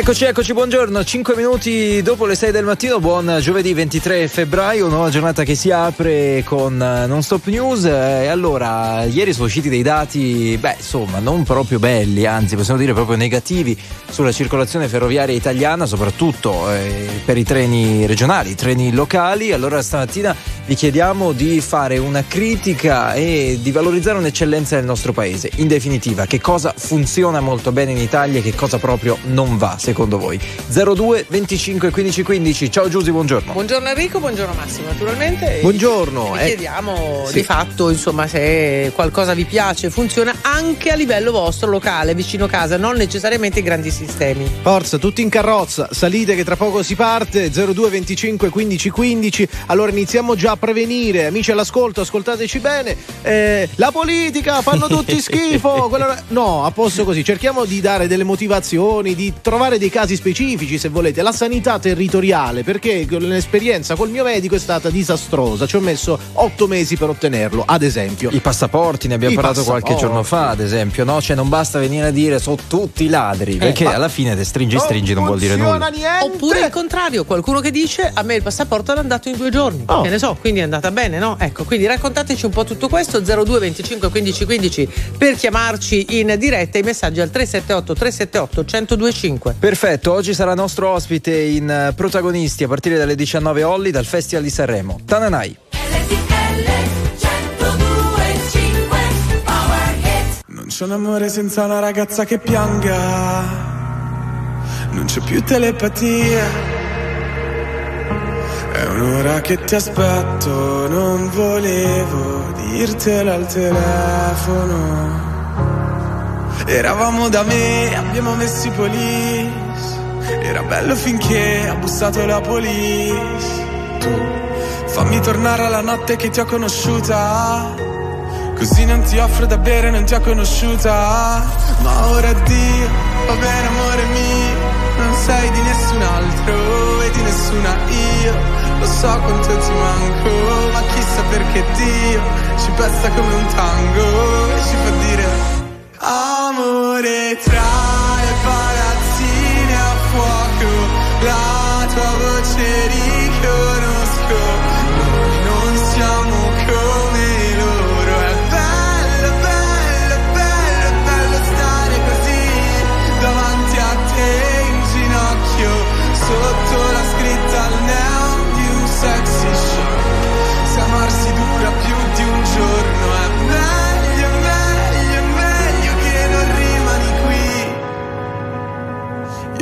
Eccoci, eccoci, buongiorno. 5 minuti dopo le 6 del mattino, buon giovedì 23 febbraio, nuova giornata che si apre con eh, Non Stop News. E allora, ieri sono usciti dei dati, beh, insomma, non proprio belli, anzi, possiamo dire proprio negativi sulla circolazione ferroviaria italiana, soprattutto eh, per i treni regionali, i treni locali. Allora, stamattina vi chiediamo di fare una critica e di valorizzare un'eccellenza del nostro paese. In definitiva, che cosa funziona molto bene in Italia e che cosa proprio non va secondo voi? 02 25 15 15. Ciao Giusy, buongiorno. Buongiorno Enrico, buongiorno Massimo, naturalmente. Buongiorno. Vi chiediamo sì. di fatto, insomma, se qualcosa vi piace, funziona anche a livello vostro locale, vicino casa, non necessariamente i grandi sistemi. Forza, tutti in carrozza, salite che tra poco si parte, 02 25 15 15. Allora iniziamo già a prevenire, amici all'ascolto, ascoltateci bene. Eh, la politica, fanno tutti schifo. Quella... No, a posto così, cerchiamo di dare delle motivazioni, di trovare dei casi specifici se volete, la sanità territoriale, perché l'esperienza col mio medico è stata disastrosa, ci ho messo otto mesi per ottenerlo, ad esempio. I passaporti, ne abbiamo I parlato qualche giorno fa, ad esempio, no? Cioè non basta venire a dire sono tutti ladri, eh, perché alla fine te stringi stringi non, non vuol dire nulla. Niente. Oppure il contrario, qualcuno che dice a me il passaporto è andato in due giorni, oh. che ne so, quindi è andata bene, no? Ecco, quindi raccontateci un po' tutto questo, 02 25 15 15 per chiamarci in diretta i messaggi al 378 378 1025. Perfetto, oggi sarà nostro ospite in eh, protagonisti a partire dalle 19 Olli dal Festival di Sanremo. Tananai. Non c'è un amore senza una ragazza che pianga. Non c'è più telepatia. È un'ora che ti aspetto, non volevo dirtelo al telefono. Eravamo da me, abbiamo messo i police. Era bello finché ha bussato la police. Tu fammi tornare alla notte che ti ho conosciuta. Così non ti offro da bere, non ti ho conosciuta. Ma ora addio, va bene amore mio. Non sei di nessun altro e di nessuna io. Lo so quanto ti manco, ma chissà perché Dio ci pesta come un tango e ci fa dire Amore tra le palazzine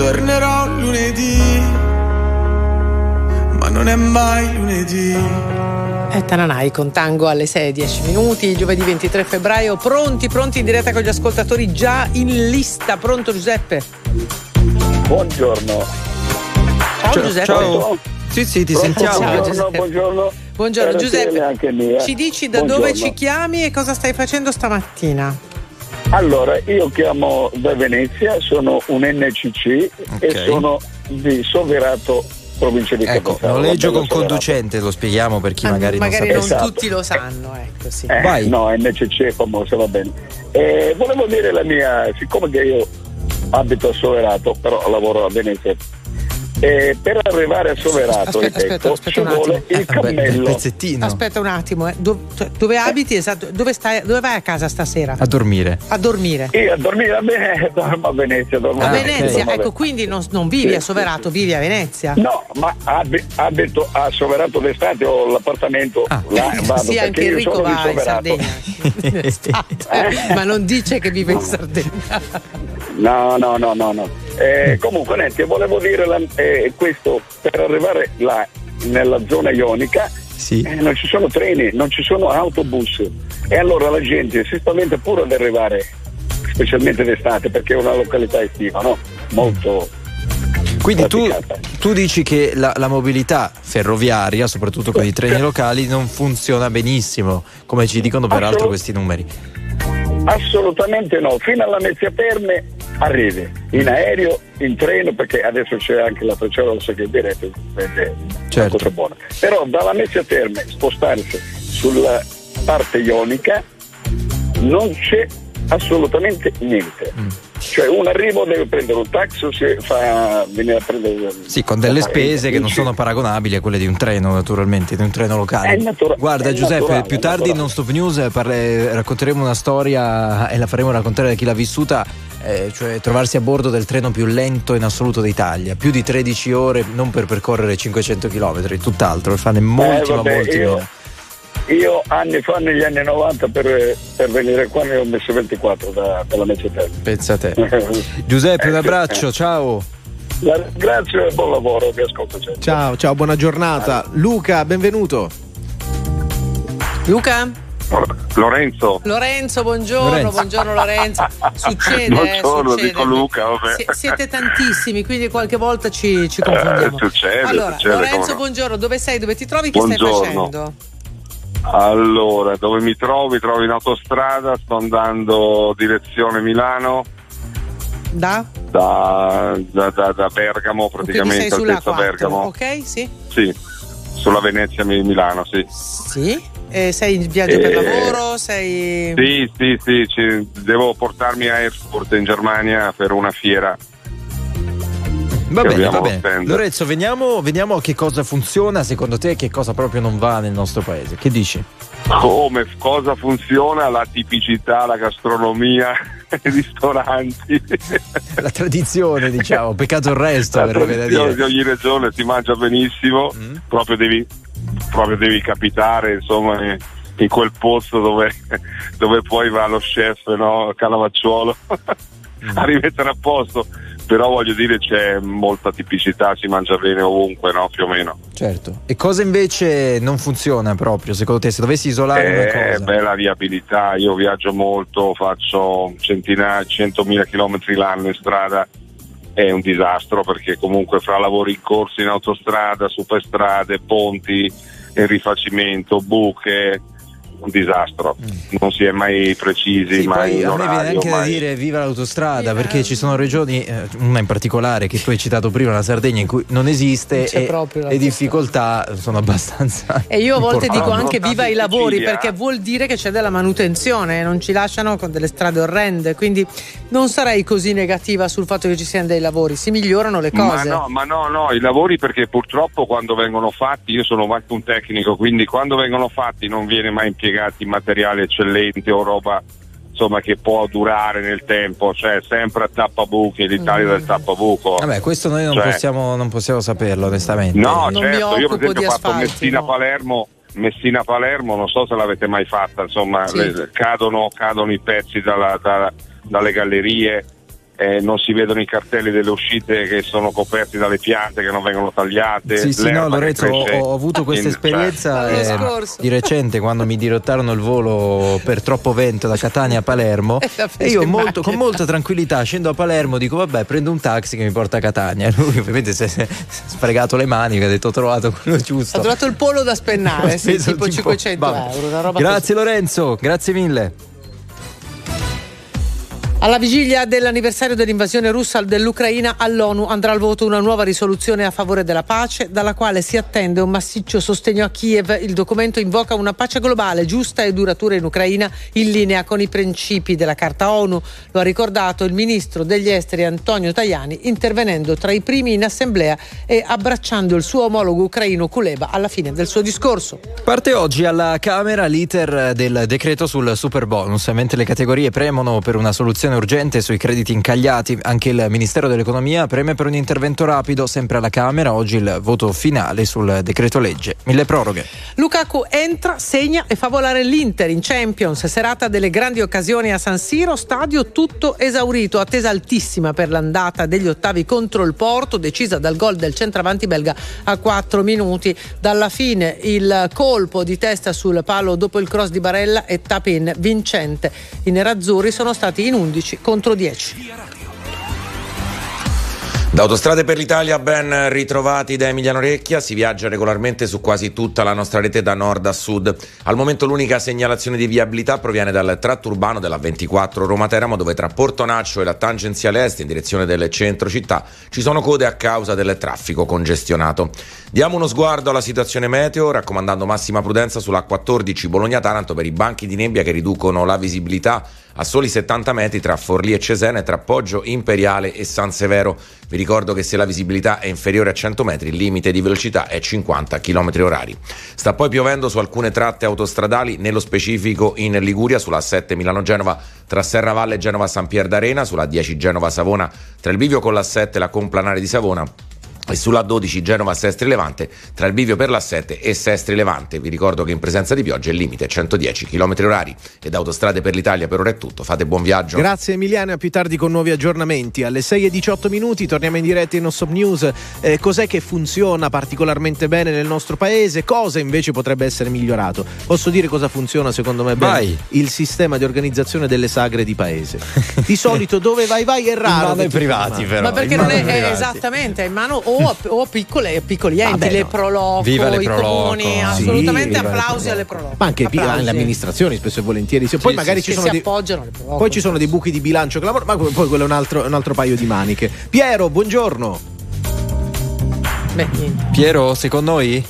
tornerò lunedì ma non è mai lunedì. E Tananai con tango alle 6, 10 minuti, giovedì 23 febbraio. Pronti, pronti in diretta con gli ascoltatori già in lista. Pronto Giuseppe? Buongiorno. Ciao, Ciao, Giuseppe. ciao. Sì, sì, ti Pronto? sentiamo. Ciao, Buongiorno, Giuseppe. buongiorno. Buongiorno Eh, Giuseppe. Ci dici da Buongiorno. dove ci chiami e cosa stai facendo stamattina? Allora, io chiamo da Venezia, sono un NCC Ok. e sono di Soverato, provincia di Ecco, Catanzaro. noleggio con Soverato. conducente, lo spieghiamo per chi Ah, magari, non non sapesse. Esatto. tutti lo sanno, ecco sì. Eh, Vai. No, NCC è famoso, va bene. Eh, volevo dire la mia, siccome che io abito a Soverato, però lavoro a Venezia, eh, per arrivare a Soverato, Aspetta, ripeto, aspetta, aspetta ci un attimo. vuole il Eh, cammello. pezzettino. Aspetta un attimo, eh. Do- cioè, dove abiti? Esatto, dove, stai, dove vai a casa stasera? A dormire. A dormire. Io a dormire a Venezia, dormo a Venezia, dormo A Ah, Venezia, ok. ecco, quindi non, non vivi Sì, a Soverato, vivi a Venezia. No, ma abi- abito a Soverato d'estate, ho l'appartamento Ah. là, vado, sì, anche perché io Enrico sono di va in Soverato. Sardegna. Esatto. Ma non dice che vive in Sardegna. No, no, no, no, no. Eh, comunque, niente, volevo dire la- eh, questo, per arrivare là, nella zona ionica, Sì. eh, non ci sono treni, non ci sono autobus. E allora la gente si spaventa pure ad arrivare, specialmente d'estate, perché è una località estiva, no? Molto... Quindi tu, tu dici che la, la mobilità ferroviaria, soprattutto con i treni locali, non funziona benissimo, come ci dicono peraltro questi numeri. Assolutamente no, fino alla Mezzia Terme arrivi in aereo, in treno, perché adesso c'è anche la Freccia Rossa che è diretta, è una Certo. cosa buona. Però dalla Mezzia Terme spostarsi sulla parte ionica non c'è assolutamente niente. Mm. Cioè un arrivo deve prendere un taxi o si fa venire a prendere Sì, con delle Eh, spese che non sono paragonabili a quelle di un treno, naturalmente, di un treno locale. Natura- Guarda, Giuseppe, naturale, più tardi. Non Stop News eh, parle- racconteremo una storia e la faremo raccontare da chi l'ha vissuta, eh, cioè trovarsi a bordo del treno più lento in assoluto d'Italia, più di 13 ore, non per percorrere 500 km, tutt'altro, per farne molti, Eh, ma vabbè, molti io- meno. Io anni fa, negli anni 90, per, per venire qua ne ho messo 24 da- dalla Mezzia Terme. Pensa a te. Giuseppe, un Eh, abbraccio, ciao. La- Grazie e buon lavoro, vi ascolto sempre. Ciao, ciao, buona giornata. Luca, benvenuto. Luca? Lorenzo. Lorenzo, buongiorno, Lorenzo. buongiorno Lorenzo. Succede, eh, Buongiorno, succede. dico Luca, vabbè. Si- siete tantissimi, quindi qualche volta ci, ci confondiamo. Eh, succede, allora, succede, Lorenzo, no. buongiorno, dove sei? Dove ti trovi? Che stai Buongiorno. facendo? Allora, dove mi trovo? Mi trovo in autostrada, sto andando direzione Milano Da? da, da- da- da Bergamo, praticamente altezza 4, Bergamo. ok? Sì. Sì, sulla Venezia Mi- Milano, sì. Sì. E sei in viaggio per Eh, lavoro? Sei. Sì, sì, sì, ci- devo portarmi a Erfurt in Germania per una fiera. Va bene, va bene. Lorenzo, veniamo, veniamo a che cosa funziona secondo te e che cosa proprio non va nel nostro paese. Che dici? Come, cosa funziona la tipicità, la gastronomia, i ristoranti. La tradizione, diciamo, peccato il resto, La tradizione di ogni regione si mangia benissimo, Mm. proprio, devi, proprio devi capitare insomma in, in quel posto dove, dove poi va lo chef no? Calavacciuolo Mm. a rimettere a posto. Però voglio dire c'è molta tipicità, si mangia bene ovunque, no? più o meno. Certo. E cosa invece non funziona proprio, secondo te? Se dovessi isolare una Eh, beh, la viabilità, io viaggio molto, faccio centinaia, centomila chilometri l'anno in strada, è un disastro perché comunque fra lavori in corso in autostrada, superstrade, ponti, rifacimento, buche, un disastro. Non si è mai precisi. Sì, mai poi in a me viene orario, anche da mai- dire viva l'autostrada perché eh. ci sono regioni, eh, una in particolare che tu hai citato prima, la Sardegna, in cui non esiste Non e le difficoltà sono abbastanza. E io a volte importanti. dico anche viva i lavori Sicilia. perché vuol dire che c'è della manutenzione, non ci lasciano con delle strade orrende, quindi non sarei così negativa sul fatto che ci siano dei lavori, si migliorano le Ma cose. no, ma no, no, i lavori perché purtroppo quando vengono fatti, io sono anche un tecnico, quindi quando vengono fatti non viene mai impiegati materiale eccellente o roba insomma che può durare nel tempo, cioè sempre a tappabuchi, l'Italia Mm. del tappabuco. Vabbè, questo noi non, Cioè- possiamo, non possiamo saperlo, onestamente. No, Non certo, io per esempio ho fatto asfalti, Messina-Palermo, Messina-Palermo, non so se l'avete mai fatta, insomma, Sì. le- cadono, cadono i pezzi dalla- da- dalle gallerie, eh, non si vedono i cartelli delle uscite che sono coperti dalle piante che non vengono tagliate. Sì, sì, no, Lorenzo, ho, ho, avuto questa in, esperienza eh, di recente quando mi dirottarono il volo per troppo vento da Catania a Palermo e io molto, con molta tranquillità scendo a Palermo dico vabbè prendo un taxi che mi porta a Catania e lui ovviamente si è sfregato le mani che ha detto ho trovato quello giusto. Ha trovato il polo da spennare, sì, tipo, tipo 500 euro. Grazie così. Lorenzo, grazie mille. Alla vigilia dell'anniversario dell'invasione russa dell'Ucraina, all'ONU andrà al voto una nuova risoluzione a favore della pace, dalla quale si attende un massiccio sostegno a Kiev. Il documento invoca una pace globale, giusta e duratura in Ucraina, in linea con i principi della Carta ONU. Lo ha ricordato il ministro degli esteri Antonio Tajani, intervenendo tra i primi in assemblea e abbracciando il suo omologo ucraino Kuleba alla fine del suo discorso. Parte oggi alla Camera l'iter del decreto sul super bonus, mentre le categorie premono per una soluzione soluzione urgente sui crediti incagliati. Anche il Ministero dell'Economia preme per un intervento rapido, sempre alla Camera. Oggi il voto finale sul decreto legge. Mille proroghe. Lukaku entra, segna e fa volare l'Inter in Champions. Serata delle grandi occasioni a San Siro, stadio tutto esaurito. Attesa altissima per l'andata degli ottavi contro il Porto, decisa dal gol del centravanti belga a 4 minuti. Dalla fine il colpo di testa sul palo dopo il cross di Barella e tap-in vincente. I nerazzurri sono stati in 11 11 contro 10. Da Autostrade per l'Italia ben ritrovati da Emiliano Recchia, si viaggia regolarmente su quasi tutta la nostra rete da nord a sud. Al momento l'unica segnalazione di viabilità proviene dal tratto urbano della 24 Roma Teramo dove tra Portonaccio e la tangenziale est in direzione del centro città ci sono code a causa del traffico congestionato. Diamo uno sguardo alla situazione meteo raccomandando massima prudenza sulla 14 Bologna-Taranto per i banchi di nebbia che riducono la visibilità a soli 70 metri tra Forlì e Cesena e tra Poggio Imperiale e San Severo. Vi ricordo che se la visibilità è inferiore a 100 metri il limite di velocità è 50 km orari. Sta poi piovendo su alcune tratte autostradali, nello specifico in Liguria sulla 7 Milano-Genova tra Serravalle e Genova San Pier d'Arena, sulla 10 Genova-Savona tra il bivio con la 7 e la Complanare di Savona e sulla 12 Genova Sestri Levante tra il bivio per la 7 e Sestri Levante. Vi ricordo che in presenza di pioggia il limite è 110 km orari ed autostrade per l'Italia per ora è tutto. Fate buon viaggio. Grazie Emiliano, a più tardi con nuovi aggiornamenti. Alle 6 e 18 minuti torniamo in diretta in Ossop News. Eh, cos'è che funziona particolarmente bene nel nostro paese? Cosa invece potrebbe essere migliorato? Posso dire cosa funziona secondo me bene? Vai. Il sistema di organizzazione delle sagre di paese. Di solito dove vai vai è raro. In mano ai privati però. Ma perché non è, è esattamente, è in mano o a, o a piccole, piccoli enti, Vabbè, le no. Proloco, Viva le i Proloco. comuni, assolutamente sì, applausi alle Proloco. Ma anche applausi. le amministrazioni spesso e volentieri. Sì, poi magari ci sono, dei, poi ci sono dei buchi di bilancio clamorosi, ma poi quello è un altro, un altro paio di maniche. Piero, buongiorno. Beh, Piero, secondo noi?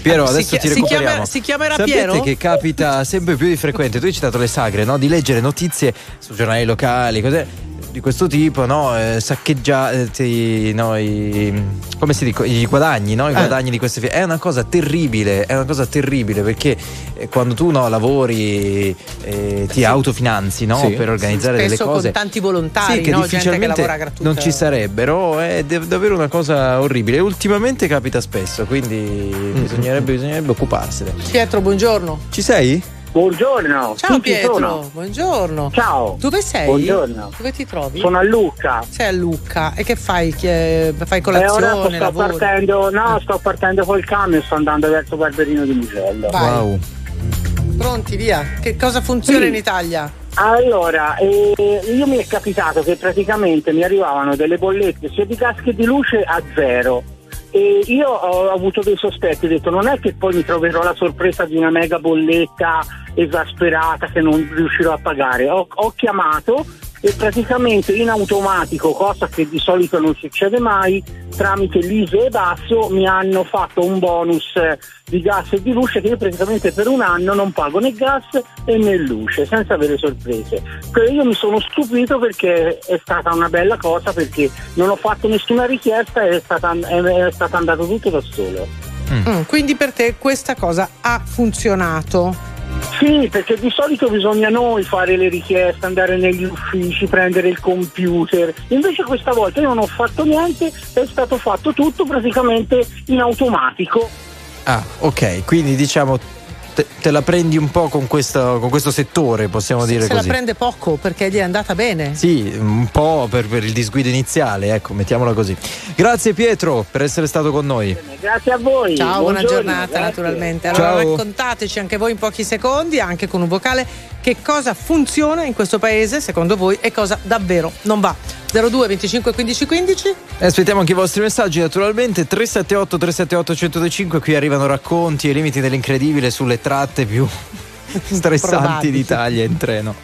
Piero, adesso si, ti recuperiamo. Si, chiama, si chiamerà Sapete Piero? che capita sempre più di frequente, tu hai citato le sagre, no? Di leggere notizie su giornali locali, cos'è? Di questo tipo, no? Eh, saccheggiati, no? I, come si dice? I guadagni, no? I eh. guadagni di queste firme. È una cosa terribile, è una cosa terribile perché eh, quando tu no, lavori, eh, ti sì. autofinanzi no? sì. per organizzare sì, delle cose. con tanti volontari, sì, che no? difficilmente che non ci sarebbero. È davvero una cosa orribile. Ultimamente capita spesso, quindi mm. bisognerebbe, bisognerebbe occuparsene. Pietro, buongiorno. Ci sei? Buongiorno. Ciao Pietro, sono? buongiorno. Ciao. Dove sei? Buongiorno. Dove ti trovi? Sono a Lucca. Sei a Lucca. E che fai? Che fai colazione? Eh, sto partendo, no, sto partendo col camion, sto andando verso Barberino di Mugello. Vai. Wow. Pronti, via. Che cosa funziona sì. in Italia? Allora, eh, io mi è capitato che praticamente mi arrivavano delle bollette sia di gas che di luce a zero e io ho avuto dei sospetti, ho detto non è che poi mi troverò la sorpresa di una mega bolletta esasperata che non riuscirò a pagare. Ho, ho chiamato e praticamente in automatico, cosa che di solito non succede mai, tramite l'ISE e Basso mi hanno fatto un bonus di gas e di luce che io praticamente per un anno non pago né gas né luce senza avere sorprese. Io mi sono stupito perché è stata una bella cosa perché non ho fatto nessuna richiesta e è stata, è stato andato tutto da solo. Mm. Mm, quindi per te questa cosa ha funzionato? Sì, perché di solito bisogna noi fare le richieste, andare negli uffici, prendere il computer. Invece questa volta io non ho fatto niente, è stato fatto tutto praticamente in automatico. Ah, ok, quindi diciamo te, te, la prendi un po' con questo, con questo settore, possiamo se, dire se così. Se la prende poco perché gli è andata bene. Sì, un po' per, per, il disguido iniziale, ecco, mettiamola così. Grazie Pietro per essere stato con noi. Grazie a voi. Ciao, Buongiorno, buona giornata grazie. naturalmente. Allora Ciao. raccontateci anche voi in pochi secondi, anche con un vocale, che cosa funziona in questo paese secondo voi e cosa davvero non va. 02 25 15 15 E aspettiamo anche i vostri messaggi naturalmente 378 378 1025 qui arrivano racconti e limiti dell'incredibile sulle tratte più stressanti Probabili. d'Italia in treno.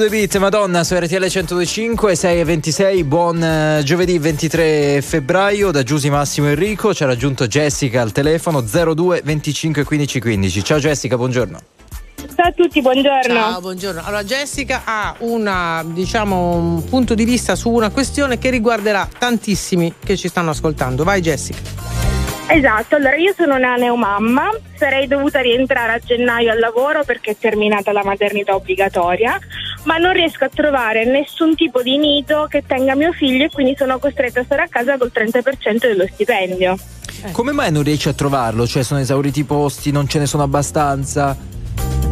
2 Beat, Madonna su RTL 125, 6 e 26. Buon eh, giovedì 23 febbraio da Giusi Massimo Enrico. Ci ha raggiunto Jessica al telefono 02 25 15 15. Ciao Jessica, buongiorno. Ciao a tutti, buongiorno. Ciao, buongiorno. Allora, Jessica ha una, diciamo, un punto di vista su una questione che riguarderà tantissimi che ci stanno ascoltando. Vai, Jessica. Esatto, allora io sono una neomamma, sarei dovuta rientrare a gennaio al lavoro perché è terminata la maternità obbligatoria, ma non riesco a trovare nessun tipo di nido che tenga mio figlio e quindi sono costretta a stare a casa col 30% dello stipendio. Come mai non riesci a trovarlo? Cioè sono esauriti i posti, non ce ne sono abbastanza?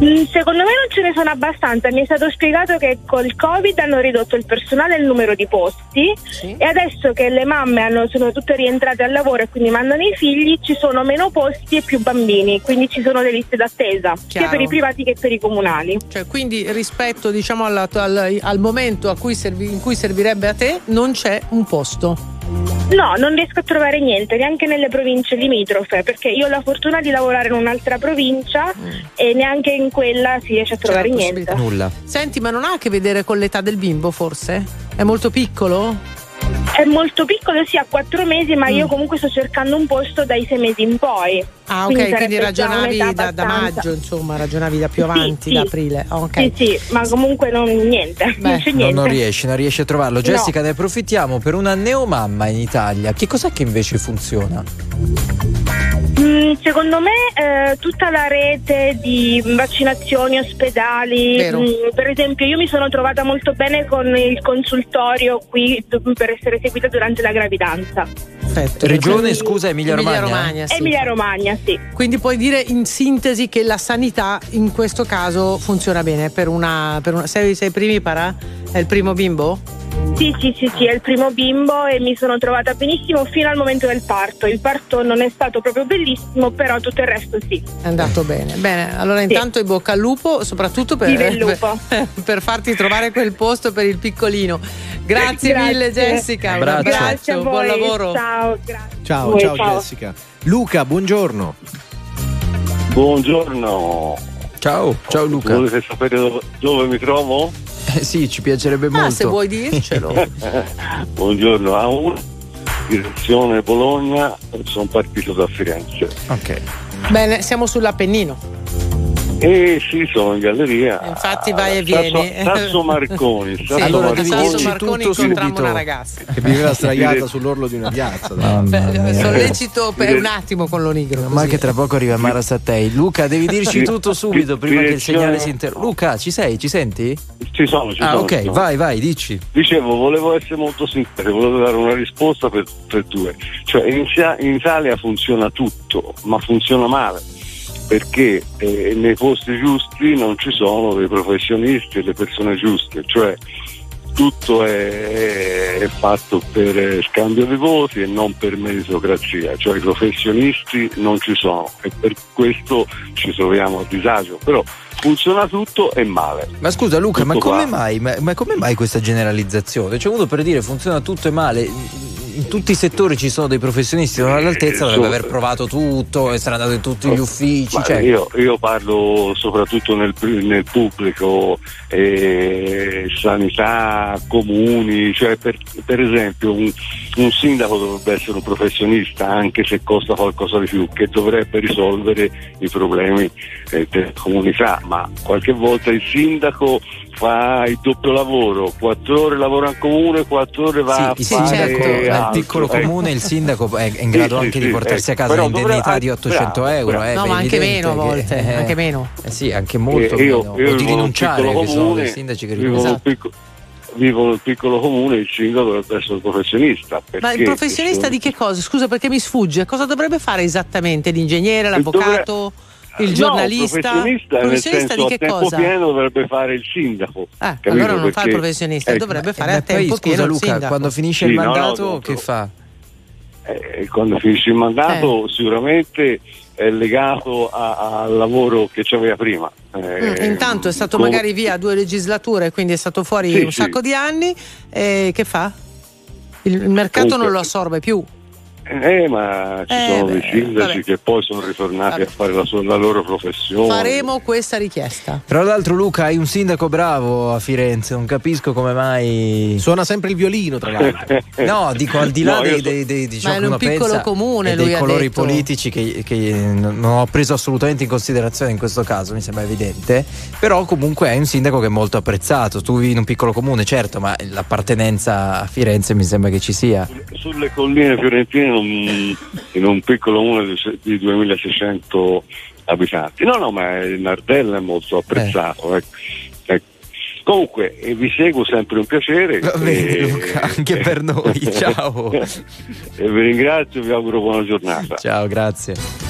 Mm, Secondo me non ce ne sono abbastanza, mi è stato spiegato che col Covid hanno ridotto il personale e il numero di posti e adesso che le mamme hanno- sono tutte rientrate al lavoro e quindi mandano i figli ci sono meno posti e più bambini, quindi ci sono le liste d'attesa sia Chiaro. per i privati che per i comunali. Cioè, quindi rispetto diciamo, alla- al, al momento cui servi- in cui servirebbe a te non c'è un posto. No, non riesco a trovare niente, neanche nelle province limitrofe, perché io ho la fortuna di lavorare in un'altra provincia e neanche in quella si riesce a trovare la niente. Nulla. Senti, ma non ha a che vedere con l'età del bimbo, forse? È molto piccolo? È molto piccolo, sì, ha quattro mesi, ma io comunque sto cercando un posto dai sei mesi in poi. Ah, ok, quindi, già ragionavi da, da maggio, insomma, ragionavi da più Sì, avanti, sì. da aprile. Ok. Sì, sì, ma comunque non, niente, non c'è niente. non riesci, non riesci a trovarlo. Jessica, ne approfittiamo per una neomamma in Italia. Che cos'è che invece funziona? Mm, secondo me eh, tutta la rete di vaccinazioni, ospedali, Vero. mm, per esempio io mi sono trovata molto bene con il consultorio qui per essere seguita durante la gravidanza. Perfetto. Regione, scusa, Emilia Romagna? Romagna, sì. Emilia Romagna, sì. Quindi puoi dire in sintesi che la sanità in questo caso funziona bene per una. Per una sei, sei primi para? È il primo bimbo? Sì, sì, sì, sì, è il primo bimbo e mi sono trovata benissimo fino al momento del parto. Il parto non è stato proprio bellissimo, però tutto il resto sì. È andato bene. Bene, allora intanto in bocca al lupo, soprattutto per, per, per farti trovare quel posto per il piccolino. Grazie, Grazie. mille Jessica, un Abbraccio. Grazie a voi. buon lavoro. Ciao, grazie. Ciao, Voi, ciao, Jessica. Luca, buongiorno. Buongiorno. Ciao, ciao Luca. Volete sapere dove, dove mi trovo? Eh, sì, ci piacerebbe Ah, molto. se vuoi dircelo. Buongiorno a un direzione Bologna, sono partito da Firenze. Ok. Bene, siamo sull'Appennino. E sì, sono in galleria. Infatti vai e vieni. Sasso Marconi. Sì, Allora, Marconi. Sasso Marconi tutto incontrammo una ragazza. Che viveva sdraiata sull'orlo di una piazza. Mamma sollecito per un attimo con l'onigro. Ma che tra poco arriva Mara Sattei. Luca, devi dirci tutto subito prima che il segnale si interrompa. Luca, ci sei? Ci senti? Ci sono, ci Ah, sono. ok, sono. vai, vai, dici. Dicevo, volevo essere molto sincero, volevo dare una risposta per, per due. Cioè, in, in Italia funziona tutto, ma funziona male. Perché eh, nei posti giusti non ci sono dei professionisti e le persone giuste, cioè tutto è, è fatto per eh, scambio di voti e non per meritocrazia, cioè i professionisti non ci sono e per questo ci troviamo a disagio, però funziona tutto e male. Ma scusa Luca, ma come, mai, ma, ma come mai questa generalizzazione? Cioè uno per dire funziona tutto e male, in tutti i settori ci sono dei professionisti non all'altezza, dovrebbe Sì. aver provato tutto, essere andato in tutti gli uffici. Cioè, io, io parlo soprattutto nel, nel pubblico, eh, sanità, comuni, cioè per, per esempio un, un sindaco dovrebbe essere un professionista anche se costa qualcosa di più, che dovrebbe risolvere i problemi eh, della comunità, ma qualche volta il sindaco fa il doppio lavoro, quattro ore lavora in comune, quattro ore va sì, a fare sindaco nel altro. piccolo Ecco. comune il sindaco è in grado Sì, sì, anche di portarsi a ecco. casa Però un'indennità dovrà- di 800 bravo, euro. bravo. eh, No, ma anche meno a volte, eh, anche meno. Eh sì, anche molto Eh, io- meno. io o di rinunciare, che sono comune, dei sindaci che rinunciano. vivo nel piccolo comune, il sindaco dovrebbe essere un professionista. Ma il professionista sono- di che cosa? Scusa perché mi sfugge. Cosa dovrebbe fare esattamente? L'ingegnere, l'avvocato, il No, giornalista? un professionista, nel Professionista senso, di a che tempo cosa? pieno dovrebbe fare il sindaco. Ah, allora non fa il Perché- professionista, ecco, dovrebbe Eh, fare ma a poi, tempo scusa pieno il Luca, sindaco. quando finisce Sì, il no, no, mandato no, che fa? eh, quando finisce il mandato sicuramente è legato a- al lavoro che c'aveva prima. Eh, Mm, intanto è stato come- magari via due legislature, quindi è stato fuori Sì, un sì. sacco di anni. E che fa? Il, il mercato Comunque- non lo assorbe più. Eh, ma ci Eh, sono beh, dei sindaci vabbè. che poi sono ritornati Vabbè. a fare la, sua- la loro professione. Faremo questa richiesta. Tra l'altro Luca hai un sindaco bravo a Firenze, non capisco come mai... Suona sempre il violino, tra l'altro. No, dico al di là No, dei, dei, dei- di ciò che un uno piccolo pensa comune lui dei ha colori detto. politici che, che non ho preso assolutamente in considerazione in questo caso, mi sembra evidente, però comunque è un sindaco che è molto apprezzato, tu vivi in un piccolo comune certo, ma l'appartenenza a Firenze mi sembra che ci sia. Sulle colline fiorentine, in un, in un piccolo comune di, se- di 2600 abitanti. No, no, ma il Nardella è molto apprezzato. ecco. Ecco. Comunque, eh, vi seguo sempre un piacere. Va bene e- Luca, anche per noi, ciao. e vi ringrazio e vi auguro buona giornata. Ciao, grazie.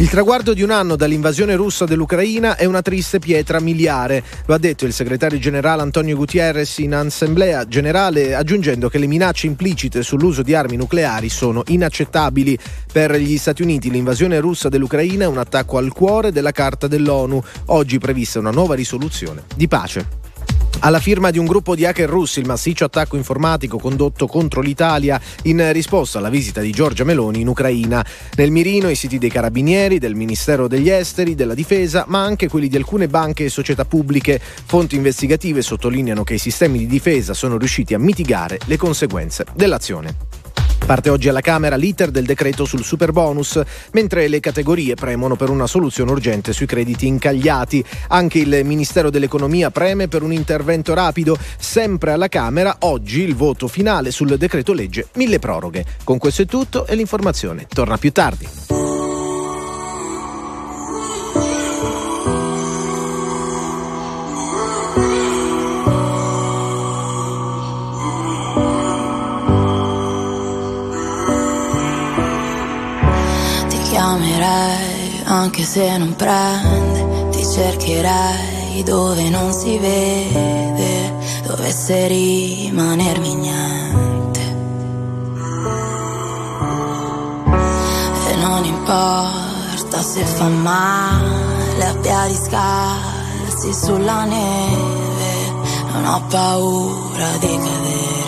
Il traguardo di un anno dall'invasione russa dell'Ucraina è una triste pietra miliare, lo ha detto il segretario generale Antonio Gutierrez in assemblea generale, aggiungendo che le minacce implicite sull'uso di armi nucleari sono inaccettabili. Per gli Stati Uniti l'invasione russa dell'Ucraina è un attacco al cuore della Carta dell'ONU, oggi prevista una nuova risoluzione di pace. Alla firma di un gruppo di hacker russi, il massiccio attacco informatico condotto contro l'Italia in risposta alla visita di Giorgia Meloni in Ucraina. Nel mirino i siti dei carabinieri, del Ministero degli Esteri, della Difesa, ma anche quelli di alcune banche e società pubbliche. Fonti investigative sottolineano che i sistemi di difesa sono riusciti a mitigare le conseguenze dell'azione. Parte oggi alla Camera l'iter del decreto sul super bonus, mentre le categorie premono per una soluzione urgente sui crediti incagliati. Anche il Ministero dell'Economia preme per un intervento rapido. Sempre alla Camera, oggi il voto finale sul decreto legge mille proroghe. Con questo è tutto e l'informazione torna più tardi. Chiamerei anche se non prende, ti cercherei dove non si vede, dovesse rimanermi niente. E non importa se fa male a piedi scalzi sulla neve, non ho paura di cadere.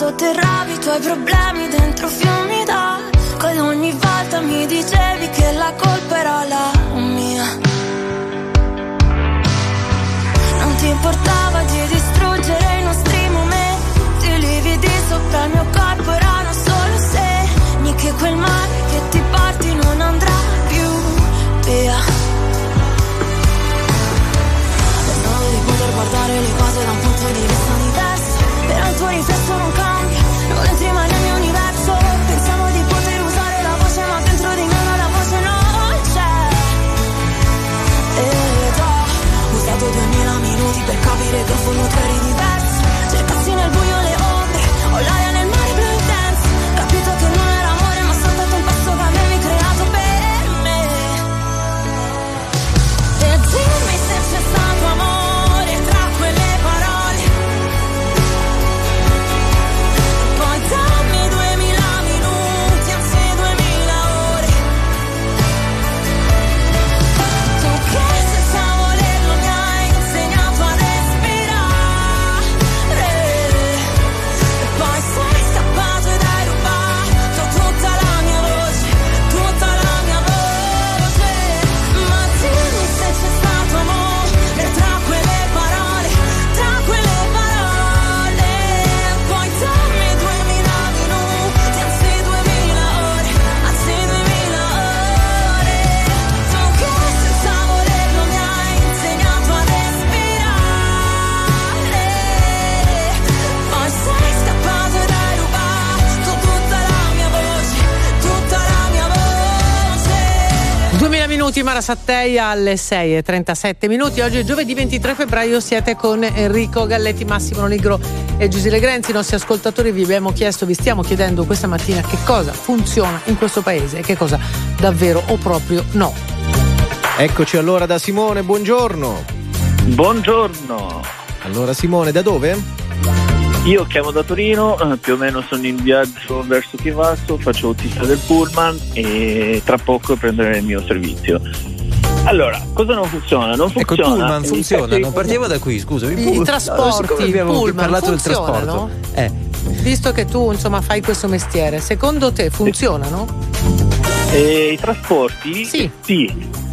sotterravi i tuoi problemi dentro fiumi d'acqua Ed ogni volta mi dicevi che la colpa era la mia. Non ti importava minuti Mara Satteia alle 6 e 37 minuti. Oggi è giovedì 23 febbraio, siete con Enrico Galletti, Massimo Nigro e Giusile Grenzi. I nostri ascoltatori vi abbiamo chiesto, vi stiamo chiedendo questa mattina che cosa funziona in questo paese e che cosa davvero o proprio no. Eccoci allora da Simone, buongiorno. Buongiorno. Allora Simone, da dove? Io chiamo da Torino, eh, più o meno sono in viaggio verso Chivasso, faccio autista del pullman e tra poco prenderò il mio servizio. Allora, cosa non funziona? Non Ecco, il funziona. pullman funziona, non partiamo da qui, scusami. I Pull- trasporti, siccome abbiamo pullman, parlato del trasporto. Eh, Visto che tu insomma fai questo mestiere, secondo te funzionano? E I trasporti sì,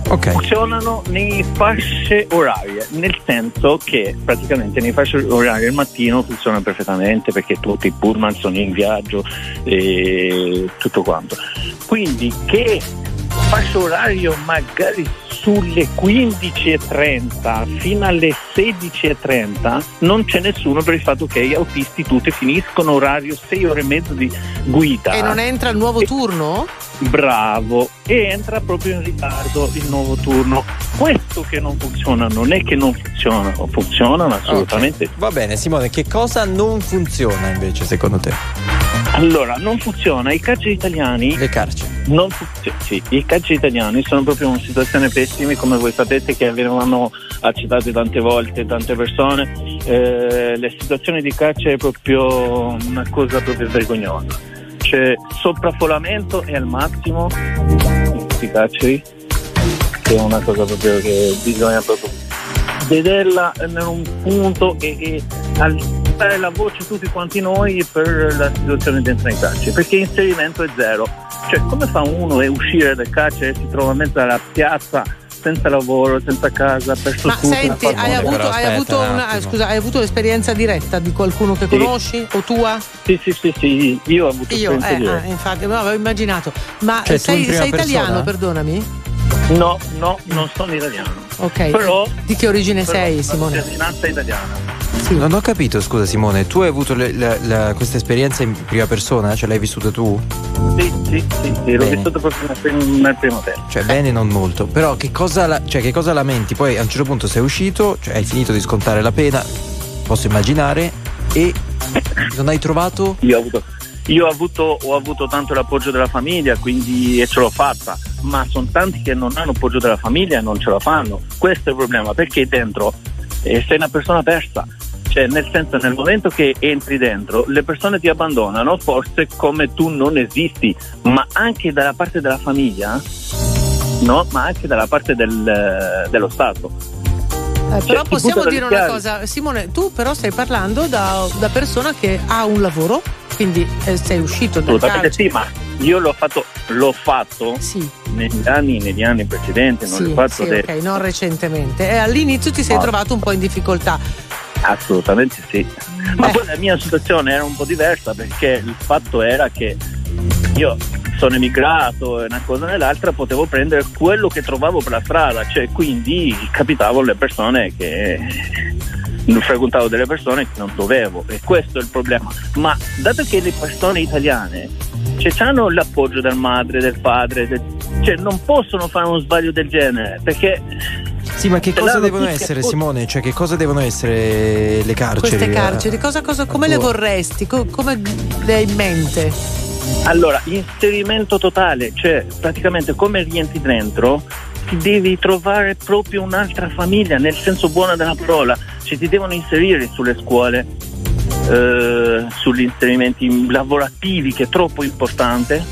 funzionano nei fasce orarie, nel senso che praticamente nei fasce orarie il mattino funziona perfettamente perché tutti i pullman sono in viaggio e tutto quanto. Quindi che fascia orario magari sulle 15.30 fino alle 16.30 non c'è nessuno per il fatto che gli autisti tutti finiscono orario 6 ore e mezzo di guida. E non entra il nuovo turno? Bravo, e entra proprio in ritardo il nuovo turno. Questo che non funziona non è che non funzionano, funzionano assolutamente. Ok. Va bene, Simone, che cosa non funziona invece secondo te? Allora, non funziona, i carceri italiani. Le carceri. Non funziona, sì, i carceri italiani sono proprio in una situazione pessima, come voi sapete che avevano accettato tante volte tante persone. Eh, le situazioni di carcere è proprio una cosa proprio vergognosa. C'è sovraffollamento è al massimo in questi carceri, che è una cosa proprio che bisogna proprio vederla in un punto e, e alzare la voce tutti quanti noi per la situazione dentro i carceri, perché inserimento è zero. Cioè come fa uno a uscire dal carcere e si trova in mezzo alla piazza senza lavoro, senza casa, perso Ma tutto? senti, una hai avuto, hai avuto una- scusa, hai avuto l'esperienza diretta di qualcuno che conosci o tua? Sì, sì, sì, sì, io ho avuto Io, eh, diretta. ah, infatti, no, avevo immaginato. Ma Cioè, sei, sei italiano, persona? perdonami? No, no, non sono italiano. Ok. Però, di che origine però sei, Simone? cittadinanza italiana. Non ho capito, scusa Simone, tu hai avuto le- la- la- questa esperienza in prima persona? Ce l'hai vissuta tu? Sì, sì, sì, sì l'ho Bene. vissuto proprio nel, nel primo tempo. Cioè, bene, non molto. Però che cosa, la- cioè, che cosa lamenti? Poi a un certo punto sei uscito, cioè hai finito di scontare la pena, posso immaginare, e non hai trovato. Io ho avuto, io ho avuto, ho avuto tanto l'appoggio della famiglia, quindi e ce l'ho fatta, ma sono tanti che non hanno appoggio della famiglia e non ce la fanno. Questo è il problema, perché dentro eh, sei una persona persa. Cioè, nel senso, nel momento che entri dentro, le persone ti abbandonano, forse come tu non esisti, ma anche dalla parte della famiglia, no? Ma anche dalla parte del- dello Stato. Eh, però ti possiamo dire una cosa, Simone, tu però stai parlando da, da persona che ha un lavoro, quindi eh, sei uscito dal Assolutamente carcere. sì, ma io l'ho fatto, l'ho fatto negli anni, negli anni precedenti, non Sì, l'ho fatto sì, adesso. ok, non recentemente. E all'inizio ti sei No. trovato un po' in difficoltà. Assolutamente sì. Ma poi la mia situazione era un po' diversa perché il fatto era che io sono emigrato e una cosa nell'altra potevo prendere quello che trovavo per la strada, cioè quindi capitavo le persone che frequentavo delle persone che non dovevo e questo è il problema. Ma dato che le persone italiane cioè, hanno l'appoggio del madre, del padre, del- cioè non possono fare uno sbaglio del genere perché Sì, ma che Se cosa devono essere, Simone? Cioè, che cosa devono essere le carceri? Queste carceri, cosa, cosa- come le vorresti? Co- come le hai in mente? Allora, inserimento totale, cioè praticamente come rientri dentro ti devi trovare proprio un'altra famiglia, nel senso buono della parola, cioè ti devono inserire sulle scuole, eh, sugli inserimenti lavorativi che è troppo importante,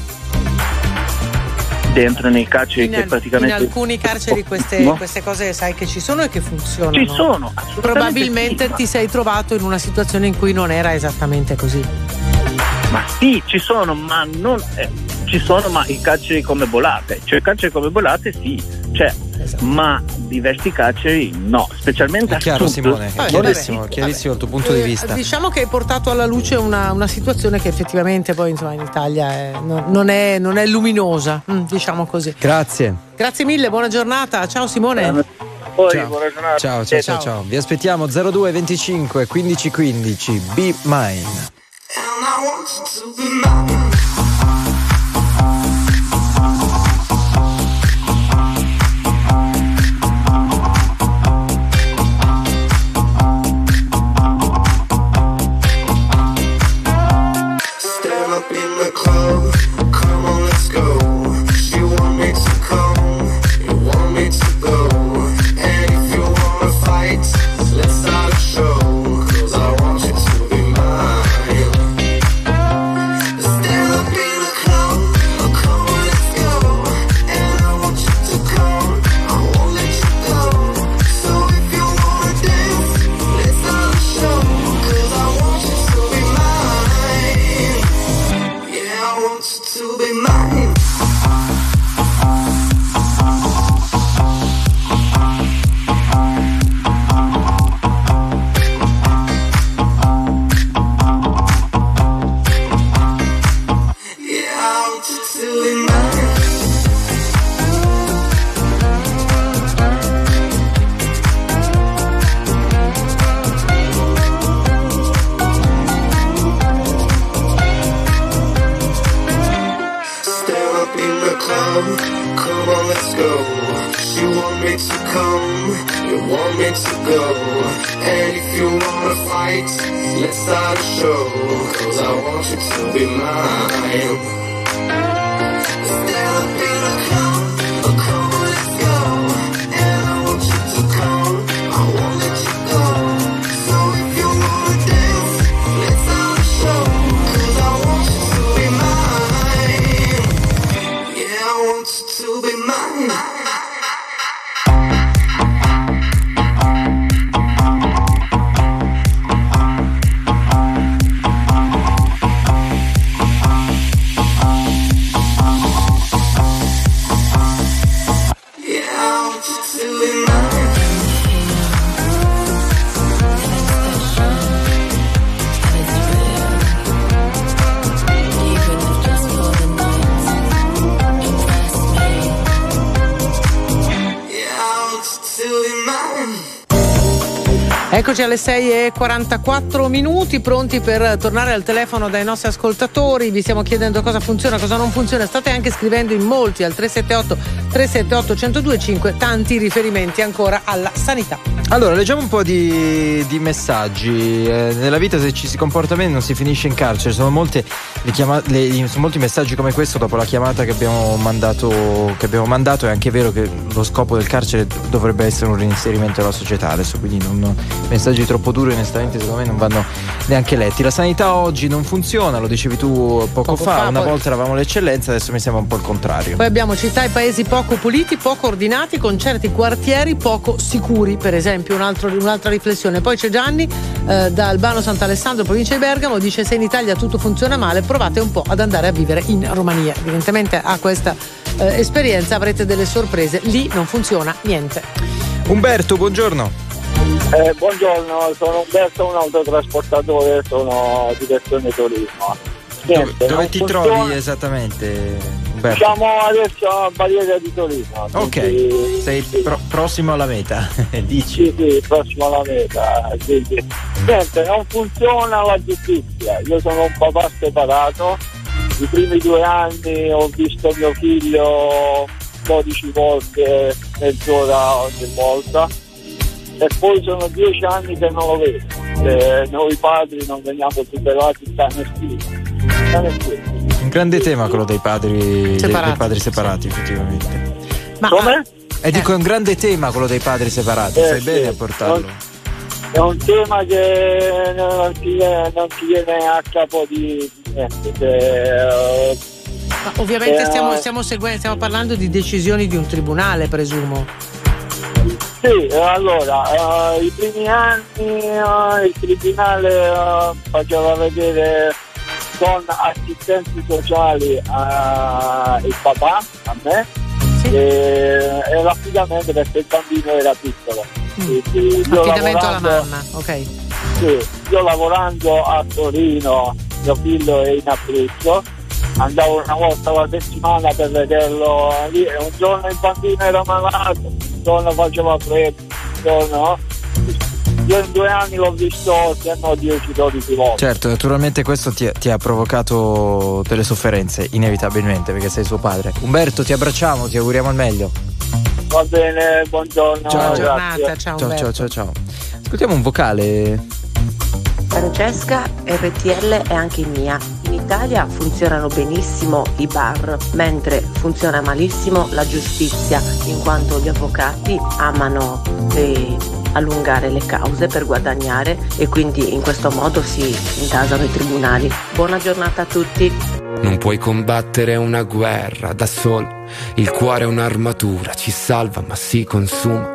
dentro nei carceri In, che al- in praticamente... alcuni carceri queste, No? queste cose sai che ci sono e che funzionano. Ci sono, Probabilmente sì, ti sei trovato in una situazione in cui non era esattamente così. Ma sì, ci sono, ma non. eh, ci sono, ma i carceri come volate. Cioè, carceri come volate sì, c'è. Ma diversi carceri no, specialmente È chiaro. Simone, è Vabbè, chiarissimo, vabbè. chiarissimo il tuo punto di Eh, vista. Diciamo che hai portato alla luce una, una situazione che effettivamente poi insomma, in Italia è- no- non, è, non è luminosa, mm, diciamo così. Grazie. Grazie mille, buona giornata. Ciao Simone. Poi, Ciao. buona giornata. Ciao, ciao, ciao, ciao. Vi aspettiamo 02 25 15 15. Be mine. I want to be mine. Eccoci alle 6.44 minuti, pronti per tornare al telefono dai nostri ascoltatori. Vi stiamo chiedendo cosa funziona, cosa non funziona. State anche scrivendo in molti al 378 378 1025 tanti riferimenti ancora alla sanità. Allora, leggiamo un po' di, di messaggi. Eh, nella vita se ci si comporta bene non si finisce in carcere. Sono, molte chiama- le- sono molti messaggi come questo dopo la chiamata che abbiamo, mandato, che abbiamo mandato. È anche vero che lo scopo del carcere dovrebbe essere un reinserimento nella società. Adesso quindi non- messaggi troppo duri onestamente secondo me non vanno neanche letti. La sanità oggi non funziona, lo dicevi tu poco, Poco fa. fa, Una poi- volta eravamo l'eccellenza, adesso mi sembra un po' il contrario. Poi abbiamo città e paesi poco puliti, poco ordinati, con certi quartieri poco sicuri, per esempio, un altro- un'altra riflessione. Poi c'è Gianni eh, da Albano Sant'Alessandro, provincia di Bergamo, dice se in Italia tutto funziona male provate un po' ad andare a vivere in Romania. Evidentemente a questa eh, esperienza avrete delle sorprese, lì non funziona niente. Umberto, buongiorno. Eh, buongiorno, sono Umberto, un autotrasportatore, sono direzione turismo. Niente, Dove non ti funziona. trovi esattamente, Umberto? Siamo adesso a Barriera di Torino. Ok, quindi- sei pro- prossimo alla meta, dici. Sì, sì, prossimo alla meta. quindi- Niente, non funziona la giustizia. Io sono un papà separato. I primi due anni ho visto mio figlio 12 volte, mezz'ora ogni volta. E poi sono dieci anni che non lo vedo. Eh, noi padri non veniamo tutelati da nessuno. Da nessuno. Un grande tema quello dei padri dei, Separati. dei padri separati, effettivamente. Ma Come? E dico è un grande tema quello dei padri separati, Eh, fai sì. bene a portarlo. È un tema che non ci viene, non ci viene a capo di niente. che, eh, Ma ovviamente Eh, stiamo, stiamo seguen- stiamo parlando di decisioni di un tribunale, presumo. Sì, eh, allora, eh, i primi anni eh, il tribunale eh, faceva vedere con assistenti sociali a- il papà, a me, e, e l'affidamento perché il bambino era piccolo. Mm. Affidamento alla mamma, ok. Sì, io lavorando a Torino, mio figlio è in Abruzzo, andavo una volta alla settimana per vederlo lì e un giorno il bambino era malato, un giorno faceva freddo, un giorno... Io in due anni l'ho visto se no 10-12 volte. Certo, naturalmente questo ti, ti ha provocato delle sofferenze, inevitabilmente, perché sei suo padre. Umberto, ti abbracciamo, ti auguriamo il meglio. Va bene, buongiorno. Ciao. Giornata, ciao, Ciao, ciao, ciao, ciao. Ascoltiamo un vocale. Francesca, RTL è anche mia. In Italia funzionano benissimo i bar, mentre funziona malissimo la giustizia, in quanto gli avvocati amano eh, allungare le cause per guadagnare e quindi in questo modo si intasano i tribunali. Buona giornata a tutti. Non puoi combattere una guerra da solo, il cuore è un'armatura, ci salva ma si consuma.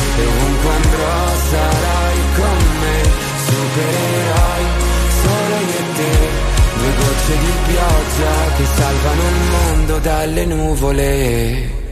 e andrò sarai con me, supereroi solo io e te. Due gocce di pioggia che salvano il mondo dalle nuvole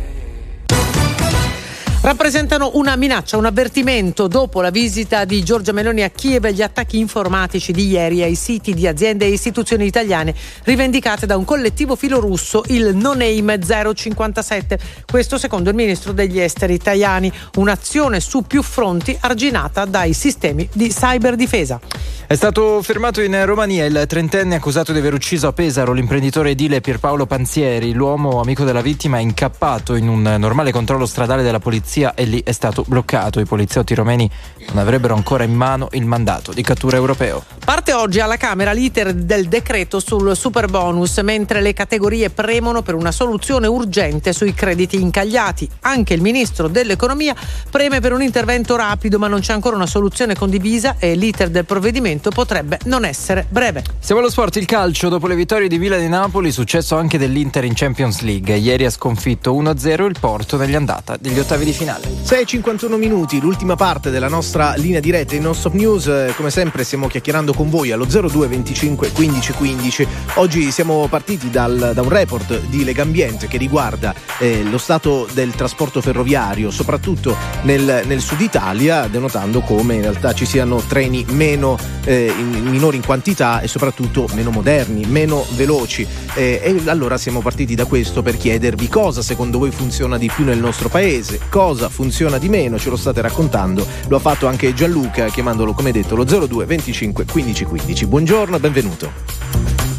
rappresentano una minaccia, un avvertimento dopo la visita di Giorgia Meloni a Kiev e gli attacchi informatici di ieri ai siti di aziende e istituzioni italiane rivendicate da un collettivo filorusso, il No Name 057. Questo secondo il ministro degli esteri italiani, un'azione su più fronti arginata dai sistemi di cyberdifesa. È stato fermato in Romania il trentenne accusato di aver ucciso a Pesaro l'imprenditore edile Pierpaolo Panzieri. L'uomo amico della vittima è incappato in un normale controllo stradale della polizia e lì è stato bloccato. I poliziotti romeni non avrebbero ancora in mano il mandato di cattura europeo. Parte oggi alla Camera l'iter del decreto sul super bonus, mentre le categorie premono per una soluzione urgente sui crediti incagliati. Anche il ministro dell'economia preme per un intervento rapido, ma non c'è ancora una soluzione condivisa e l'iter del provvedimento potrebbe non essere breve. Siamo allo sport, il calcio. Dopo le vittorie di Milan e Napoli, successo anche dell'Inter in Champions League. Ieri ha sconfitto 1-0 il Porto negli andata degli ottavi di finale. 6.51 minuti, l'ultima parte della nostra linea diretta in Non Stop News. Eh, Come sempre stiamo chiacchierando con voi allo 02 25 15 15. Oggi siamo partiti dal- da un report di Legambiente che riguarda eh, lo stato del trasporto ferroviario, soprattutto nel, nel sud Italia, denotando come in realtà ci siano treni meno eh, in- minori in quantità e soprattutto meno moderni, meno veloci. Eh, e allora siamo partiti da questo per chiedervi cosa secondo voi funziona di più nel nostro paese, cosa funziona di meno, ce lo state raccontando. Lo ha fatto anche Gianluca chiamandolo come detto lo 02 25 15 15. Buongiorno e benvenuto.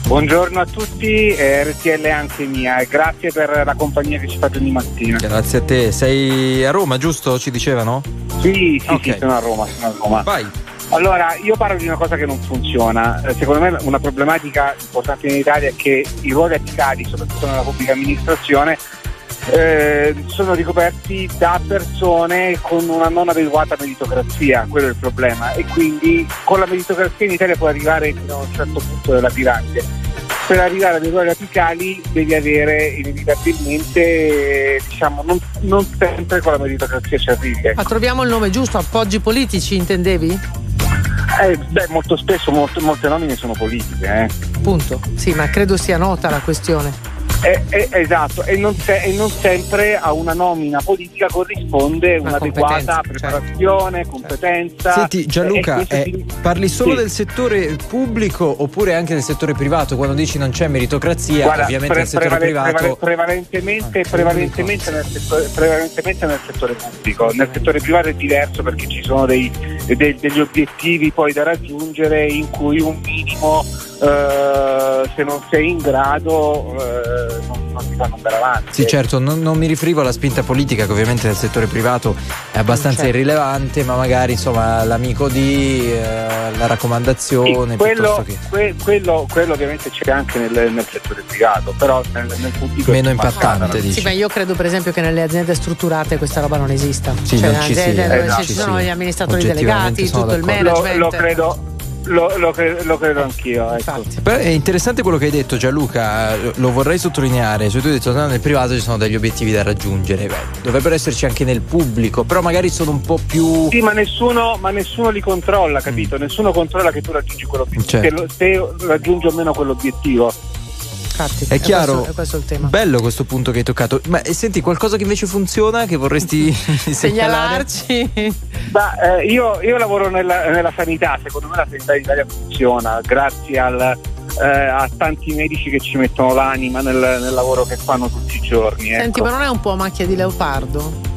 Buongiorno a tutti, eh, RTL anche mia e grazie per la compagnia che ci fate ogni mattina. Grazie a te. Sei a Roma, giusto? Ci dicevano? Sì, sì, Ok. sì, sono a Roma, sono a Roma. Vai. Allora, io parlo di una cosa che non funziona. Eh, Secondo me una problematica importante in Italia è che i ruoli apicali, soprattutto nella pubblica amministrazione, eh, sono ricoperti da persone con una non adeguata meritocrazia, quello è il problema. E quindi con la meritocrazia in Italia puoi arrivare fino a un certo punto della piramide. Per arrivare a dei ruoli apicali devi avere inevitabilmente, diciamo, non, non sempre con la meritocrazia ci arrivi. ecco. Ma troviamo il nome giusto, appoggi politici intendevi? Eh, beh, molto spesso molto- molte nomine sono politiche. Eh. Punto. Sì, ma credo sia nota la questione. Eh, eh, esatto, e non, se- e non sempre a una nomina politica corrisponde un'adeguata preparazione, competenza. Senti Gianluca, eh, si- parli solo Sì. del settore pubblico oppure anche del settore privato? Quando dici non c'è meritocrazia, Guarda, ovviamente pre- nel settore prevale- privato... prevale- prevalentemente, prevalentemente, nel settore, prevalentemente nel settore pubblico. Nel settore privato è diverso perché ci sono dei- de- degli obiettivi poi da raggiungere in cui un minimo, eh, se non sei in grado, eh, non, non ti fanno andare avanti. Sì, certo, non, non mi riferivo alla spinta politica, che ovviamente nel settore privato è abbastanza Certo. irrilevante, ma magari insomma l'amico di, eh, la raccomandazione, Quello, che que- quello, quello ovviamente c'è anche nel, nel settore privato, però nel, nel pubblico Meno impattante, dici. Sì, ma io credo per esempio che nelle aziende strutturate questa roba non esista. Sì, cioè, non ci sia, dove esatto, ci sono gli amministratori delegati, tutto il d'accordo. management. Lo, lo credo, lo, lo cre- lo credo anch'io. Ecco. Però è interessante quello che hai detto Gianluca, lo vorrei sottolineare, cioè tu hai detto no, nel privato ci sono degli obiettivi da raggiungere, Beh, dovrebbero esserci anche nel pubblico, però magari sono un po' più... Sì, ma nessuno, ma nessuno li controlla, capito? Nessuno controlla che tu raggiungi quell'obiettivo, Certo. che se raggiungi o meno quell'obiettivo. Infatti, È chiaro, questo, è questo il tema. bello questo punto che hai toccato, ma eh, senti qualcosa che invece funziona, che vorresti? Segnalarci. Ma, eh, io, io lavoro nella, nella sanità, secondo me la sanità in Italia funziona grazie al, eh, a tanti medici che ci mettono l'anima nel, nel lavoro che fanno tutti i giorni. Senti, ecco. ma non è un po' macchia di leopardo?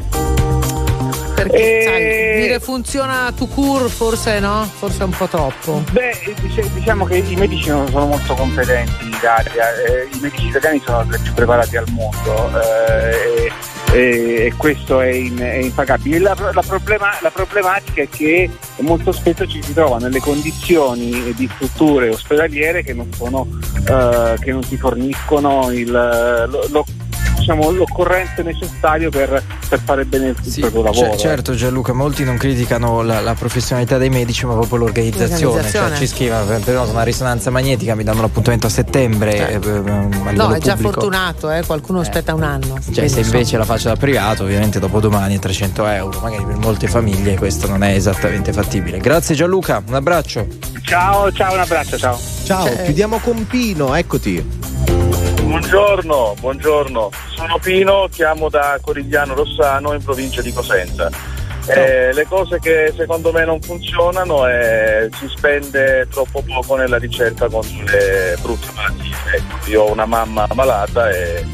Perché Eh, sai, dire funziona to cure forse no? Forse è un po' troppo. Beh, diciamo che i medici non sono molto competenti in Italia, eh, i medici italiani sono tra i più preparati al mondo eh, e, e- e questo è, in- è impagabile. La, la problema- la problematica è che molto spesso ci si trova nelle condizioni di strutture ospedaliere che non, sono, eh, che non ti forniscono il, lo- lo- diciamo, l'occorrente necessario per, per fare bene il Sì, proprio lavoro. c- certo Gianluca, molti non criticano la, la professionalità dei medici ma proprio l'organizzazione, L'organizzazione. cioè ci scrivono per per una risonanza magnetica, mi danno l'appuntamento a settembre eh, eh, a livello No, è già pubblico. fortunato, eh, qualcuno aspetta un anno. Cioè, se invece la faccio da privato, ovviamente dopo domani è 300 euro. Magari per molte famiglie questo non è esattamente fattibile. Grazie Gianluca, un abbraccio. Ciao, ciao, un abbraccio, ciao. Ciao, Cioè, chiudiamo con Pino, eccoti. Buongiorno, buongiorno. Sono Pino, chiamo da Corigliano Rossano in provincia di Cosenza. Eh, le cose che secondo me non funzionano è si spende troppo poco nella ricerca contro le brutte malattie. Ecco, io ho una mamma malata e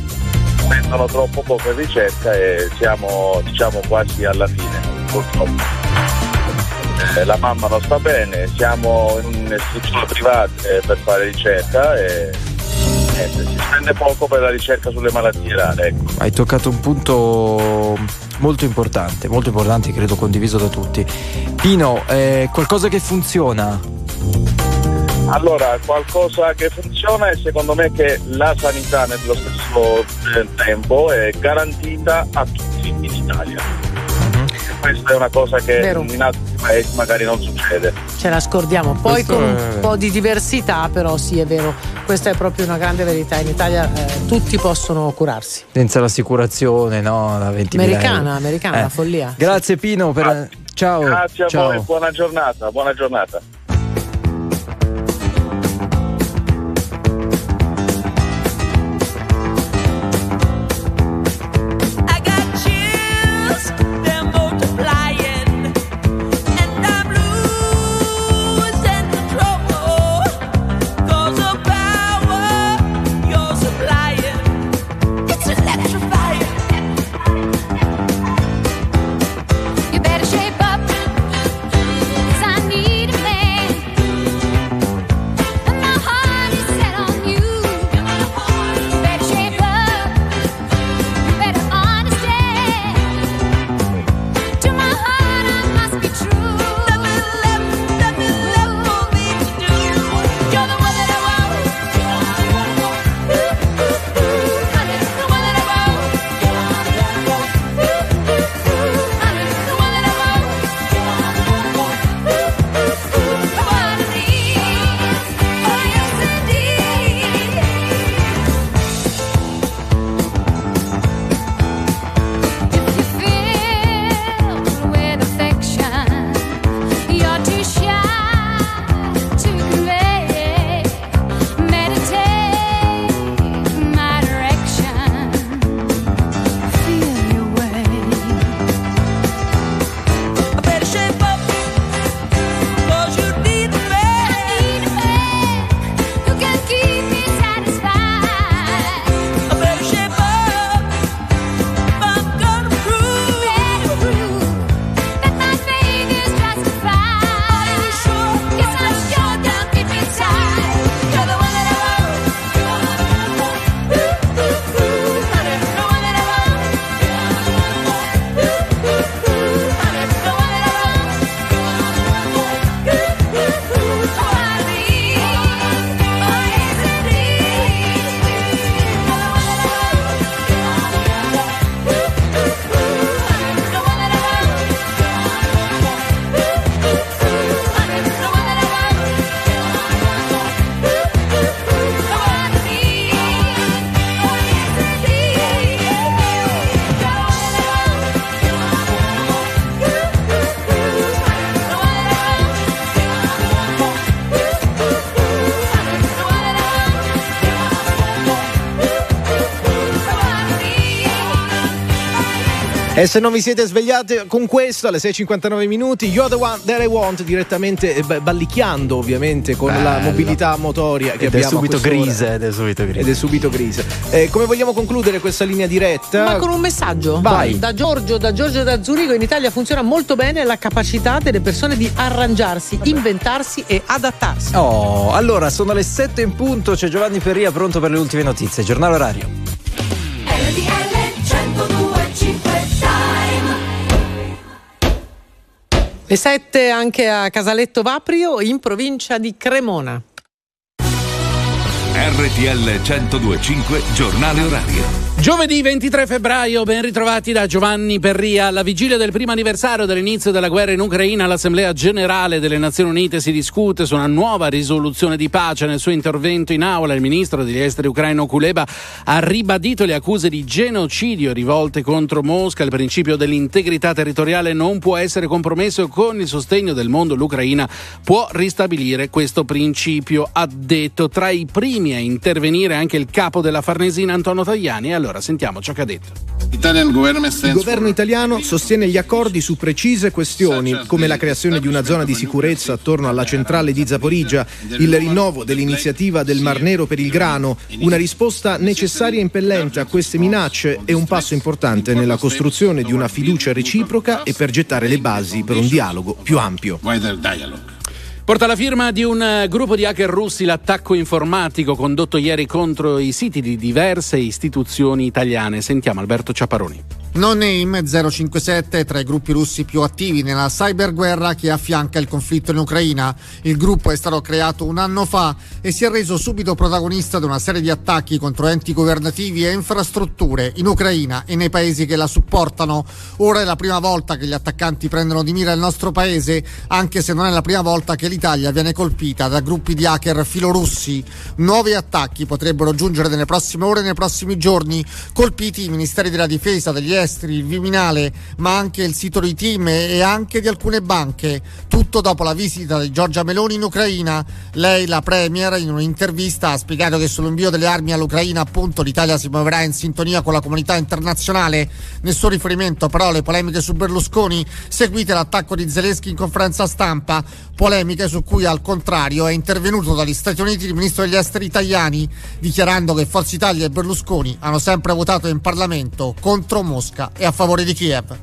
spendono troppo poco in ricerca e siamo diciamo quasi alla fine, purtroppo. Eh, la mamma non sta bene, siamo in istituzioni private per fare ricerca e niente, si spende poco per la ricerca sulle malattie rare. Ecco. Hai toccato un punto molto importante, molto importante, credo condiviso da tutti. Pino, eh, qualcosa che funziona? Allora, qualcosa che funziona è secondo me che la sanità nello stesso eh, tempo è garantita a tutti in Italia. Questa è una cosa che Vero. in altri paesi magari non succede. Ce la scordiamo. Poi Questo con un è- po' di diversità, però sì, è vero. Questa è proprio una grande verità. In Italia eh, tutti possono curarsi. Senza l'assicurazione, no? Da 20.000 Americana, euro. americana, Eh. follia. Grazie Pino, per... ciao. Grazie a ciao. voi, buona giornata, buona giornata. E se non vi siete svegliati con questo alle 6.59 minuti, You're the one that I want, direttamente eh, ba- ballicchiando ovviamente con la Bello. mobilità motoria che Ed è abbiamo a subito grise, ed è subito grise. Ed è subito grise. Eh, come vogliamo concludere questa linea diretta? Ma con un messaggio Vai. da Giorgio, da Giorgio da Zurigo in Italia funziona molto bene la capacità delle persone di arrangiarsi, inventarsi e adattarsi. Oh, allora sono le 7 in punto, c'è Giovanni Perria pronto per le ultime notizie. Giornale orario. Le 7 anche a Casaletto Vaprio in provincia di Cremona. RTL 1025 Giornale Orario. Giovedì 23 febbraio, ben ritrovati da Giovanni Perria. Alla vigilia del primo anniversario dell'inizio della guerra in Ucraina, l'Assemblea generale delle Nazioni Unite si discute su una nuova risoluzione di pace. Nel suo intervento in aula, il ministro degli esteri ucraino Kuleba ha ribadito le accuse di genocidio rivolte contro Mosca. Il principio dell'integrità territoriale non può essere compromesso e con il sostegno del mondo l'Ucraina può ristabilire questo principio, ha detto. Tra i primi a intervenire anche il capo della Farnesina Antonio Tajani. E allora sentiamo ciò che ha detto. Il governo italiano sostiene gli accordi su precise questioni, come la creazione di una zona di sicurezza attorno alla centrale di Zaporizia, il rinnovo dell'iniziativa del Mar Nero per il grano, una risposta necessaria e impellente a queste minacce e un passo importante nella costruzione di una fiducia reciproca e per gettare le basi per un dialogo più ampio. Porta la firma di un eh, gruppo di hacker russi l'attacco informatico condotto ieri contro i siti di diverse istituzioni italiane. Sentiamo Alberto Ciaparoni. No Name 057 è tra i gruppi russi più attivi nella cyberguerra che affianca il conflitto in Ucraina. Il gruppo è stato creato un anno fa e si è reso subito protagonista di una serie di attacchi contro enti governativi e infrastrutture in Ucraina e nei paesi che la supportano. Ora è la prima volta che gli attaccanti prendono di mira il nostro paese, anche se non è la prima volta che l'Italia viene colpita da gruppi di hacker filorussi. Nuovi attacchi potrebbero giungere nelle prossime ore e nei prossimi giorni, colpiti i ministeri della difesa, degli il Viminale, ma anche il sito di team e anche di alcune banche. Tutto dopo la visita di Giorgia Meloni in Ucraina. Lei, la Premier, in un'intervista ha spiegato che sull'invio delle armi all'Ucraina, appunto, l'Italia si muoverà in sintonia con la comunità internazionale. Nel suo riferimento, però, alle polemiche su Berlusconi, seguite l'attacco di Zelensky in conferenza stampa, polemiche su cui, al contrario, è intervenuto dagli Stati Uniti il ministro degli esteri italiani, dichiarando che Forza Italia e Berlusconi hanno sempre votato in Parlamento contro Mosca e a favore di Kiev.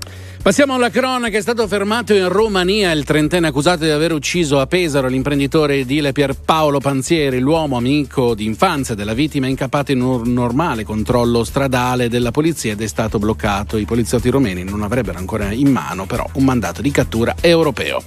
Passiamo alla cronaca, è stato fermato in Romania il trentenne accusato di aver ucciso a Pesaro l'imprenditore edile Pierpaolo Panzieri, l'uomo amico d'infanzia della vittima incappato in un normale controllo stradale della polizia ed è stato bloccato. I poliziotti romeni non avrebbero ancora in mano però un mandato di cattura europeo.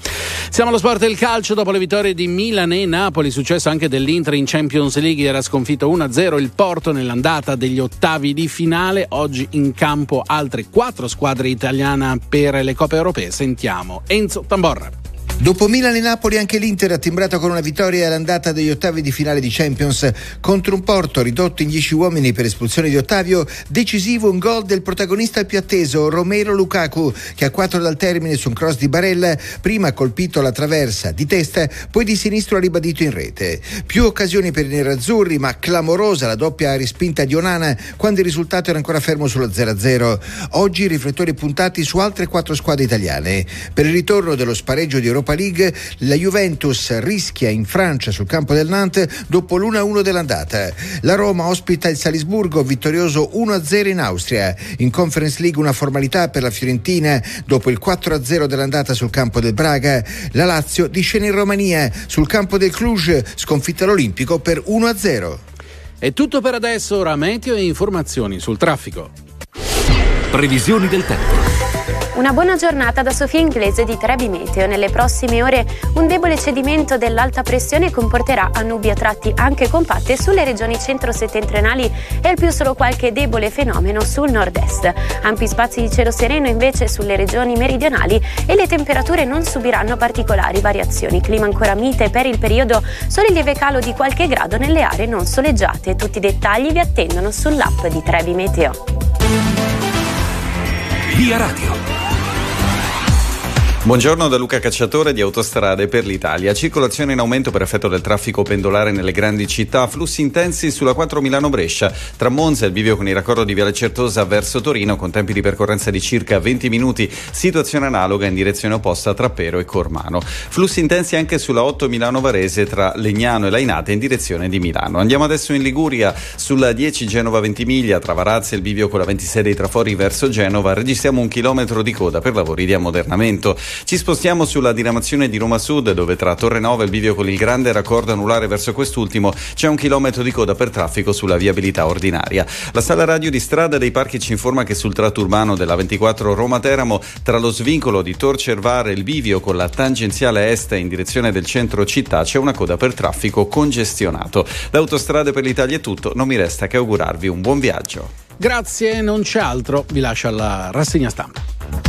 Siamo allo sport del calcio dopo le vittorie di Milan e Napoli, successo anche dell'Inter in Champions League, era sconfitto 1-0 il Porto nell'andata degli ottavi di finale, oggi in campo altre quattro squadre italiane per le coppe europee. Sentiamo Enzo Tamborra. Dopo Milan e Napoli anche l'Inter ha timbrato con una vittoria all'andata degli ottavi di finale di Champions contro un Porto ridotto in 10 uomini per espulsione di Ottavio, decisivo un gol del protagonista più atteso Romero Lukaku che a 4 dal termine su un cross di Barella prima ha colpito la traversa di testa poi di sinistro ha ribadito in rete. Più occasioni per i nerazzurri ma clamorosa la doppia rispinta di Onana quando il risultato era ancora fermo sullo 0-0. Oggi i riflettori puntati su altre quattro squadre italiane. Per il ritorno dello spareggio di Europa League, la Juventus rischia in Francia sul campo del Nantes dopo l'1-1 dell'andata. La Roma ospita il Salisburgo vittorioso 1-0 in Austria. In Conference League una formalità per la Fiorentina dopo il 4-0 dell'andata sul campo del Braga. La Lazio discende in Romania sul campo del Cluj, sconfitta l'Olimpico per 1-0. È tutto per adesso, ora meteo e informazioni sul traffico. Previsioni del tempo. Una buona giornata da Sofia Inglese di Trebi Meteo. Nelle prossime ore un debole cedimento dell'alta pressione comporterà nubi a tratti anche compatte sulle regioni centro-settentrionali e al più solo qualche debole fenomeno sul nord-est. Ampi spazi di cielo sereno invece sulle regioni meridionali e le temperature non subiranno particolari variazioni. Clima ancora mite per il periodo, solo il lieve calo di qualche grado nelle aree non soleggiate. Tutti i dettagli vi attendono sull'app di Trebi Meteo. Via Radio. Buongiorno da Luca Cacciatore di Autostrade per l'Italia. Circolazione in aumento per effetto del traffico pendolare nelle grandi città. Flussi intensi sulla 4 Milano-Brescia. Tra Monza e il bivio con il raccordo di Viale Certosa verso Torino con tempi di percorrenza di circa 20 minuti. Situazione analoga in direzione opposta tra Pero e Cormano. Flussi intensi anche sulla 8 Milano-Varese tra Legnano e Lainate in direzione di Milano. Andiamo adesso in Liguria sulla 10 Genova-Ventimiglia tra Varazze e il bivio con la 26 dei trafori verso Genova. Registriamo un chilometro di coda per lavori di ammodernamento. Ci spostiamo sulla diramazione di Roma Sud, dove tra Torre Nova e il bivio con il grande raccordo anulare verso quest'ultimo c'è un chilometro di coda per traffico sulla viabilità ordinaria. La sala radio di strada dei parchi ci informa che sul tratto urbano della 24 Roma Teramo, tra lo svincolo di Tor Cervare e il bivio con la tangenziale est in direzione del centro città c'è una coda per traffico congestionato. Da Autostrade per l'Italia è tutto, non mi resta che augurarvi un buon viaggio. Grazie, non c'è altro. Vi lascio alla rassegna stampa.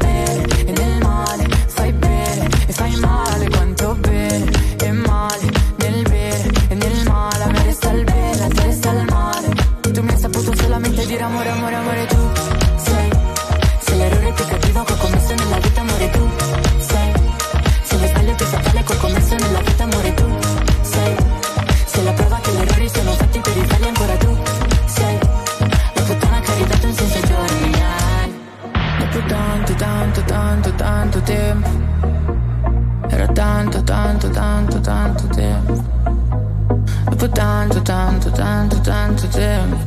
tanto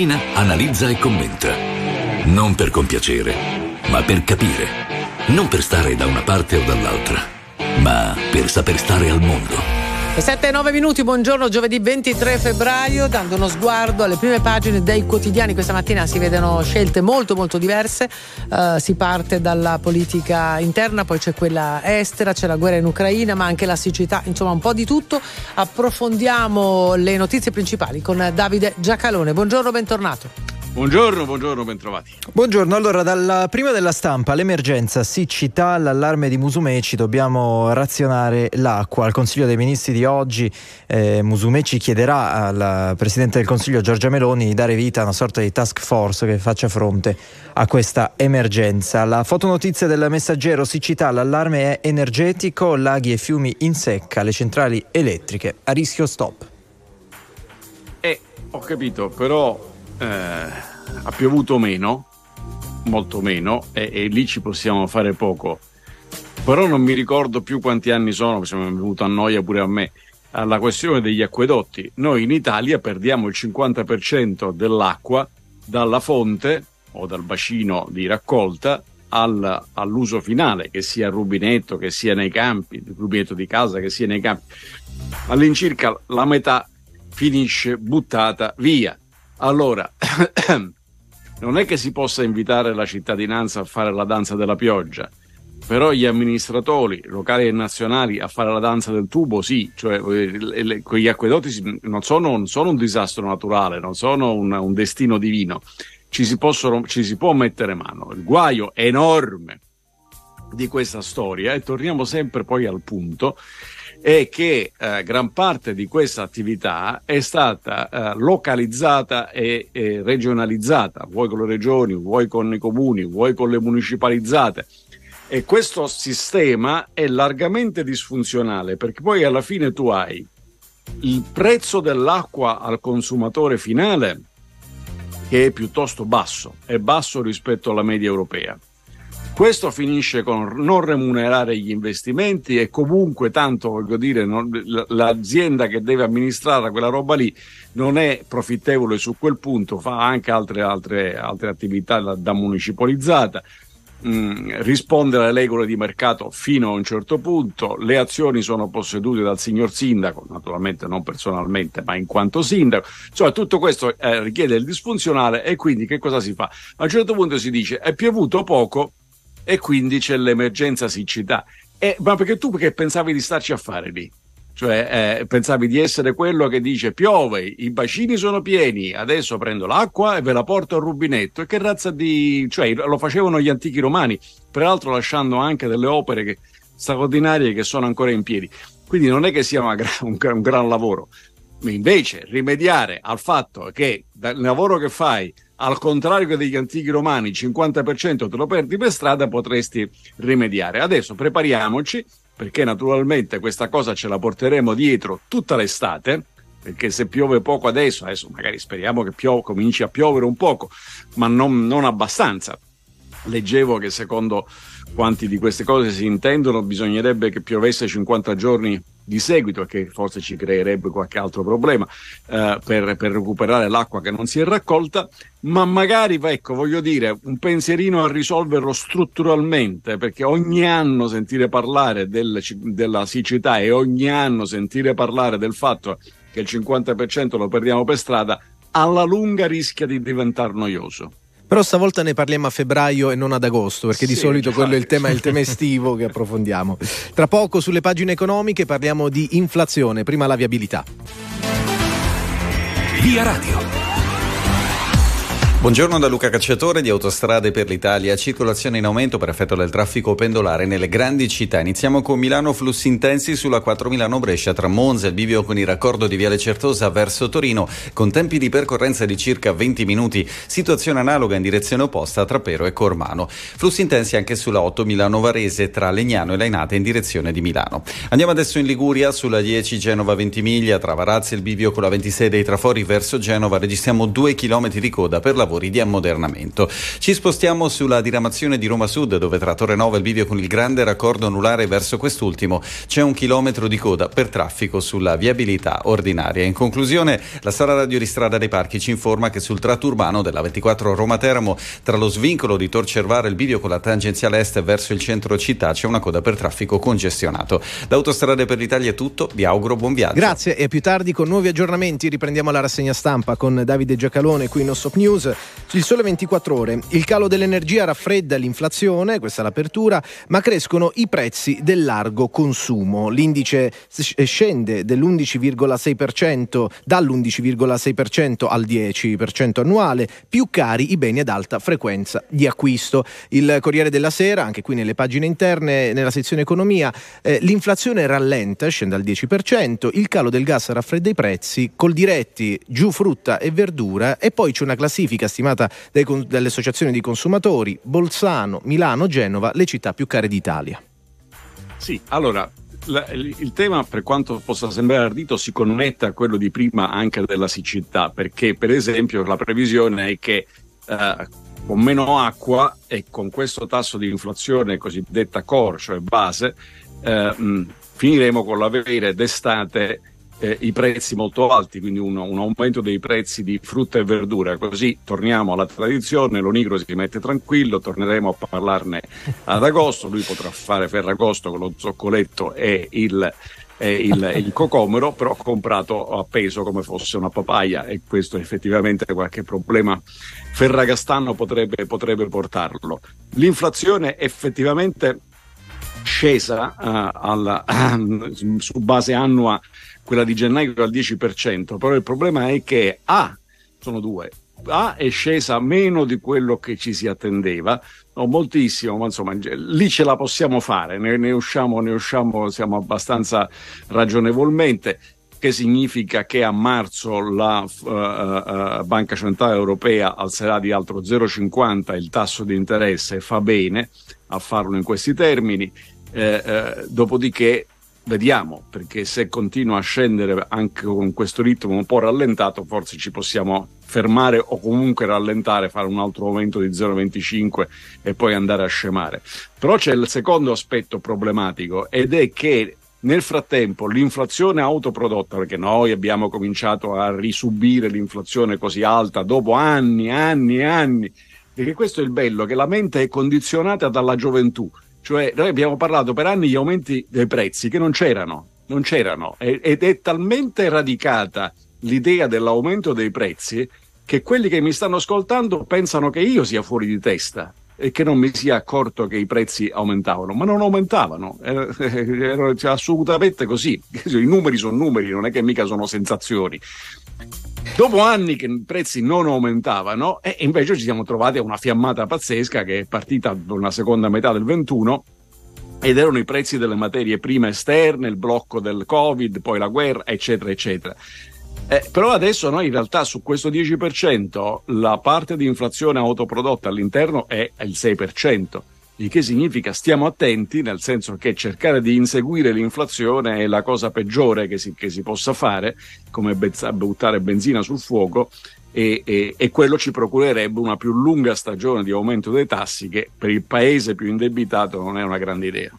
mattina analizza e commenta. Non per compiacere, ma per capire. Non per stare da una parte o dall'altra, ma per saper stare al mondo. E 7 e 9 minuti, buongiorno, giovedì 23 febbraio, dando uno sguardo alle prime pagine dei quotidiani. Questa mattina si vedono scelte molto molto diverse. Eh, si parte dalla politica interna, poi c'è quella estera, c'è la guerra in Ucraina, ma anche la siccità, insomma un po' di tutto. Approfondiamo le notizie principali con Davide Giacalone. Buongiorno, bentornato. Buongiorno, buongiorno, bentrovati. Buongiorno, allora dalla prima della stampa l'emergenza siccità, l'allarme di Musumeci, dobbiamo razionare l'acqua. Al Consiglio dei Ministri di oggi eh, Musumeci chiederà al Presidente del Consiglio Giorgia Meloni di dare vita a una sorta di task force che faccia fronte a questa emergenza. La fotonotizia del messaggero siccità, l'allarme è energetico, laghi e fiumi in secca, le centrali elettriche a rischio stop. Eh, ho capito, però eh, ha piovuto meno, molto meno, e, e lì ci possiamo fare poco. Però non mi ricordo più quanti anni sono, mi è venuto a noia pure a me, alla questione degli acquedotti. Noi in Italia perdiamo il 50% dell'acqua dalla fonte o dal bacino di raccolta al- all'uso finale, che sia il rubinetto, che sia nei campi, il rubinetto di casa, che sia nei campi. All'incirca la metà finisce buttata via. Allora, non è che si possa invitare la cittadinanza a fare la danza della pioggia, però gli amministratori locali e nazionali a fare la danza del tubo, sì, cioè eh, quegli acquedotti non sono, non sono un disastro naturale, non sono un, un destino divino, ci si, possono, ci si può mettere mano. Il guaio enorme di questa storia, e torniamo sempre poi al punto, è che eh, gran parte di questa attività è stata eh, localizzata e, e regionalizzata, vuoi con le regioni, vuoi con i comuni, vuoi con le municipalizzate. E questo sistema è largamente disfunzionale perché poi alla fine tu hai il prezzo dell'acqua al consumatore finale che è piuttosto basso, è basso rispetto alla media europea. Questo finisce con non remunerare gli investimenti e comunque tanto voglio dire non- l'azienda che deve amministrare quella roba lì non è profittevole su quel punto, fa anche altre, altre, altre attività da, da municipalizzata, mm, risponde alle regole di mercato fino a un certo punto, le azioni sono possedute dal signor sindaco, naturalmente non personalmente ma in quanto sindaco, insomma tutto questo eh, richiede il disfunzionale e quindi che cosa si fa? A un certo punto si dice è piovuto poco e quindi c'è l'emergenza siccità. Eh, ma perché tu che pensavi di starci a fare lì? Cioè, eh, pensavi di essere quello che dice piove, i bacini sono pieni, adesso prendo l'acqua e ve la porto al rubinetto. E che razza di. cioè, lo facevano gli antichi romani, peraltro lasciando anche delle opere che, straordinarie che sono ancora in piedi. Quindi non è che sia gra- un, un gran lavoro. Invece, rimediare al fatto che dal lavoro che fai, al contrario che degli antichi romani, il 50% te lo perdi per strada, potresti rimediare. Adesso prepariamoci, perché naturalmente questa cosa ce la porteremo dietro tutta l'estate, perché se piove poco adesso, adesso magari speriamo che pio- cominci a piovere un poco, ma non, non abbastanza. Leggevo che secondo quanti di queste cose si intendono bisognerebbe che piovesse 50 giorni di seguito, che forse ci creerebbe qualche altro problema eh, per, per recuperare l'acqua che non si è raccolta, ma magari, ecco, voglio dire, un pensierino a risolverlo strutturalmente, perché ogni anno sentire parlare del- della siccità e ogni anno sentire parlare del fatto che il 50% lo perdiamo per strada, alla lunga rischia di diventare noioso. Però stavolta ne parliamo a febbraio e non ad agosto, perché di Sì, solito già. quello è il tema, è il tema estivo che approfondiamo. Tra poco sulle pagine economiche parliamo di inflazione, prima la viabilità. Via Radio. Buongiorno da Luca Cacciatore di Autostrade per l'Italia. Circolazione in aumento per effetto del traffico pendolare nelle grandi città. Iniziamo con Milano, flussi intensi sulla 4 Milano-Brescia tra Monza e il bivio con il raccordo di Viale Certosa verso Torino, con tempi di percorrenza di circa 20 minuti. Situazione analoga in direzione opposta tra Pero e Cormano. Flussi intensi anche sulla 8 Milano-Varese tra Legnano e Lainate in direzione di Milano. Andiamo adesso in Liguria, sulla 10 Genova-Ventimiglia, tra Varazzi e il bivio con la 26 dei Trafori verso Genova. Registriamo 2 km di coda per lavori lavori di ammodernamento. Ci spostiamo sulla diramazione di Roma Sud, dove tra Torre Nova e il bivio con il grande raccordo anulare verso quest'ultimo c'è un chilometro di coda per traffico sulla viabilità ordinaria. In conclusione, la Sala Radio di Strada dei Parchi ci informa che sul tratto urbano della 24 Roma Teramo, tra lo svincolo di Tor Cervaro e il bivio con la tangenziale est verso il centro città, c'è una coda per traffico congestionato. Da Autostrade per l'Italia è tutto, vi auguro buon viaggio. Grazie e più tardi con nuovi aggiornamenti riprendiamo la rassegna stampa con Davide Giacalone qui in Ossop News. Il sole 24 ore. Il calo dell'energia raffredda l'inflazione, questa è l'apertura, ma crescono i prezzi del largo consumo. L'indice s- scende dell'11,6% dall'11,6% al 10% annuale, più cari i beni ad alta frequenza di acquisto. Il Corriere della Sera, anche qui nelle pagine interne, nella sezione economia, eh, l'inflazione rallenta, scende al 10%, il calo del gas raffredda i prezzi, col diretti giù frutta e verdura e poi c'è una classifica stimata dai dalle associazioni di consumatori, Bolzano, Milano, Genova, le città più care d'Italia. Sì, allora il tema, per quanto possa sembrare ardito, si connette a quello di prima anche della siccità, perché per esempio la previsione è che eh, con meno acqua e con questo tasso di inflazione cosiddetta core, cioè base, eh, mh, finiremo con l'avere d'estate eh, i prezzi molto alti, quindi un, un aumento dei prezzi di frutta e verdura. Così torniamo alla tradizione, l'Onigro si mette tranquillo, torneremo a parlarne ad agosto, lui potrà fare Ferragosto con lo zoccoletto e il, e il, il cocomero, però comprato a peso come fosse una papaya e questo effettivamente qualche problema ferragastano potrebbe, potrebbe portarlo. L'inflazione effettivamente scesa eh, alla- su base annua quella di gennaio al 10%, però il problema è che A, sono due, A è scesa meno di quello che ci si attendeva, no, moltissimo, ma insomma lì ce la possiamo fare, ne, ne usciamo, ne usciamo, siamo abbastanza ragionevolmente che significa che a marzo la eh, eh, Banca Centrale Europea alzerà di altro 0,50 il tasso di interesse fa bene a farlo in questi termini, eh, eh, dopodiché vediamo, perché se continua a scendere anche con questo ritmo un po' rallentato, forse ci possiamo fermare o comunque rallentare, fare un altro aumento di 0,25 e poi andare a scemare. Però c'è il secondo aspetto problematico ed è che nel frattempo l'inflazione autoprodotta, perché noi abbiamo cominciato a risubire l'inflazione così alta dopo anni, anni e anni, perché questo è il bello, che la mente è condizionata dalla gioventù. Cioè, noi abbiamo parlato per anni di aumenti dei prezzi che non c'erano, non c'erano, ed è talmente radicata l'idea dell'aumento dei prezzi che quelli che mi stanno ascoltando pensano che io sia fuori di testa e che non mi sia accorto che i prezzi aumentavano, ma non aumentavano, era, assolutamente così. I numeri sono numeri, non è che mica sono sensazioni. Dopo anni che i prezzi non aumentavano, e invece ci siamo trovati a una fiammata pazzesca che è partita nella seconda metà del 21 ed erano i prezzi delle materie prime esterne, il blocco del Covid, poi la guerra, eccetera, eccetera. Eh, però adesso noi in realtà su questo 10% la parte di inflazione autoprodotta all'interno è il 6%, il che significa stiamo attenti, nel senso che cercare di inseguire l'inflazione è la cosa peggiore che si, che si possa fare, come buttare benzina sul fuoco, e, e- e quello ci procurerebbe una più lunga stagione di aumento dei tassi che per il paese più indebitato non è una grande idea.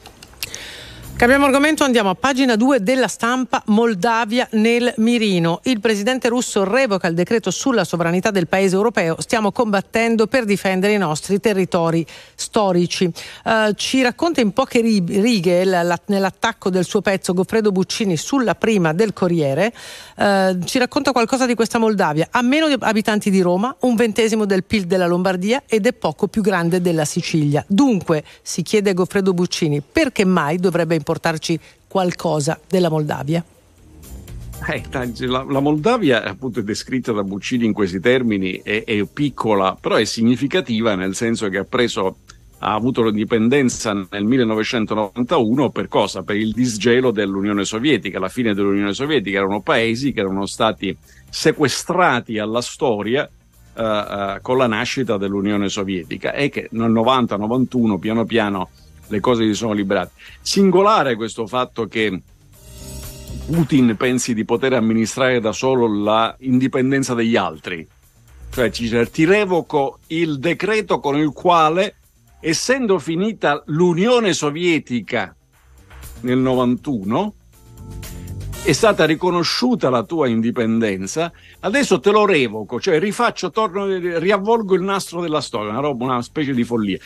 Cambiamo argomento, andiamo a pagina 2 della stampa Moldavia nel mirino. Il presidente russo revoca il decreto sulla sovranità del paese europeo. Stiamo combattendo per difendere i nostri territori storici. Eh, ci racconta in poche ri- righe la- la- nell'attacco del suo pezzo Goffredo Buccini sulla prima del Corriere. Eh, ci racconta qualcosa di questa Moldavia. Ha meno abitanti di Roma, un ventesimo del PIL della Lombardia ed è poco più grande della Sicilia. Dunque, si chiede Goffredo Buccini, perché mai dovrebbe importarci qualcosa della Moldavia? Eh, la, la Moldavia, appunto, è descritta da Buccini in questi termini, è, è piccola, però è significativa nel senso che ha preso, ha avuto l'indipendenza nel 1991 per cosa? Per il disgelo dell'Unione Sovietica, la fine dell'Unione Sovietica. Erano paesi che erano stati sequestrati alla storia eh, eh, con la nascita dell'Unione Sovietica e che nel 90-91 piano piano le cose si sono liberate. Singolare questo fatto che Putin pensi di poter amministrare da solo la indipendenza degli altri. cioè ti revoco il decreto con il quale, essendo finita l'Unione Sovietica nel 91, è stata riconosciuta la tua indipendenza, adesso te lo revoco, cioè rifaccio, torno, riavvolgo il nastro della storia, una roba, una specie di follia.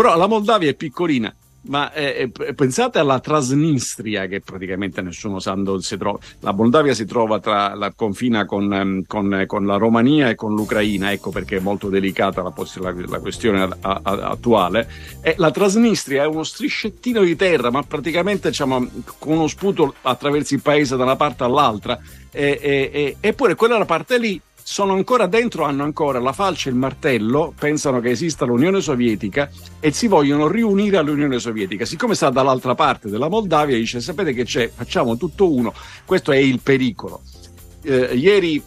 Però la Moldavia è piccolina, ma eh, eh, pensate alla Transnistria, che praticamente nessuno sa dove si trova. La Moldavia si trova tra la confina con, ehm, con, eh, con la Romania e con l'Ucraina, ecco perché è molto delicata la, la- la questione a- a- attuale. E la Transnistria è uno striscettino di terra, ma praticamente diciamo, con uno sputo attraverso il paese da una parte all'altra. E, e- e- eppure quella parte lì sono ancora dentro, hanno ancora la falce e il martello, pensano che esista l'Unione Sovietica e si vogliono riunire all'Unione Sovietica. Siccome sta dall'altra parte della Moldavia, dice: Sapete che c'è? Facciamo tutto uno. Questo è il pericolo. Eh, ieri,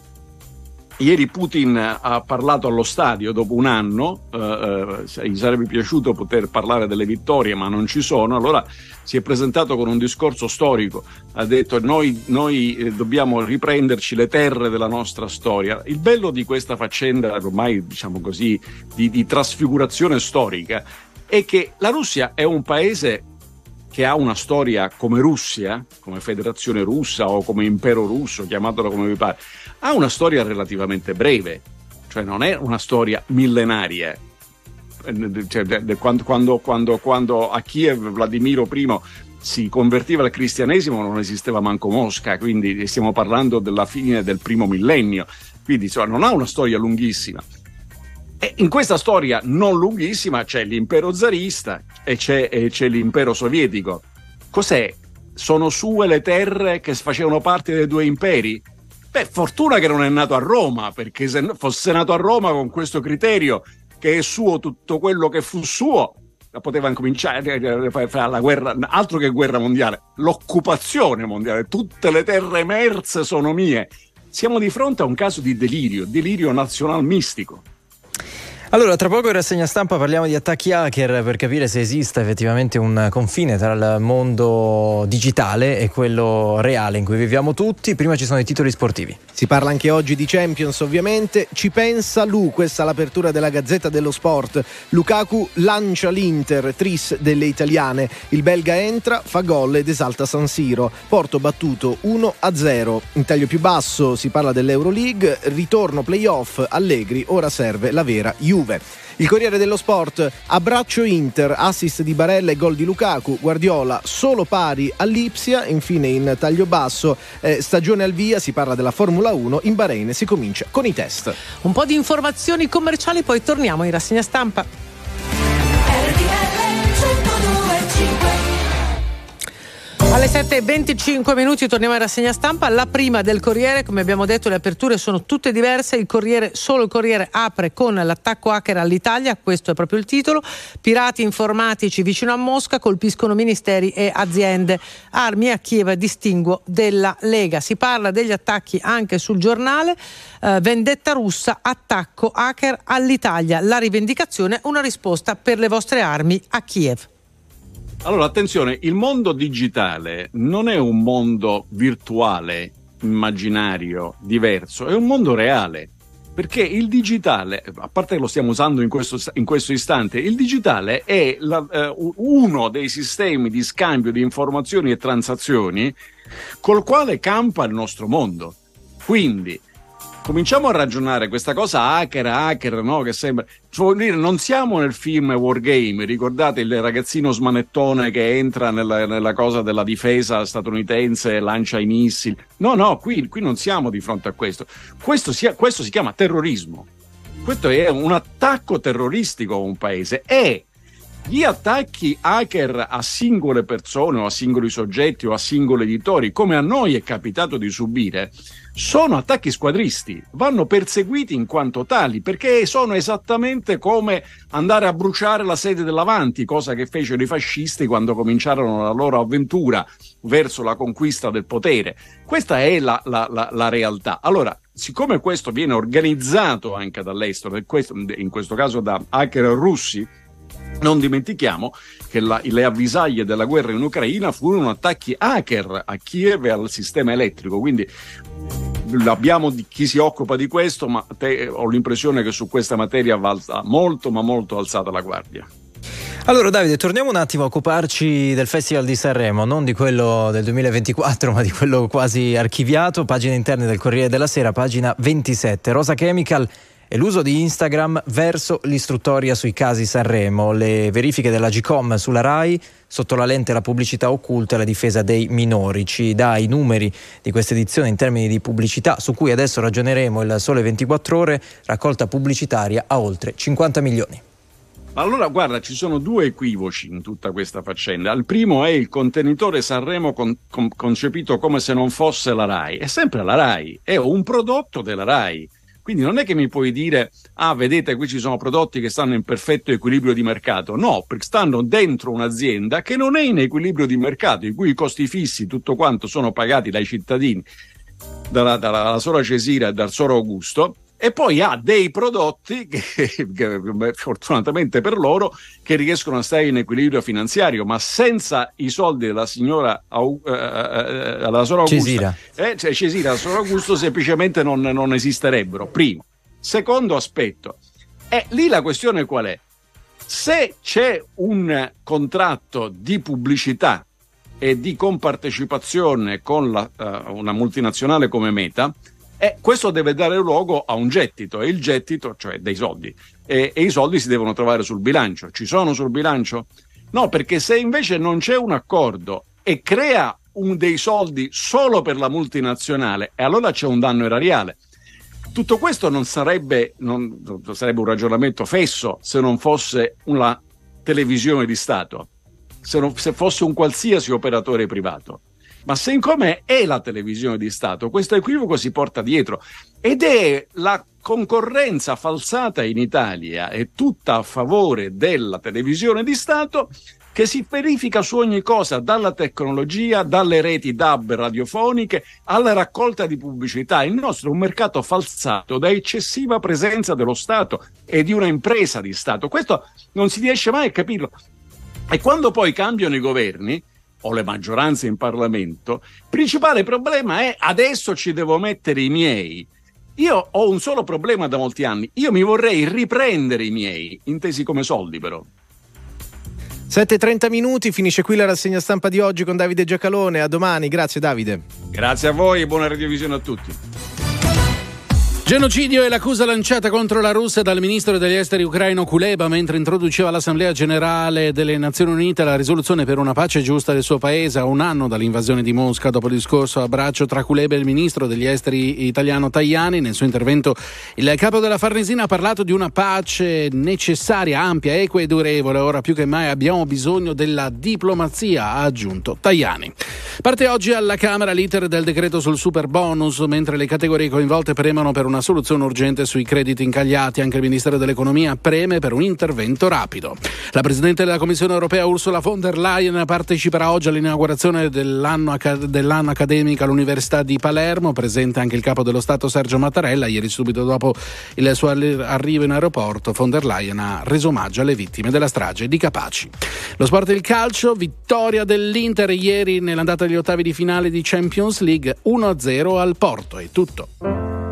ieri Putin ha parlato allo stadio dopo un anno. eh, eh, gli sarebbe piaciuto poter parlare delle vittorie, ma non ci sono. Allora si è presentato con un discorso storico, ha detto noi, noi, eh, dobbiamo riprenderci le terre della nostra storia. Il bello di questa faccenda, ormai diciamo così, di, di trasfigurazione storica, è che la Russia è un paese che ha una storia come Russia, come Federazione russa o come Impero russo, chiamatelo come vi pare, ha una storia relativamente breve, cioè non è una storia millenaria cioè, de- quando, quando- quando- quando a Kiev Vladimiro I si convertiva al cristianesimo non esisteva manco Mosca, quindi stiamo parlando della fine del primo millennio, quindi insomma, non ha una storia lunghissima. E in questa storia non lunghissima c'è l'impero zarista e c'è, e c'è l'impero sovietico. Cos'è? Sono sue le terre che facevano parte dei due imperi? Beh, fortuna che non è nato a Roma, perché se fosse nato a Roma con questo criterio che è suo tutto quello che fu suo, poteva incominciare a fare la guerra, altro che guerra mondiale, l'occupazione mondiale, tutte le terre emerse sono mie. Siamo di fronte a un caso di delirio, delirio nazional mistico. Allora, tra poco in rassegna stampa parliamo di attacchi hacker per capire se esista effettivamente un confine tra il mondo digitale e quello reale in cui viviamo tutti. Prima ci sono i titoli sportivi. Si parla anche oggi di Champions, ovviamente. Ci pensa Lu, questa è l'apertura della Gazzetta dello Sport. Lukaku lancia l'Inter, tris delle italiane. Il belga entra, fa gol ed esalta San Siro. Porto battuto 1-0. In taglio più basso si parla dell'Euroleague. Ritorno playoff, Allegri, ora serve la vera Juve. Il Corriere dello Sport, abbraccio Inter, assist di Barella e gol di Lukaku, Guardiola solo pari all'Ipsia, infine in taglio basso, eh, stagione al via, si parla della Formula 1, in Bahrain si comincia con i test. Un po' di informazioni commerciali, poi torniamo in rassegna stampa. Alle 7.25 minuti torniamo in rassegna stampa. La prima del Corriere, come abbiamo detto, le aperture sono tutte diverse. Il Corriere, solo il Corriere apre con l'attacco hacker all'Italia, questo è proprio il titolo. Pirati informatici vicino a Mosca colpiscono ministeri e aziende. Armi a Kiev, distinguo della Lega. Si parla degli attacchi anche sul giornale. Eh, vendetta russa, attacco hacker all'Italia. La rivendicazione, una risposta per le vostre armi a Kiev. Allora, attenzione, il mondo digitale non è un mondo virtuale, immaginario, diverso, è un mondo reale. Perché il digitale, a parte che lo stiamo usando in questo, in questo istante, il digitale è la- eh, uno dei sistemi di scambio di informazioni e transazioni col quale campa il nostro mondo. Quindi, cominciamo a ragionare questa cosa hacker, hacker, no? Che sembra. Cioè, dire, non siamo nel film Wargame, ricordate il ragazzino smanettone che entra nella, nella cosa della difesa statunitense e lancia i missili. No, no, qui, qui non siamo di fronte a questo. Questo, sia- questo si chiama terrorismo. Questo è un attacco terroristico a un paese e gli attacchi hacker a singole persone o a singoli soggetti o a singoli editori, come a noi è capitato di subire, sono attacchi squadristi, vanno perseguiti in quanto tali, perché sono esattamente come andare a bruciare la sede dell'Avanti, cosa che fecero i fascisti quando cominciarono la loro avventura verso la conquista del potere. Questa è la, la- la- la realtà. Allora, siccome questo viene organizzato anche dall'estero, in questo, caso da hacker russi, non dimentichiamo che la- le avvisaglie della guerra in Ucraina furono attacchi hacker a Kiev e al sistema elettrico, quindi abbiamo di chi si occupa di questo, ma te- ho l'impressione che su questa materia va molto ma molto alzata la guardia. Allora Davide, torniamo un attimo a occuparci del Festival di Sanremo, non di quello del 2024, ma di quello quasi archiviato, pagine interne del Corriere della Sera, pagina 27. Rosa Chemical e l'uso di Instagram verso l'istruttoria sui casi Sanremo, le verifiche della GCOM sulla RAI, sotto la lente la pubblicità occulta e la difesa dei minori. Ci dà i numeri di questa edizione in termini di pubblicità, su cui adesso ragioneremo il sole 24 ore, raccolta pubblicitaria a oltre 50 milioni. Allora, guarda, ci sono due equivoci in tutta questa faccenda. Il primo è il contenitore Sanremo con- con- concepito come se non fosse la RAI. È sempre la RAI, è un prodotto della RAI. Quindi non è che mi puoi dire, ah, vedete, qui ci sono prodotti che stanno in perfetto equilibrio di mercato. No, perché stanno dentro un'azienda che non è in equilibrio di mercato, i cui costi fissi, tutto quanto, sono pagati dai cittadini, dalla, dalla, dalla Sora Cesira e dal Soro Augusto, e poi ha dei prodotti che, che, fortunatamente per loro che riescono a stare in equilibrio finanziario ma senza i soldi della signora Au- eh, eh, della Sora Augusto Cesira. eh, cioè Cesira Sora Augusto semplicemente non, non esisterebbero. Primo. Secondo aspetto. E lì la questione qual è? Se c'è un contratto di pubblicità e di compartecipazione con la, eh, una multinazionale come Meta, eh, questo deve dare luogo a un gettito e il gettito, cioè dei soldi, e, e i soldi si devono trovare sul bilancio. Ci sono sul bilancio? No, perché se invece non c'è un accordo e crea un dei soldi solo per la multinazionale, e allora c'è un danno erariale. Tutto questo non sarebbe, non sarebbe un ragionamento fesso se non fosse una televisione di Stato, se, non- se fosse un qualsiasi operatore privato. Ma se income è la televisione di Stato, questo equivoco si porta dietro ed è la concorrenza falsata in Italia, è tutta a favore della televisione di Stato che si verifica su ogni cosa, dalla tecnologia, dalle reti DAB radiofoniche alla raccolta di pubblicità. Il nostro è un mercato falsato da eccessiva presenza dello Stato e di una impresa di Stato. Questo non si riesce mai a capirlo. E quando poi cambiano i governi o le maggioranze in Parlamento, il principale problema è adesso ci devo mettere i miei. Io ho un solo problema da molti anni, io mi vorrei riprendere i miei, intesi come soldi però. 7.30 minuti, finisce qui la rassegna stampa di oggi con Davide Giacalone. A domani, grazie Davide. Grazie a voi e buona radiovisione a tutti. Genocidio è l'accusa lanciata contro la Russia dal ministro degli esteri ucraino Kuleba mentre introduceva all'Assemblea generale delle Nazioni Unite la risoluzione per una pace giusta del suo paese a un anno dall'invasione di Mosca. Dopo il discorso a braccio tra Kuleba e il ministro degli esteri italiano Tajani, nel suo intervento il capo della Farnesina ha parlato di una pace necessaria, ampia, equa e durevole. Ora più che mai abbiamo bisogno della diplomazia, ha aggiunto Tajani. Parte oggi alla Camera l'iter del decreto sul super bonus, mentre le categorie coinvolte premono per una soluzione urgente sui crediti incagliati. Anche il Ministero dell'Economia preme per un intervento rapido. La Presidente della Commissione europea Ursula von der Leyen parteciperà oggi all'inaugurazione dell'anno, dell'anno accademico all'Università di Palermo. Presente anche il capo dello Stato Sergio Mattarella. Ieri, subito dopo il suo arri- arrivo in aeroporto, von der Leyen ha reso omaggio alle vittime della strage di Capaci. Lo sport e il calcio, vittoria dell'Inter ieri nell'andata agli ottavi di finale di Champions League 1-0 al Porto. È tutto.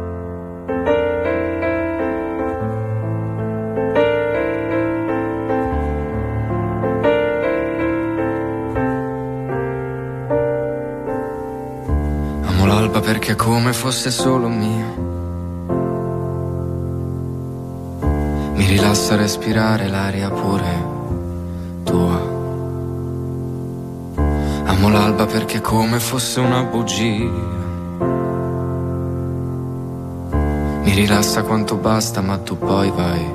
L'alba perché come fosse solo mio. Mi rilassa respirare l'aria pure tua. Amo l'alba perché come fosse una bugia. Mi rilassa quanto basta, ma tu poi vai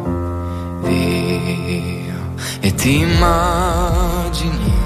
via. E ti immagini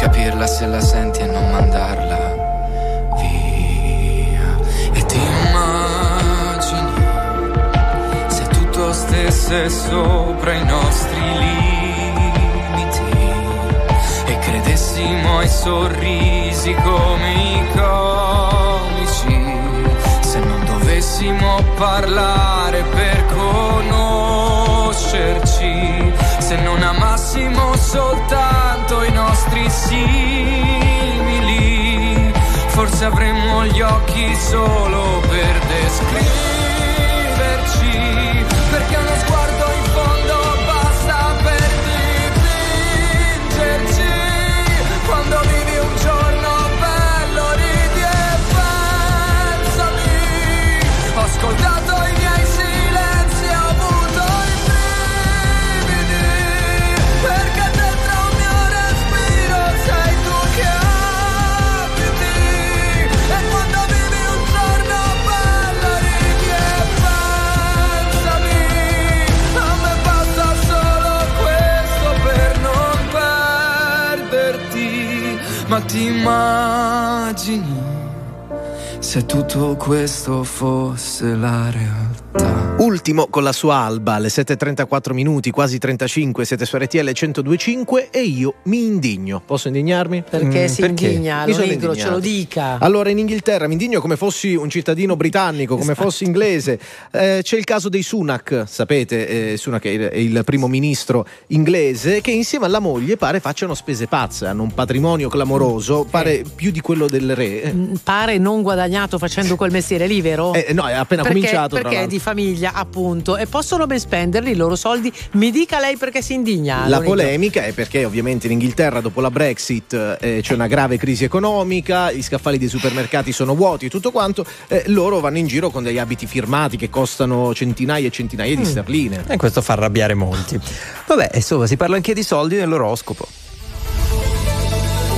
Capirla se la senti e non mandarla via. E ti immagini se tutto stesse sopra i nostri limiti e credessimo ai sorrisi come i comici. Se non dovessimo parlare per conoscerci, se non amassimo soltanto i nostri simili, forse avremmo gli occhi solo per descriverci, ti immagini se tutto questo fosse la realtà. Ultimo con la sua alba alle 7.34 minuti, quasi 35, siete su RTL 102.5 e io mi indigno. Posso indignarmi? Perché Mm, si indigna, Mi lo negro, ce lo dica. Allora, in Inghilterra mi indigno come fossi un cittadino britannico, come Esatto. fossi inglese. Eh, c'è il caso dei Sunak, sapete, eh, Sunak è il, è il primo ministro inglese, che insieme alla moglie pare facciano spese pazze, hanno un patrimonio clamoroso, pare più di quello del re. Pare non guadagnato facendo quel mestiere lì, vero? Eh, no, è appena perché, cominciato, Perché è di famiglia, appunto, e possono ben spenderli i loro soldi. Mi dica lei perché si indigna. La Lonito. polemica è perché ovviamente in Inghilterra dopo la Brexit eh, c'è una grave crisi economica, gli scaffali dei supermercati sono vuoti e tutto quanto, eh, loro vanno in giro con degli abiti firmati che costano centinaia e centinaia di Mm. sterline. E questo fa arrabbiare molti. Vabbè, insomma, si parla anche di soldi nell'oroscopo.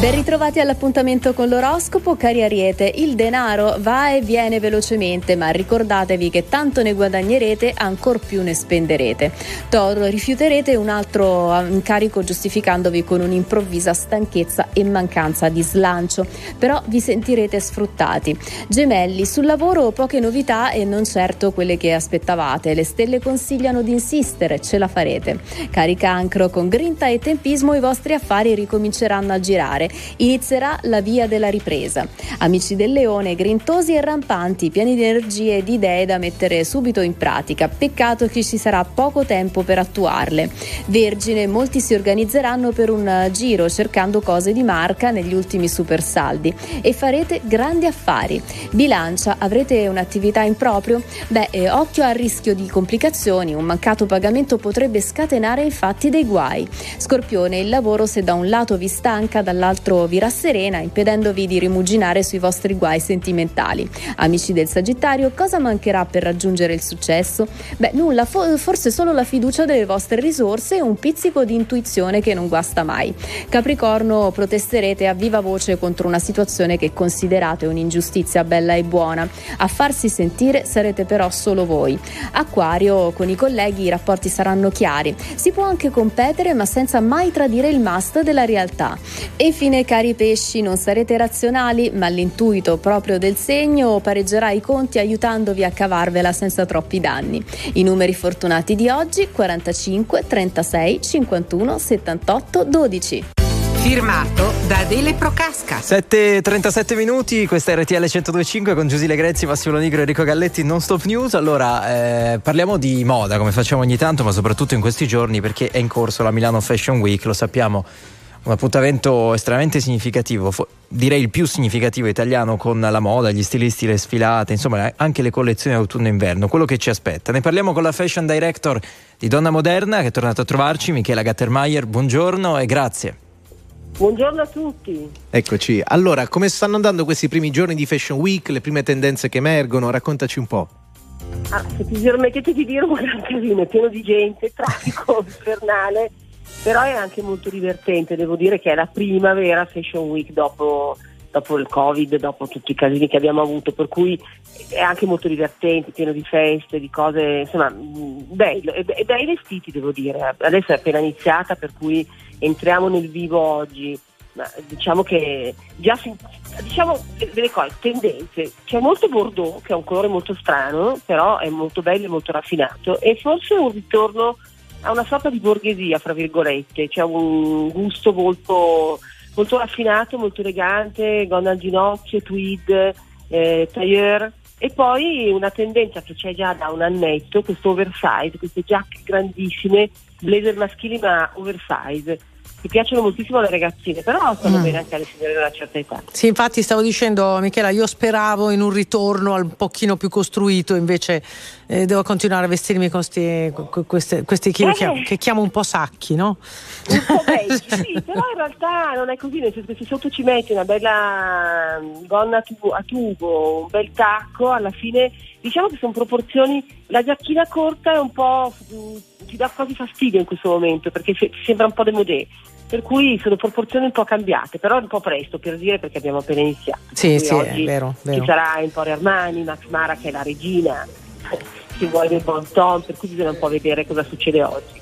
Ben ritrovati all'appuntamento con l'oroscopo, cari Ariete. Il denaro va e viene velocemente, ma ricordatevi che tanto ne guadagnerete, ancor più ne spenderete. Toro, rifiuterete un altro incarico giustificandovi con un'improvvisa stanchezza e mancanza di slancio, però vi sentirete sfruttati. Gemelli, sul lavoro poche novità e non certo quelle che aspettavate. Le stelle consigliano di insistere, ce la farete. Cari cancro, con grinta e tempismo i vostri affari ricominceranno a girare. Inizierà la via della ripresa. Amici del leone, grintosi e rampanti, pieni di energie e di idee da mettere subito in pratica. Peccato che ci sarà poco tempo per attuarle. Vergine, molti si organizzeranno per un eh, giro cercando cose di marca negli ultimi super saldi e farete grandi affari. Bilancia, avrete un'attività in proprio? Beh, eh, occhio al rischio di complicazioni, un mancato pagamento potrebbe scatenare infatti dei guai. Scorpione, il lavoro se da un lato vi stanca, dall'altro vi rasserena, impedendovi di rimuginare sui vostri guai sentimentali. Amici del Sagittario, cosa mancherà per raggiungere il successo? Beh, nulla, fo- forse solo la fiducia delle vostre risorse e un pizzico di intuizione che non guasta mai. Capricorno, protesterete a viva voce contro una situazione che considerate un'ingiustizia bella e buona. A farsi sentire sarete però solo voi. Acquario, con i colleghi i rapporti saranno chiari. Si può anche competere ma senza mai tradire il must della realtà. E infine, cari pesci, non sarete razionali, ma l'intuito proprio del segno pareggerà i conti aiutandovi a cavarvela senza troppi danni. I numeri fortunati di oggi 45, 36, 51, 78, 12. Firmato da Adele Procasca. 7.37 minuti, questa è RTL 1025 con Giusile Grezzi, Massimo Nigro e Enrico Galletti, non stop news. Allora, eh, parliamo di moda come facciamo ogni tanto, ma soprattutto in questi giorni perché è in corso la Milano Fashion Week, lo sappiamo, un appuntamento estremamente significativo, fo- direi il più significativo italiano con la moda, gli stilisti, le sfilate, insomma anche le collezioni autunno-inverno, quello che ci aspetta. Ne parliamo con la fashion director di Donna Moderna che è tornata a trovarci, Michela Gattermeier, buongiorno e grazie. Buongiorno a tutti. Eccoci. Allora, come stanno andando questi primi giorni di Fashion Week, le prime tendenze che emergono? Raccontaci un po'. Ah, se ti permettete di dire un gran casino, è pieno di gente, traffico infernale, però è anche molto divertente, devo dire che è la prima vera Fashion Week dopo, dopo il Covid, dopo tutti i casini che abbiamo avuto, per cui è anche molto divertente, pieno di feste, di cose, insomma, bello, e, bei vestiti devo dire, adesso è appena iniziata, per cui entriamo nel vivo oggi. Ma diciamo che già si- diciamo de- delle cose, tendenze. C'è molto Bordeaux, che è un colore molto strano, però è molto bello e molto raffinato, e forse un ritorno a una sorta di borghesia, fra virgolette, c'è un gusto molto, molto raffinato, molto elegante, gonna al ginocchio, tweed, eh, tailleur. E poi una tendenza che c'è già da un annetto, questo oversize, queste giacche grandissime, blazer maschili ma oversize, che piacciono moltissimo alle ragazzine, però stanno Mm. bene anche alle signore di una certa età. Sì, infatti stavo dicendo, Michela, io speravo in un ritorno al pochino più costruito, invece eh, devo continuare a vestirmi con sti- queste- questi che, Eh. chiamo, che chiamo un po' sacchi, no? Un po' vecchi, sì, però in realtà non è così, nel senso che se sotto ci metti una bella mm, gonna a tubo, a tubo, un bel tacco, alla fine diciamo che sono proporzioni, la giacchina corta è un po', mm, ti dà quasi fastidio in questo momento perché se- sembra un po' demodé. Per cui sono proporzioni un po' cambiate, però è un po' presto per dire perché abbiamo appena iniziato. Sì, sì, è vero, vero. Ci sarà Emporio Armani, Max Mara che è la regina, ci vuole il bon ton, per cui bisogna un po' vedere cosa succede oggi.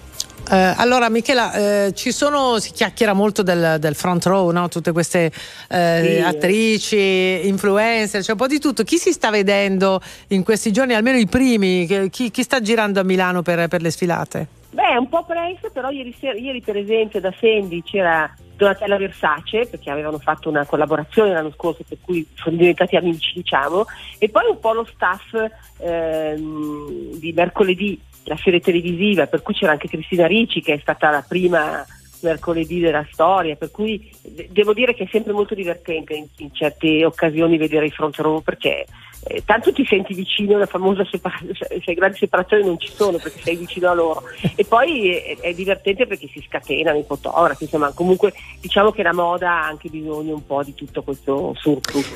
Eh, allora Michela, eh, ci sono, si chiacchiera molto del, del front row, no? tutte queste eh, Sì. attrici, influencer, c'è un po' di tutto. Chi si sta vedendo in questi giorni, almeno i primi? Chi, chi sta girando a Milano per, per le sfilate? Beh, un po' presto, però ieri, sera- ieri per esempio da Sandy c'era Donatella Versace, perché avevano fatto una collaborazione l'anno scorso, per cui sono diventati amici, diciamo, e poi un po' lo staff ehm, di mercoledì, la serie televisiva, per cui c'era anche Cristina Ricci, che è stata la prima mercoledì della storia, per cui de- devo dire che è sempre molto divertente in, in certe occasioni vedere i front row perché eh, tanto ti senti vicino, la famosa separazione, cioè, grandi separazioni non ci sono perché sei vicino a loro e poi è, è divertente perché si scatenano i fotografi, insomma comunque diciamo che la moda ha anche bisogno un po' di tutto questo surplus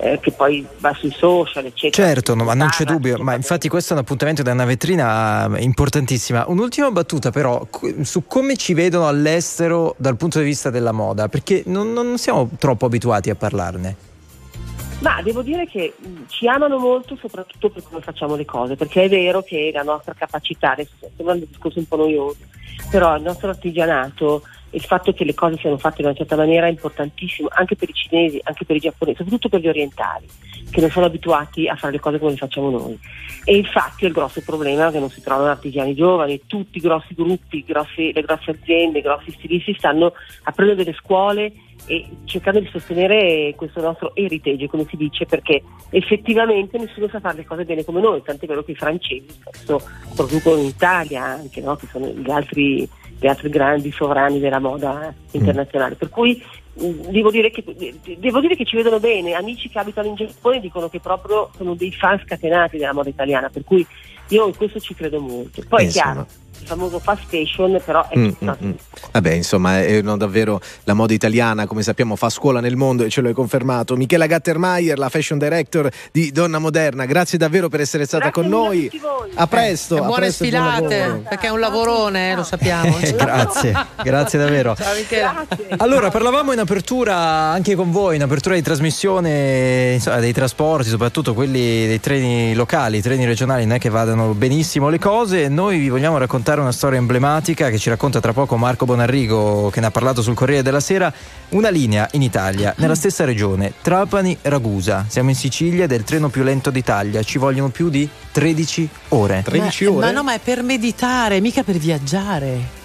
eh, che poi va sui social eccetera. Certo, no, ma non c'è dubbio, ma infatti questo è un appuntamento da una vetrina eh, importantissima. Un'ultima battuta però su come ci vedono all'estero dal punto di vista della moda, perché non, non siamo troppo abituati a parlarne. Ma devo dire che mh, ci amano molto soprattutto per come facciamo le cose, perché è vero che la nostra capacità, adesso sembra un discorso un po' noioso, però il nostro artigianato, il fatto che le cose siano fatte in una certa maniera è importantissimo anche per i cinesi, anche per i giapponesi, soprattutto per gli orientali, che non sono abituati a fare le cose come le facciamo noi. E infatti è il grosso problema che non si trovano artigiani giovani, tutti i grossi gruppi, grossi- le grosse aziende, i grossi stilisti stanno aprendo delle scuole e cercando di sostenere questo nostro heritage, come si dice, perché effettivamente nessuno sa fare le cose bene come noi, tant'è vero che i francesi spesso producono in Italia anche, no? che sono gli altri, gli altri grandi sovrani della moda internazionale. Per cui devo dire, che, devo dire che ci vedono bene, amici che abitano in Giappone dicono che proprio sono dei fan scatenati della moda italiana, per cui io in questo ci credo molto. Poi è Insomma. Il famoso fast fashion però è Mm, mm, mm. Vabbè, insomma, è no, davvero la moda italiana, come sappiamo, fa scuola nel mondo e ce lo hai confermato. Michela Gattermeier, la fashion director di Donna Moderna, grazie davvero per essere stata con noi. A presto, E a buone presto buon sfilate, perché è un lavorone, eh, lo sappiamo. grazie, grazie davvero. Ciao Michela. Allora, parlavamo in apertura anche con voi, in apertura di trasmissione insomma, dei trasporti, soprattutto quelli dei treni locali, i treni regionali, non è che vadano benissimo le cose. Noi vi vogliamo raccontare una storia emblematica che ci racconta tra poco Marco Bonarrigo, che ne ha parlato sul Corriere della Sera. Una linea in Italia, nella stessa regione, Trapani-Ragusa. Siamo in Sicilia ed è il treno più lento d'Italia. Ci vogliono più di 13 ore. ma, Ma no, ma è per meditare, mica per viaggiare.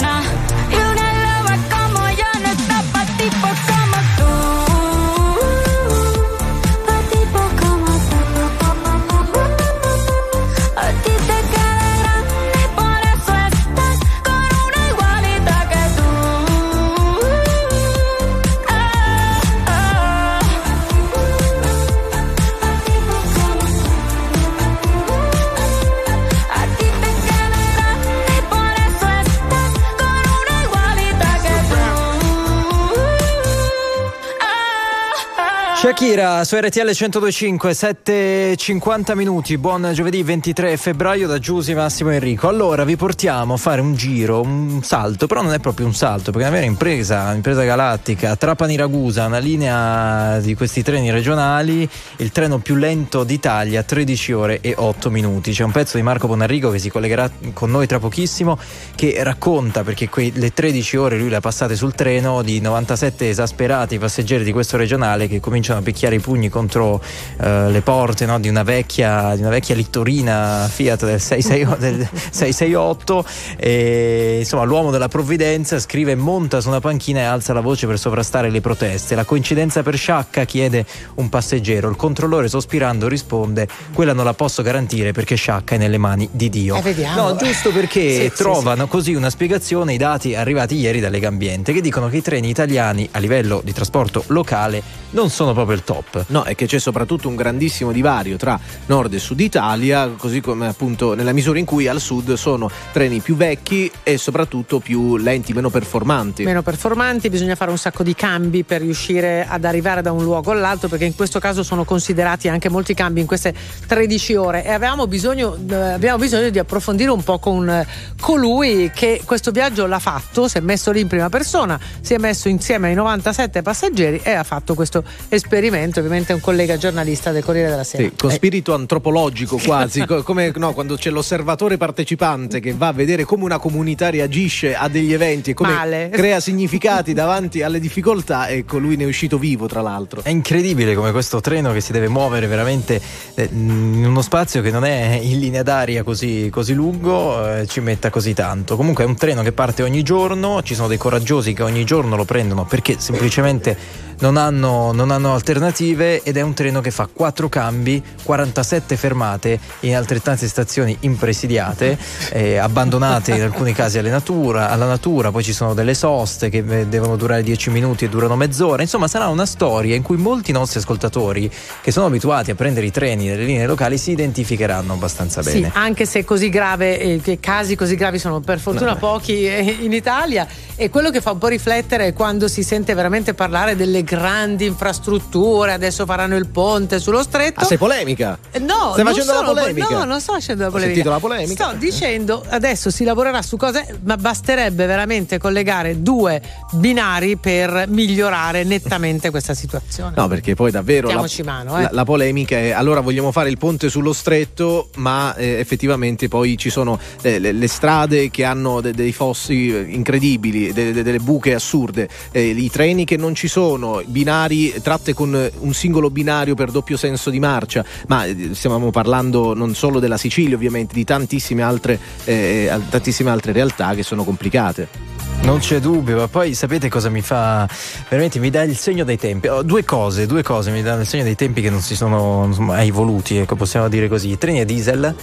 Shakira su RTL 1025 7.50 minuti. Buon giovedì 23 febbraio da Giusy Massimo Enrico. Allora vi portiamo a fare un giro un salto però non è proprio un salto perché è una vera impresa un'impresa galattica. Trapani Ragusa una linea di questi treni regionali il treno più lento d'Italia 13 ore e 8 minuti. C'è un pezzo di Marco Bonarrigo che si collegherà con noi tra pochissimo che racconta perché quei- le 13 ore lui le ha passate sul treno di 97 esasperati passeggeri di questo regionale che cominciano a picchiare i pugni contro eh, le porte no, di, una vecchia, di una vecchia littorina Fiat del, 66 del 668 e insomma l'uomo della provvidenza scrive monta su una panchina e alza la voce per sovrastare le proteste. La coincidenza per Sciacca chiede un passeggero. Il controllore sospirando risponde quella non la posso garantire perché Sciacca è nelle mani di Dio. Eh, no giusto perché Sì, sì, trovano così una spiegazione i dati arrivati ieri dalle Gambiente che dicono che i treni italiani a livello di trasporto locale non sono proprio il top. No, è che c'è soprattutto un grandissimo divario tra nord e sud Italia, così come appunto nella misura in cui al sud sono treni più vecchi e soprattutto più lenti, meno performanti. meno performanti, bisogna fare un sacco di cambi per riuscire ad arrivare da un luogo all'altro, perché in questo caso sono considerati anche molti cambi in queste 13 ore e avevamo bisogno, eh, abbiamo bisogno di approfondire un po' con eh, colui che questo viaggio l'ha fatto, si è messo lì in prima persona, si è messo insieme ai 97 passeggeri e ha fatto questo esperimento, ovviamente è un collega giornalista del Corriere della Sera. Sì, con Eh, spirito antropologico quasi, co- come no, quando c'è l'osservatore partecipante che va a vedere come una comunità reagisce a degli eventi e come Male. crea significati davanti alle difficoltà, ecco lui ne è uscito vivo tra l'altro. È incredibile come questo treno che si deve muovere veramente eh, in uno spazio che non è in linea d'aria così, così lungo eh, ci metta così tanto. Comunque è un treno che parte ogni giorno, ci sono dei coraggiosi che ogni giorno lo prendono perché semplicemente non hanno, non hanno alternative ed è un treno che fa 4 cambi, 47 fermate in altrettante stazioni impresidiate, eh, abbandonate in alcuni casi natura, alla natura, poi ci sono delle soste che eh, devono durare 10 minuti e durano mezz'ora, insomma sarà una storia in cui molti nostri ascoltatori che sono abituati a prendere i treni nelle linee locali si identificheranno abbastanza Sì, bene. anche se così grave, eh, casi così gravi sono per fortuna No. pochi eh, in Italia. E quello che fa un po' riflettere è quando si sente veramente parlare delle grandi infrastrutture, adesso faranno il ponte sullo stretto. Ah, sei polemica? Eh, No, Stai facendo la polemica? No, non sto facendo la polemica. sentito la polemica. Sto dicendo adesso si lavorerà su cose, ma basterebbe veramente collegare due binari per migliorare nettamente questa situazione. No, perché poi davvero la, mano, eh. la- la polemica è allora vogliamo fare il ponte sullo stretto, ma eh, effettivamente poi ci sono eh, le, le strade che hanno de- dei fossi eh, incredibili, de- de- delle buche assurde, eh, i treni che non ci sono, binari tratte con eh, un singolo binario per doppio senso di marcia, ma eh, stiamo parlando non solo della Sicilia, ovviamente, di tantissime altre, eh, tantissime altre realtà che sono complicate. Non c'è dubbio, ma poi sapete cosa mi fa? Veramente mi dà il segno dei tempi. Oh, due cose, due cose mi danno il segno dei tempi che non si sono insomma, mai evoluti, ecco, possiamo dire così. I treni a diesel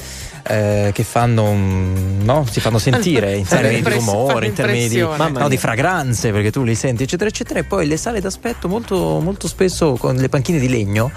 eh, che fanno, no? si fanno sentire in termini di rumore, in termini di, no, di fragranze, perché tu li senti, eccetera, eccetera. E poi le sale d'aspetto molto, molto spesso con le panchine di legno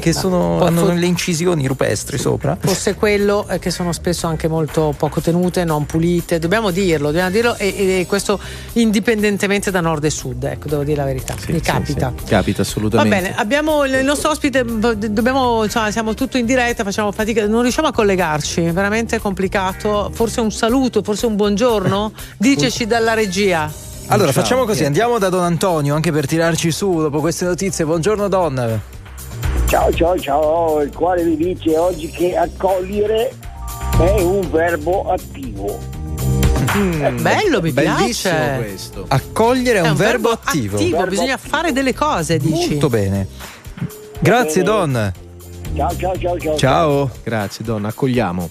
che sono, hanno le incisioni rupestri sopra. Forse quello eh, che sono spesso anche molto poco tenute, non pulite, dobbiamo dirlo, dobbiamo dirlo e, e questo indipendentemente da nord e sud, ecco, devo dire la verità, mi capita. Capita Va assolutamente. bene, abbiamo il nostro ospite, dobbiamo, insomma, siamo tutto in diretta, facciamo fatica, non riusciamo a collegarci, è veramente complicato. Forse un saluto, forse un buongiorno? Diceci dalla regia. Allora, Ciao. facciamo così, andiamo da Don Antonio anche per tirarci su dopo queste notizie. Buongiorno Don. Ciao ciao ciao, il quale vi dice oggi che accogliere è un verbo attivo. Mm, bello, mi bellissimo piace. questo. Accogliere è un, verbo, attivo. bisogna fare delle cose, dici. Molto bene. Grazie Don. Ciao ciao ciao ciao. Ciao. Grazie Donna, accogliamo.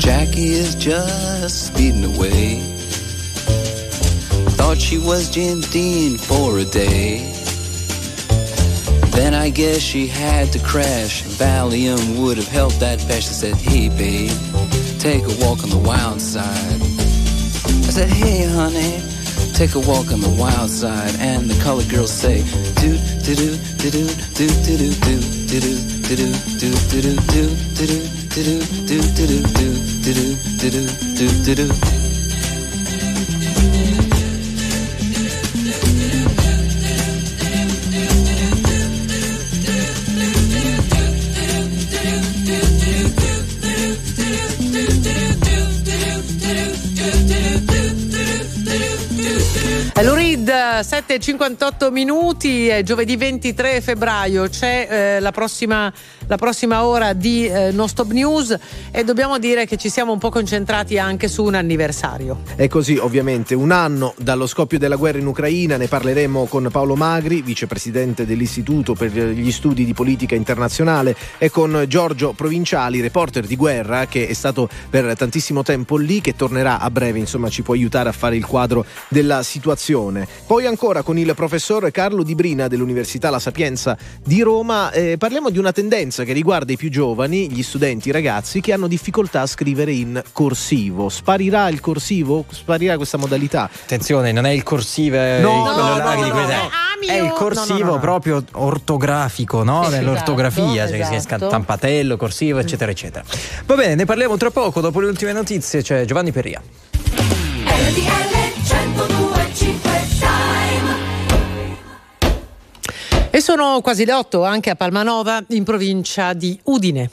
Jackie is just speeding away. Thought she was Jim Dean for a day. Then I guess she had to crash. Valium would have helped that patch. I said, hey babe, take a walk on the wild side. I said, hey honey, take a walk on the wild side. And the colored girls say, do do do do do do do do do do do do do do do do do do Lurid, 7.58 minuti, è giovedì 23 febbraio, c'è eh, la, prossima, la prossima ora di eh, No Stop News e dobbiamo dire che ci siamo un po' concentrati anche su un anniversario. È così, ovviamente, un anno dallo scoppio della guerra in Ucraina, ne parleremo con Paolo Magri, vicepresidente dell'Istituto per gli Studi di Politica Internazionale, e con Giorgio Provinciali, reporter di guerra, che è stato per tantissimo tempo lì, che tornerà a breve, insomma ci può aiutare a fare il quadro della situazione. Poi ancora con il professor Carlo Di Brina dell'Università La Sapienza di Roma, eh, parliamo di una tendenza che riguarda i più giovani, gli studenti, i ragazzi, che hanno difficoltà a scrivere in corsivo. Sparirà il corsivo? Sparirà questa modalità? Attenzione, non è il corsive No, quello no, là no, di no, no. È il corsivo No, no, no, no. proprio ortografico, no? Sì, Nell'ortografia, esatto, cioè che si esatto. stampatello, corsivo, eccetera, eccetera. Va bene, ne parliamo tra poco. Dopo le ultime notizie c'è Giovanni Perria. E sono quasi le 8 anche a Palmanova, in provincia di Udine.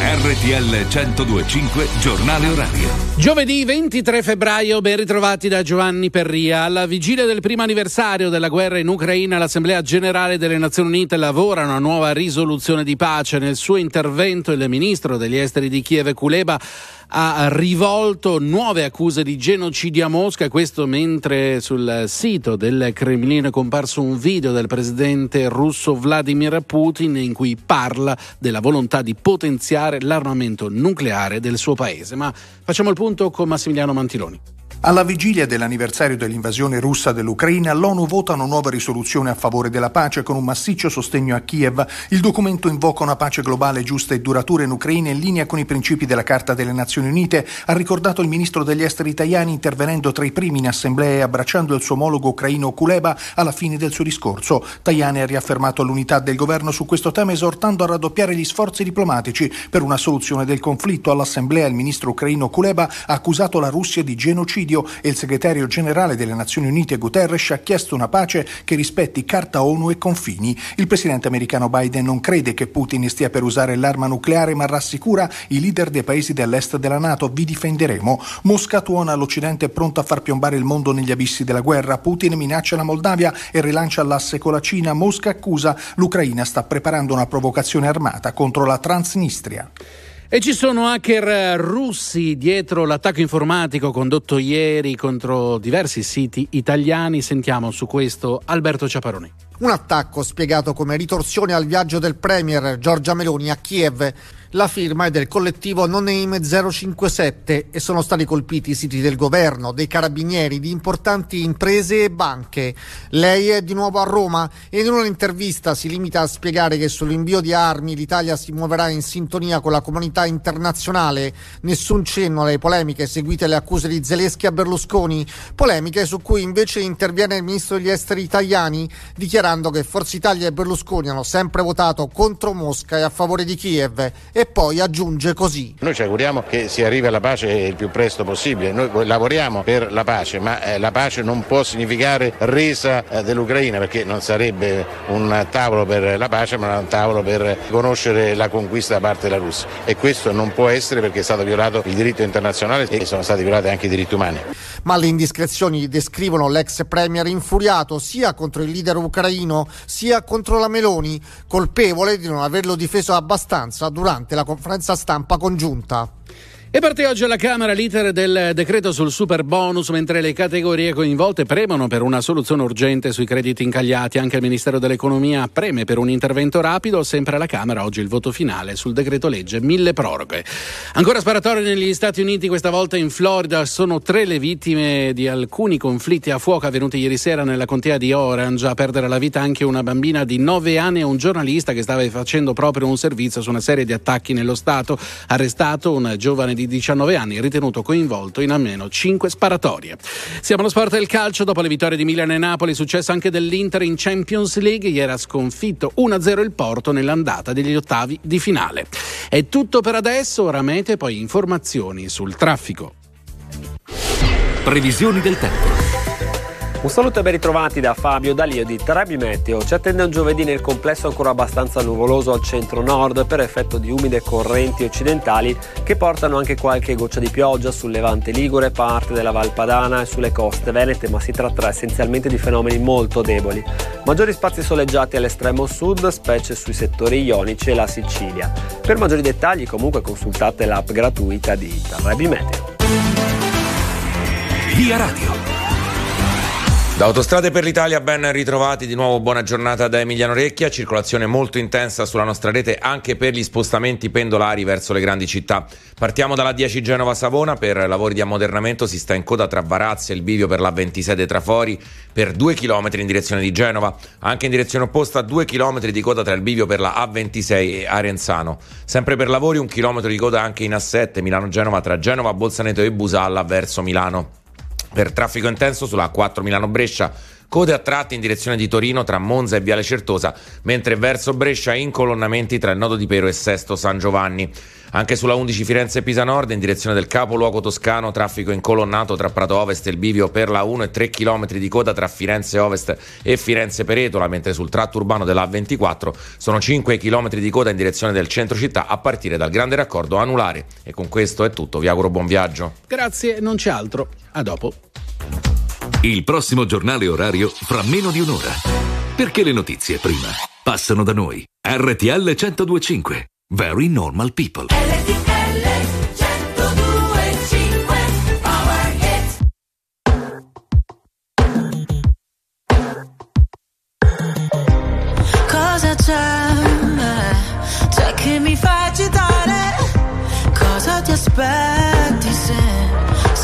RTL 1025 Giornale Orario. Giovedì 23 febbraio, ben ritrovati da Giovanni Perria. Alla vigilia del primo anniversario della guerra in Ucraina, l'Assemblea generale delle Nazioni Unite lavora a una nuova risoluzione di pace. Nel suo intervento, il ministro degli esteri di Kiev, Kuleba, ha rivolto nuove accuse di genocidio a Mosca, questo mentre sul sito del Cremlino è comparso un video del presidente russo Vladimir Putin in cui parla della volontà di potenziare l'armamento nucleare del suo paese. Ma facciamo il punto con Massimiliano Mantiloni. Alla vigilia dell'anniversario dell'invasione russa dell'Ucraina, l'ONU vota una nuova risoluzione a favore della pace con un massiccio sostegno a Kiev. Il documento invoca una pace globale giusta e duratura in Ucraina in linea con i principi della Carta delle Nazioni Unite, ha ricordato il ministro degli esteri italiani intervenendo tra i primi in assemblea e abbracciando il suo omologo ucraino Kuleba alla fine del suo discorso. Tajani ha riaffermato l'unità del governo su questo tema esortando a raddoppiare gli sforzi diplomatici per una soluzione del conflitto. All'assemblea il ministro ucraino Kuleba ha accusato la Russia di genocidio e il segretario generale delle Nazioni Unite Guterres ha chiesto una pace che rispetti Carta ONU e confini. Il presidente americano Biden non crede che Putin stia per usare l'arma nucleare, ma rassicura i leader dei paesi dell'est della Nato: vi difenderemo. Mosca tuona l'Occidente pronto a far piombare il mondo negli abissi della guerra. Putin minaccia la Moldavia e rilancia l'asse con la Cina. Mosca accusa l'Ucraina sta preparando una provocazione armata contro la Transnistria. E ci sono hacker russi dietro l'attacco informatico condotto ieri contro diversi siti italiani. Sentiamo su questo Alberto Ciaparoni. Un attacco spiegato come ritorsione al viaggio del premier Giorgia Meloni a Kiev. La firma è del collettivo No Name 057 e sono stati colpiti i siti del governo, dei carabinieri, di importanti imprese e banche. Lei è di nuovo a Roma e in un'intervista si limita a spiegare che sull'invio di armi l'Italia si muoverà in sintonia con la comunità internazionale. Nessun cenno alle polemiche seguite alle accuse di Zelensky a Berlusconi, polemiche su cui invece interviene il ministro degli esteri italiani dichiarando che Forza Italia e Berlusconi hanno sempre votato contro Mosca e a favore di Kiev e poi aggiunge così. Noi ci auguriamo che si arrivi alla pace il più presto possibile, noi lavoriamo per la pace, ma eh, la pace non può significare resa eh, dell'Ucraina perché non sarebbe un tavolo per la pace ma un tavolo per conoscere la conquista da parte della Russia e questo non può essere perché è stato violato il diritto internazionale e sono stati violati anche i diritti umani. Ma le indiscrezioni descrivono l'ex premier infuriato sia contro il leader ucraino sia contro la Meloni, colpevole di non averlo difeso abbastanza durante la conferenza stampa congiunta. E parte oggi alla Camera l'iter del decreto sul super bonus, mentre le categorie coinvolte premono per una soluzione urgente sui crediti incagliati. Anche il Ministero dell'Economia preme per un intervento rapido. Sempre alla Camera oggi il voto finale sul decreto legge mille proroghe. Ancora sparatorie negli Stati Uniti, questa volta in Florida. Sono tre le vittime di alcuni conflitti a fuoco avvenuti ieri sera nella contea di Orange. A perdere la vita anche una bambina di 9 anni e un giornalista che stava facendo proprio un servizio su una serie di attacchi nello Stato. Arrestato un giovane di 19 anni ritenuto coinvolto in almeno 5 sparatorie. Siamo allo sport del calcio. Dopo le vittorie di Milan e Napoli, successo anche dell'Inter in Champions League. Ieri ha sconfitto 1-0 il Porto nell'andata degli ottavi di finale. È tutto per adesso. Ora mete poi informazioni sul traffico. Previsioni del tempo. Un saluto e ben ritrovati da Fabio Dalio di Trebi Meteo. Ci attende un giovedì nel complesso ancora abbastanza nuvoloso al centro-nord per effetto di umide correnti occidentali che portano anche qualche goccia di pioggia sul levante ligure, parte della Valpadana e sulle coste venete, ma si tratterà essenzialmente di fenomeni molto deboli. Maggiori spazi soleggiati all'estremo sud, specie sui settori ionici e la Sicilia. Per maggiori dettagli comunque consultate l'app gratuita di Trebi Meteo. Via Radio. Da Autostrade per l'Italia ben ritrovati, di nuovo buona giornata da Emiliano Recchia, circolazione molto intensa sulla nostra rete anche per gli spostamenti pendolari verso le grandi città. Partiamo dalla 10 Genova-Savona, per lavori di ammodernamento si sta in coda tra Varazze e il bivio per la 26 dei Trafori per 2 km in direzione di Genova, anche in direzione opposta 2 km di coda tra il bivio per la A26 e Arenzano. Sempre per lavori un chilometro di coda anche in A7 Milano-Genova tra Genova, Bolzaneto e Busalla verso Milano. Per traffico intenso sulla A4 Milano-Brescia, code a tratti in direzione di Torino tra Monza e Viale Certosa, mentre verso Brescia incolonnamenti tra il nodo di Pero e Sesto San Giovanni. Anche sulla 11 Firenze-Pisa Nord, in direzione del capoluogo toscano, traffico incolonnato tra Prato Ovest e il bivio per la 1 e 3 km di coda tra Firenze Ovest e Firenze Peretola, mentre sul tratto urbano della A24 sono 5 km di coda in direzione del centro città a partire dal grande raccordo anulare. E con questo è tutto, vi auguro buon viaggio. Grazie, non c'è altro. A dopo. Il prossimo giornale orario fra meno di un'ora. Perché le notizie prima passano da noi. RTL 1025. Very normal people. Cosa c'è? C'è che mi fa agitare? Cosa ti aspetti se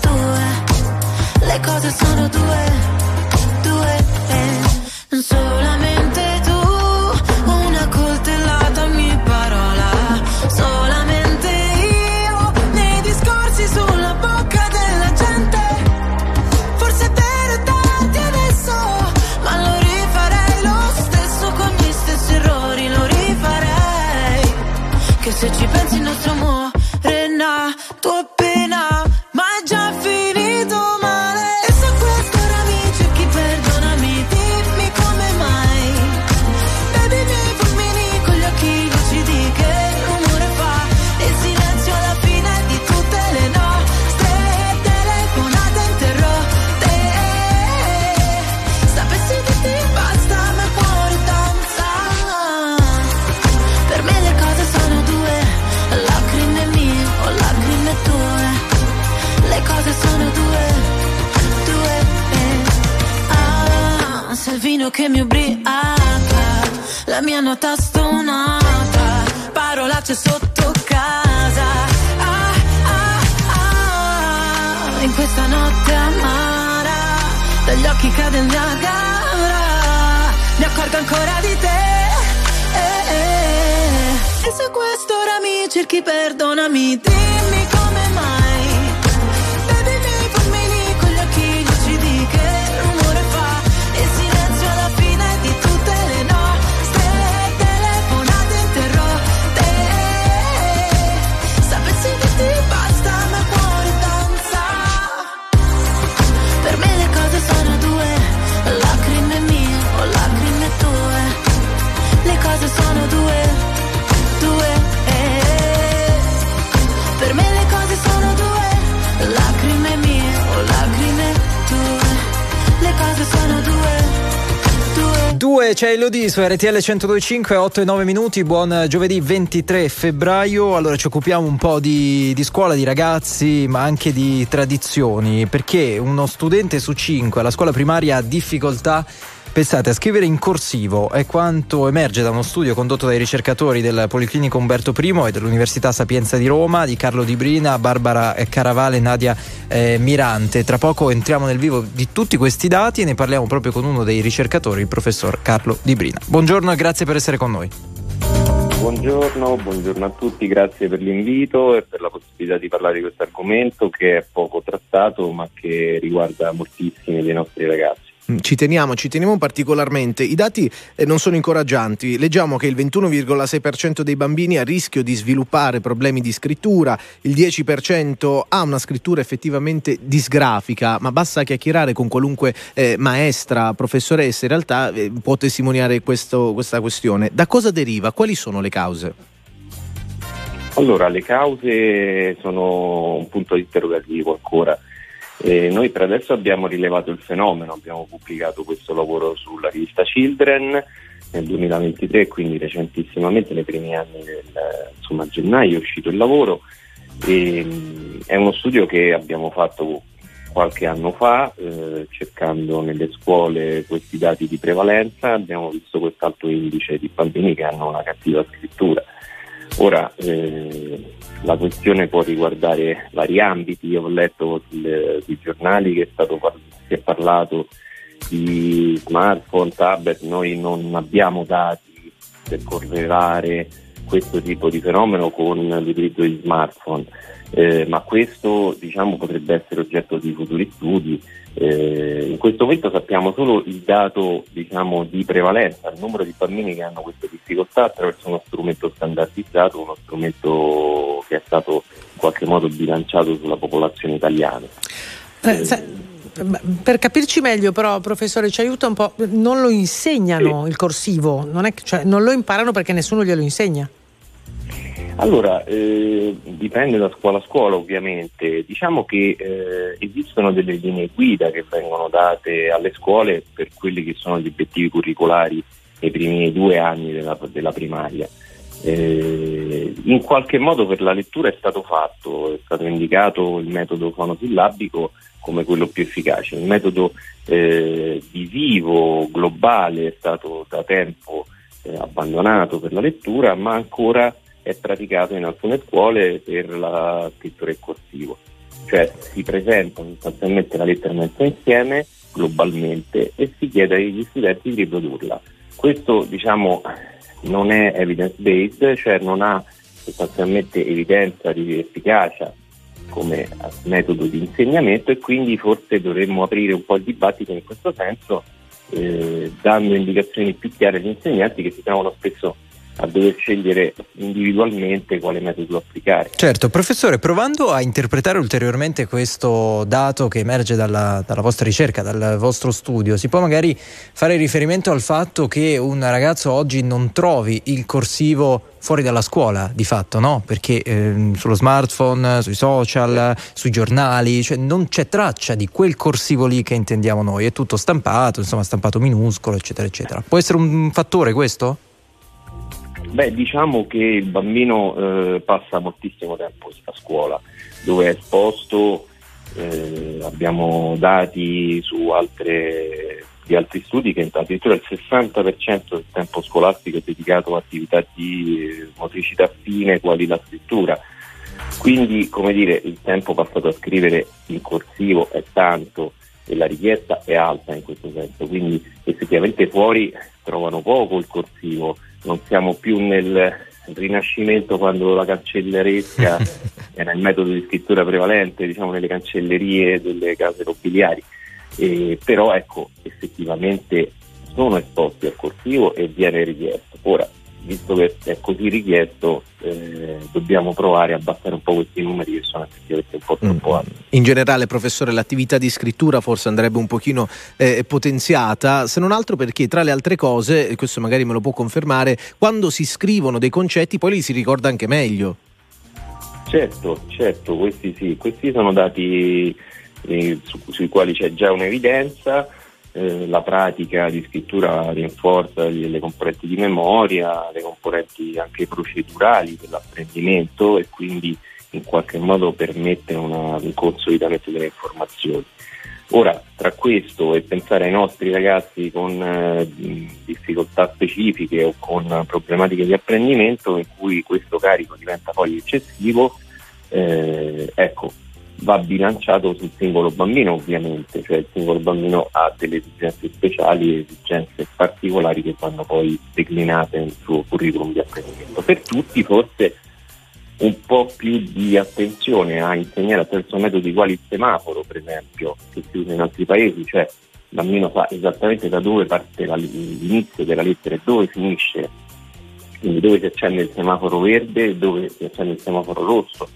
Tue. Le cose sono due, due, eh. solamente occhi cade il Niagara. accorgo ancora di te. Eh, eh. E se questo ora mi cerchi, perdonami, dimmi 22 c'è Elodie su RTL 125, 8 e 9 minuti, buon giovedì 23 febbraio. Allora ci occupiamo un po' di, di, scuola, di ragazzi, ma anche di tradizioni, perché uno studente su 5 alla scuola primaria ha difficoltà Pensate, a scrivere in corsivo è quanto emerge da uno studio condotto dai ricercatori del Policlinico Umberto I e dell'Università Sapienza di Roma, di Carlo Di Brina, Barbara eh, Caravale e Nadia eh, Mirante. Tra poco entriamo nel vivo di tutti questi dati e ne parliamo proprio con uno dei ricercatori, il professor Carlo Di Brina. Buongiorno e grazie per essere con noi. Buongiorno, buongiorno a tutti, grazie per l'invito e per la possibilità di parlare di questo argomento che è poco trattato ma che riguarda moltissimi dei nostri ragazzi. Mm, Ci teniamo, ci teniamo particolarmente. I dati eh, non sono incoraggianti. Leggiamo che il 21,6% dei bambini ha rischio di sviluppare problemi di scrittura, il 10% ha una scrittura effettivamente disgrafica, ma basta chiacchierare con qualunque eh, maestra, professoressa, in realtà eh, può testimoniare questo- questa questione. Da cosa deriva? Quali sono le cause? Allora, le cause sono un punto interrogativo ancora. Eh, noi per adesso abbiamo rilevato il fenomeno, abbiamo pubblicato questo lavoro sulla rivista Children nel 2023, quindi recentissimamente, nei primi anni del insomma, gennaio è uscito il lavoro. E, mh, è uno studio che abbiamo fatto qualche anno fa, eh, cercando nelle scuole questi dati di prevalenza, abbiamo visto questo alto indice di bambini che hanno una cattiva scrittura. Ora, eh, la questione può riguardare vari ambiti, io ho letto sui giornali che è stato si è parlato di smartphone, tablet, noi non abbiamo dati per correlare questo tipo di fenomeno con l'utilizzo di smartphone, eh, ma questo diciamo, potrebbe essere oggetto di futuri studi. Eh, in questo momento sappiamo solo il dato diciamo, di prevalenza, il numero di bambini che hanno queste difficoltà attraverso uno strumento standardizzato, uno strumento che è stato in qualche modo bilanciato sulla popolazione italiana. Eh, ma per capirci meglio, però, professore, ci aiuta un po'. Non lo insegnano il corsivo, non, è cioè, non lo imparano perché nessuno glielo insegna. Allora, eh, dipende da scuola a scuola ovviamente. Diciamo che eh, esistono delle linee guida che vengono date alle scuole per quelli che sono gli obiettivi curricolari nei primi due anni della, della primaria. Eh, in qualche modo per la lettura è stato fatto, è stato indicato il metodo fonosillabico come quello più efficace. Il metodo eh, visivo globale è stato da tempo eh, abbandonato per la lettura, ma ancora è praticato in alcune scuole per la scrittura in corsivo. Cioè si presenta sostanzialmente la lettera messa insieme globalmente e si chiede agli studenti di riprodurla. Questo diciamo non è evidence based, cioè non ha sostanzialmente evidenza di efficacia come metodo di insegnamento e quindi forse dovremmo aprire un po' il dibattito in questo senso eh, dando indicazioni più chiare agli insegnanti che si trovano spesso a dover scegliere individualmente quale metodo applicare. Certo, professore, provando a interpretare ulteriormente questo dato che emerge dalla, dalla vostra ricerca, dal vostro studio, si può magari fare riferimento al fatto che un ragazzo oggi non trovi il corsivo fuori dalla scuola, di fatto, no? Perché ehm, sullo smartphone, sui social, sui giornali, cioè non c'è traccia di quel corsivo lì che intendiamo noi, è tutto stampato, insomma, stampato minuscolo, eccetera, eccetera. Può essere un fattore questo? Beh, diciamo che il bambino eh, passa moltissimo tempo a scuola, dove è esposto, eh, abbiamo dati su altre, di altri studi che addirittura il 60% del tempo scolastico è dedicato a attività di eh, motricità fine quali la scrittura. Quindi, come dire, il tempo passato a scrivere in corsivo è tanto e la richiesta è alta in questo senso, quindi effettivamente fuori trovano poco il corsivo, non siamo più nel rinascimento quando la cancelleresca era il metodo di scrittura prevalente diciamo nelle cancellerie delle case nobiliari Eh, però ecco effettivamente sono esposti al corsivo e viene richiesto. Ora visto che è così richiesto eh, dobbiamo provare a abbassare un po' questi numeri che sono effettivamente un po' troppo alti In generale, professore, l'attività di scrittura forse andrebbe un pochino eh, potenziata, se non altro perché tra le altre cose, e questo magari me lo può confermare, quando si scrivono dei concetti poi li si ricorda anche meglio. Certo, certo, questi sì, questi sono dati eh, su- sui quali c'è già un'evidenza, eh, la pratica di scrittura rinforza le componenti di memoria, le componenti anche procedurali dell'apprendimento e quindi in qualche modo permette una- un consolidamento delle informazioni. Ora, tra questo e pensare ai nostri ragazzi con eh, difficoltà specifiche o con problematiche di apprendimento in cui questo carico diventa poi eccessivo, eh, ecco, va bilanciato sul singolo bambino ovviamente, cioè il singolo bambino ha delle esigenze speciali, esigenze particolari che vanno poi declinate nel suo curriculum di apprendimento. Per tutti forse un po' più di attenzione a insegnare attraverso metodi quali il semaforo, per esempio, che si usa in altri paesi, cioè il bambino sa esattamente da dove parte la- l'inizio della lettera e dove finisce, quindi dove si accende il semaforo verde e dove si accende il semaforo rosso,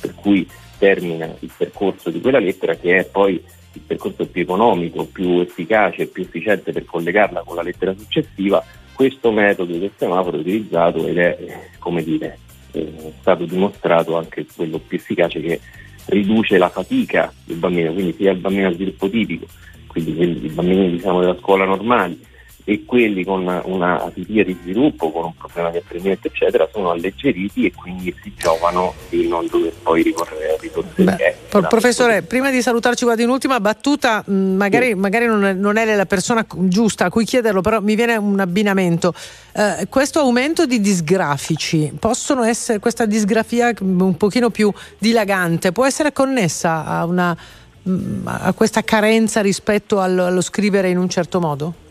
per cui termina il percorso di quella lettera che è poi il percorso più economico, più efficace e più efficiente per collegarla con la lettera successiva, questo metodo del semaforo è utilizzato ed è, come dire, è stato dimostrato anche quello più efficace che riduce la fatica del bambino, quindi sia il bambino a sviluppo tipico, quindi i bambini diciamo, della scuola normali e quelli con una atipica di sviluppo, con un problema di apprendimento eccetera, sono alleggeriti e quindi si giovano di non dover poi ricorrere a risorse. Pro- Professore, prima di salutarci, guardi un'ultima battuta, mh, magari, magari non, è, non è la persona giusta a cui chiederlo, però mi viene un abbinamento. Eh, questo aumento di disgrafici, possono essere, questa disgrafia un pochino più dilagante, può essere connessa a, una, mh, a questa carenza rispetto allo, allo scrivere in un certo modo?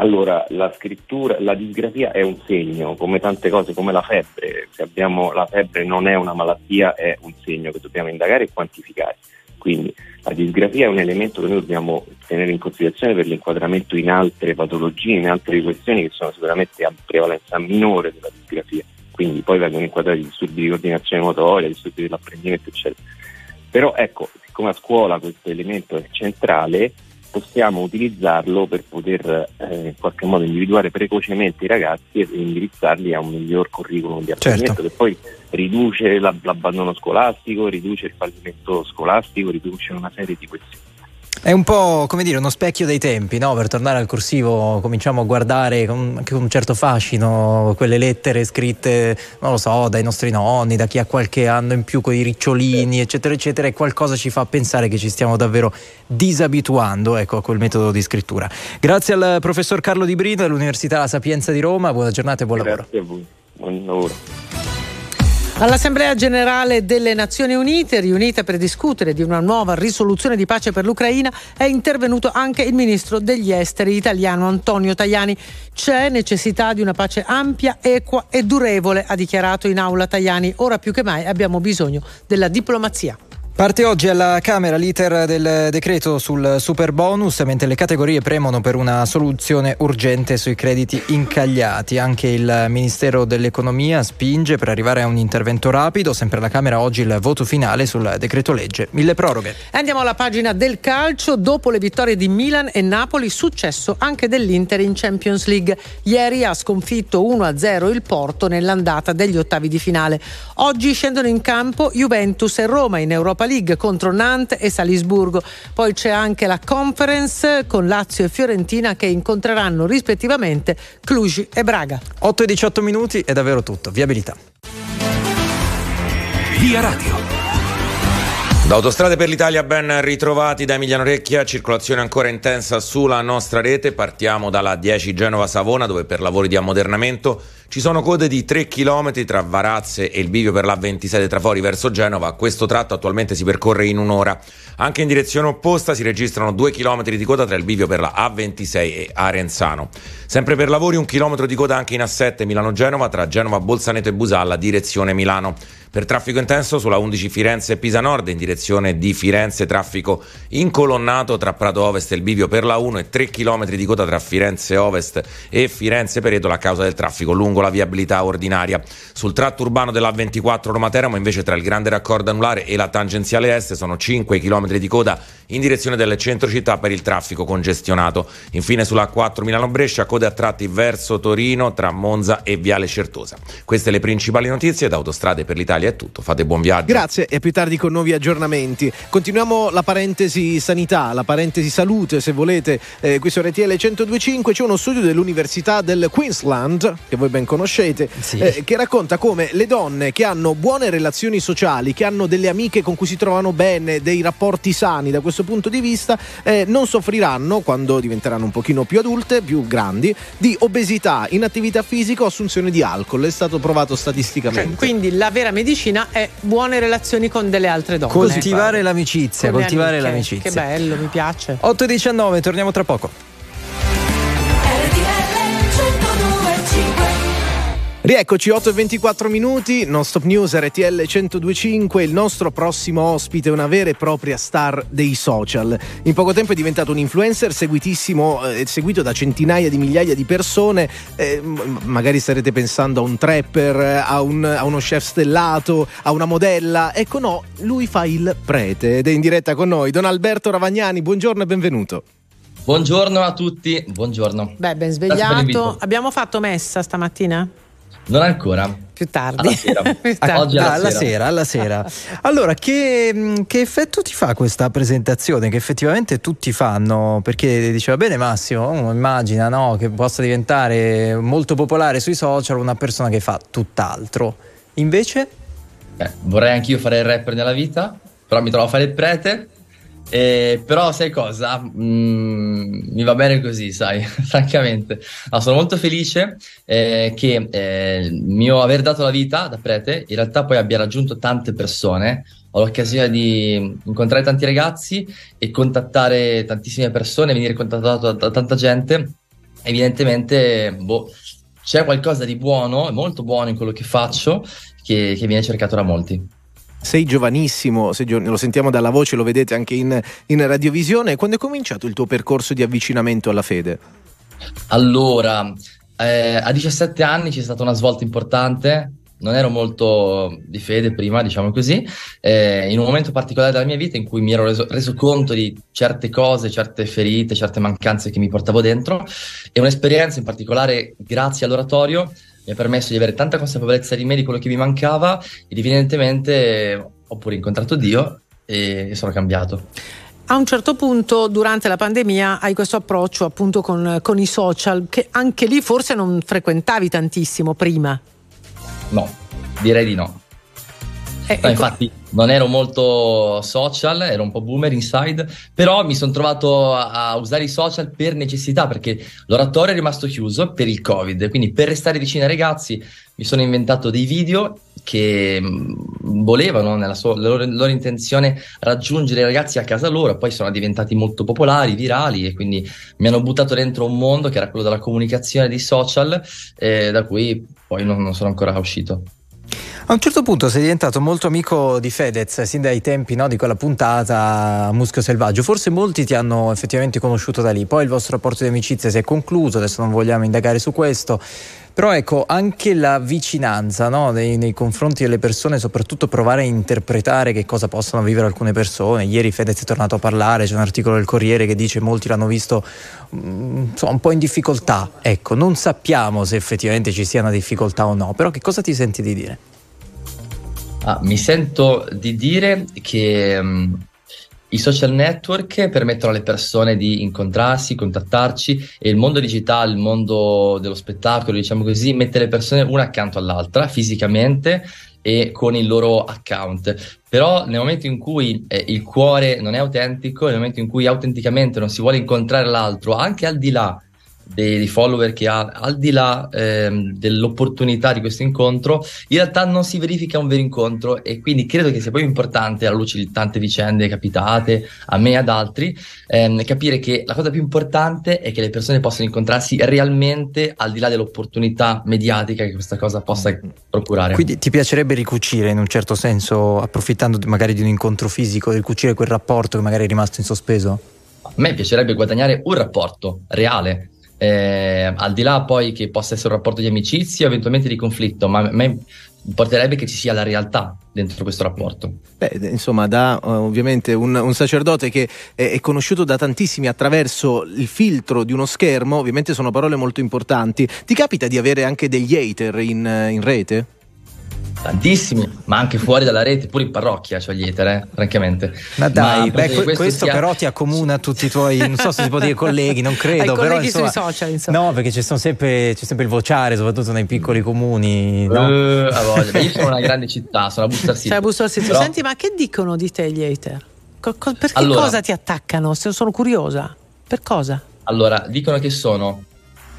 Allora, la scrittura, la disgrafia è un segno, come tante cose, come la febbre. Se abbiamo la febbre non è una malattia, è un segno che dobbiamo indagare e quantificare. Quindi la disgrafia è un elemento che noi dobbiamo tenere in considerazione per l'inquadramento in altre patologie, in altre questioni che sono sicuramente a prevalenza minore della disgrafia. Quindi poi vengono inquadrati disturbi di coordinazione motoria, disturbi dell'apprendimento, eccetera. Però ecco, siccome a scuola questo elemento è centrale, possiamo utilizzarlo per poter eh, in qualche modo individuare precocemente i ragazzi e indirizzarli a un miglior curriculum di apprendimento che poi riduce la- l'abbandono scolastico, riduce il fallimento scolastico, riduce una serie di questioni. È un po' come dire uno specchio dei tempi, no? Per tornare al corsivo cominciamo a guardare con, anche con un certo fascino quelle lettere scritte, non lo so, dai nostri nonni, da chi ha qualche anno in più con i ricciolini, eccetera, eccetera, e qualcosa ci fa pensare che ci stiamo davvero disabituando ecco, a quel metodo di scrittura. Grazie al professor Carlo Di Brino dell'Università La Sapienza di Roma, buona giornata e buon lavoro. Grazie a voi, buon lavoro. All'Assemblea generale delle Nazioni Unite, riunita per discutere di una nuova risoluzione di pace per l'Ucraina, è intervenuto anche il ministro degli esteri italiano Antonio Tajani. C'è necessità di una pace ampia, equa e durevole, ha dichiarato in aula Tajani. Ora più che mai abbiamo bisogno della diplomazia. Parte oggi alla Camera l'iter del decreto sul super bonus, mentre le categorie premono per una soluzione urgente sui crediti incagliati. Anche il Ministero dell'Economia spinge per arrivare a un intervento rapido. Sempre alla Camera oggi il voto finale sul decreto legge mille proroghe. Andiamo alla pagina del calcio. Dopo le vittorie di Milan e Napoli, successo anche dell'Inter in Champions League. Ieri ha sconfitto 1-0 il Porto nell'andata degli ottavi di finale. Oggi scendono in campo Juventus e Roma in Europa League contro Nantes e Salisburgo. Poi c'è anche la Conference con Lazio e Fiorentina che incontreranno rispettivamente Cluj e Braga. 8 e 18 minuti è davvero tutto. Viabilità. Via Radio. Da Autostrade per l'Italia ben ritrovati da Emiliano Recchia, circolazione ancora intensa sulla nostra rete, partiamo dalla 10 Genova-Savona dove per lavori di ammodernamento ci sono code di 3 km tra Varazze e il bivio per la 27 Trafori verso Genova, questo tratto attualmente si percorre in un'ora. Anche in direzione opposta si registrano 2 km di coda tra il bivio per la A26 e Arenzano. Sempre per lavori un chilometro di coda anche in A7 Milano-Genova tra Genova, Bolzaneto e Busalla direzione Milano. Per traffico intenso sulla 11 Firenze Pisa Nord in direzione di Firenze traffico incolonnato tra Prato Ovest e il bivio per la 1 e 3 km di coda tra Firenze Ovest e Firenze Peretola a causa del traffico lungo la viabilità ordinaria. Sul tratto urbano della 24 Roma Teramo invece tra il grande raccordo anulare e la tangenziale est sono 5 km di coda in direzione del centro città per il traffico congestionato. Infine sulla 4 Milano Brescia code a tratti verso Torino tra Monza e Viale Certosa. Queste le principali notizie da Autostrade per l'Italia è tutto. Fate buon viaggio. Grazie e a più tardi con nuovi aggiornamenti. Continuiamo la parentesi sanità, la parentesi salute se volete. Eh, qui su RTL 1025 c'è uno studio dell'Università del Queensland, che voi ben conoscete, eh, che racconta come le donne che hanno buone relazioni sociali, che hanno delle amiche con cui si trovano bene, dei rapporti sani da questo punto di vista, eh, non soffriranno quando diventeranno un pochino più adulte, più grandi, di obesità, inattività fisica o assunzione di alcol. È stato provato statisticamente. Quindi la vera medicina è buone relazioni con delle altre donne. Coltivare l'amicizia, Con coltivare amiche. l'amicizia. Che bello, mi piace. 8 e 19, torniamo tra poco. Rieccoci 8 e 24 minuti, non stop news RTL 1025, il nostro prossimo ospite è una vera e propria star dei social. In poco tempo è diventato un influencer seguitissimo, eh, seguito da centinaia di migliaia di persone, eh, magari starete pensando a un trapper, a, un- a uno chef stellato, a una modella, ecco no, lui fa il prete ed è in diretta con noi. Don Alberto Ravagnani, buongiorno e benvenuto. Buongiorno a tutti, buongiorno. Beh, ben svegliato. Abbiamo fatto messa stamattina? Non ancora. Più tardi. Alla sera. Più tardi. Oggi alla, alla sera. sera, alla sera. Allora, che, mh, che effetto ti fa questa presentazione che effettivamente tutti fanno? Perché diceva bene Massimo, uno immagina no, che possa diventare molto popolare sui social una persona che fa tutt'altro. Invece? Eh, vorrei anch'io fare il rapper nella vita, però mi trovo a fare il prete. Eh, però sai cosa? Mm, mi va bene così, sai, francamente. No, sono molto felice eh, che eh, il mio aver dato la vita da prete in realtà poi abbia raggiunto tante persone. Ho l'occasione di incontrare tanti ragazzi e contattare tantissime persone, venire contattato da, da tanta gente. Evidentemente, boh, c'è qualcosa di buono, molto buono in quello che faccio, che, che viene cercato da molti. Sei giovanissimo, sei gio- lo sentiamo dalla voce, lo vedete anche in, in radiovisione. Quando è cominciato il tuo percorso di avvicinamento alla fede? Allora, eh, a 17 anni c'è stata una svolta importante. Non ero molto di fede prima, diciamo così, eh, in un momento particolare della mia vita in cui mi ero reso, reso conto di certe cose, certe ferite, certe mancanze che mi portavo dentro e un'esperienza in particolare grazie all'oratorio mi ha permesso di avere tanta consapevolezza di me, di quello che mi mancava ed evidentemente ho pure incontrato Dio e, sono cambiato. A un certo punto, durante la pandemia, hai questo approccio appunto con, con i social, che anche lì forse non frequentavi tantissimo prima. No, direi di no. Eh, No, infatti non ero molto social, ero un po' boomer inside, però mi sono trovato a, a usare i social per necessità perché l'oratorio è rimasto chiuso per il Covid, quindi per restare vicino ai ragazzi mi sono inventato dei video che mh, volevano nella la loro, loro intenzione raggiungere i ragazzi a casa loro, poi sono diventati molto popolari, virali e quindi mi hanno buttato dentro un mondo che era quello della comunicazione dei social, eh, da cui poi non- non sono ancora uscito. A un certo punto sei diventato molto amico di Fedez, sin dai tempi no, di quella puntata Muschio Selvaggio. Forse molti ti hanno effettivamente conosciuto da lì. Poi il vostro rapporto di amicizia si è concluso, adesso non vogliamo indagare su questo. Però ecco, anche la vicinanza no, nei, nei confronti delle persone, soprattutto provare a interpretare che cosa possono vivere alcune persone. Ieri Fedez è tornato a parlare, c'è un articolo del Corriere che dice molti l'hanno visto mm, insomma, un po' in difficoltà. Ecco, non sappiamo se effettivamente ci sia una difficoltà o no, però che cosa ti senti di dire? Ah, mi sento di dire che mm, i social network permettono alle persone di incontrarsi, contattarci e il mondo digitale, il mondo dello spettacolo, diciamo così, mette le persone una accanto all'altra fisicamente e con il loro account. Però nel momento in cui eh, il cuore non è autentico, nel momento in cui autenticamente non si vuole incontrare l'altro, anche al di là dei, follower che ha, al di là ehm, dell'opportunità di questo incontro, in realtà non si verifica un vero incontro e quindi credo che sia poi importante, alla luce di tante vicende capitate a me e ad altri, ehm, capire che la cosa più importante è che le persone possano incontrarsi realmente al di là dell'opportunità mediatica che questa cosa possa procurare. Quindi ti piacerebbe ricucire in un certo senso, approfittando magari di un incontro fisico, ricucire quel rapporto che magari è rimasto in sospeso? A me piacerebbe guadagnare un rapporto reale, eh, al di là poi che possa essere un rapporto di amicizia eventualmente di conflitto, ma a me importerebbe che ci sia la realtà dentro questo rapporto. Beh, insomma, da eh, ovviamente un, un sacerdote che è, è conosciuto da tantissimi attraverso il filtro di uno schermo, ovviamente sono parole molto importanti. Ti capita di avere anche degli hater in, in rete? Tantissimi, ma anche fuori dalla rete, pure in parrocchia, cioè gli eter, eh, francamente. Ma dai, penso beh, questo questo, sia- però ti accomuna tutti i tuoi, non so se si può dire colleghi, non credo. Ai però, colleghi insomma- sui social, insomma. No, perché sempre, c'è sempre il vociare, soprattutto nei piccoli comuni. No? Eh, a voglia. Io sono una grande città, sono a Busto Arsizio. Cioè, Busto Arsizio. Però- Senti, ma che dicono di te gli hater? Co- co- perché Allora- cosa ti attaccano? Sono curiosa. Per cosa? Allora, dicono che sono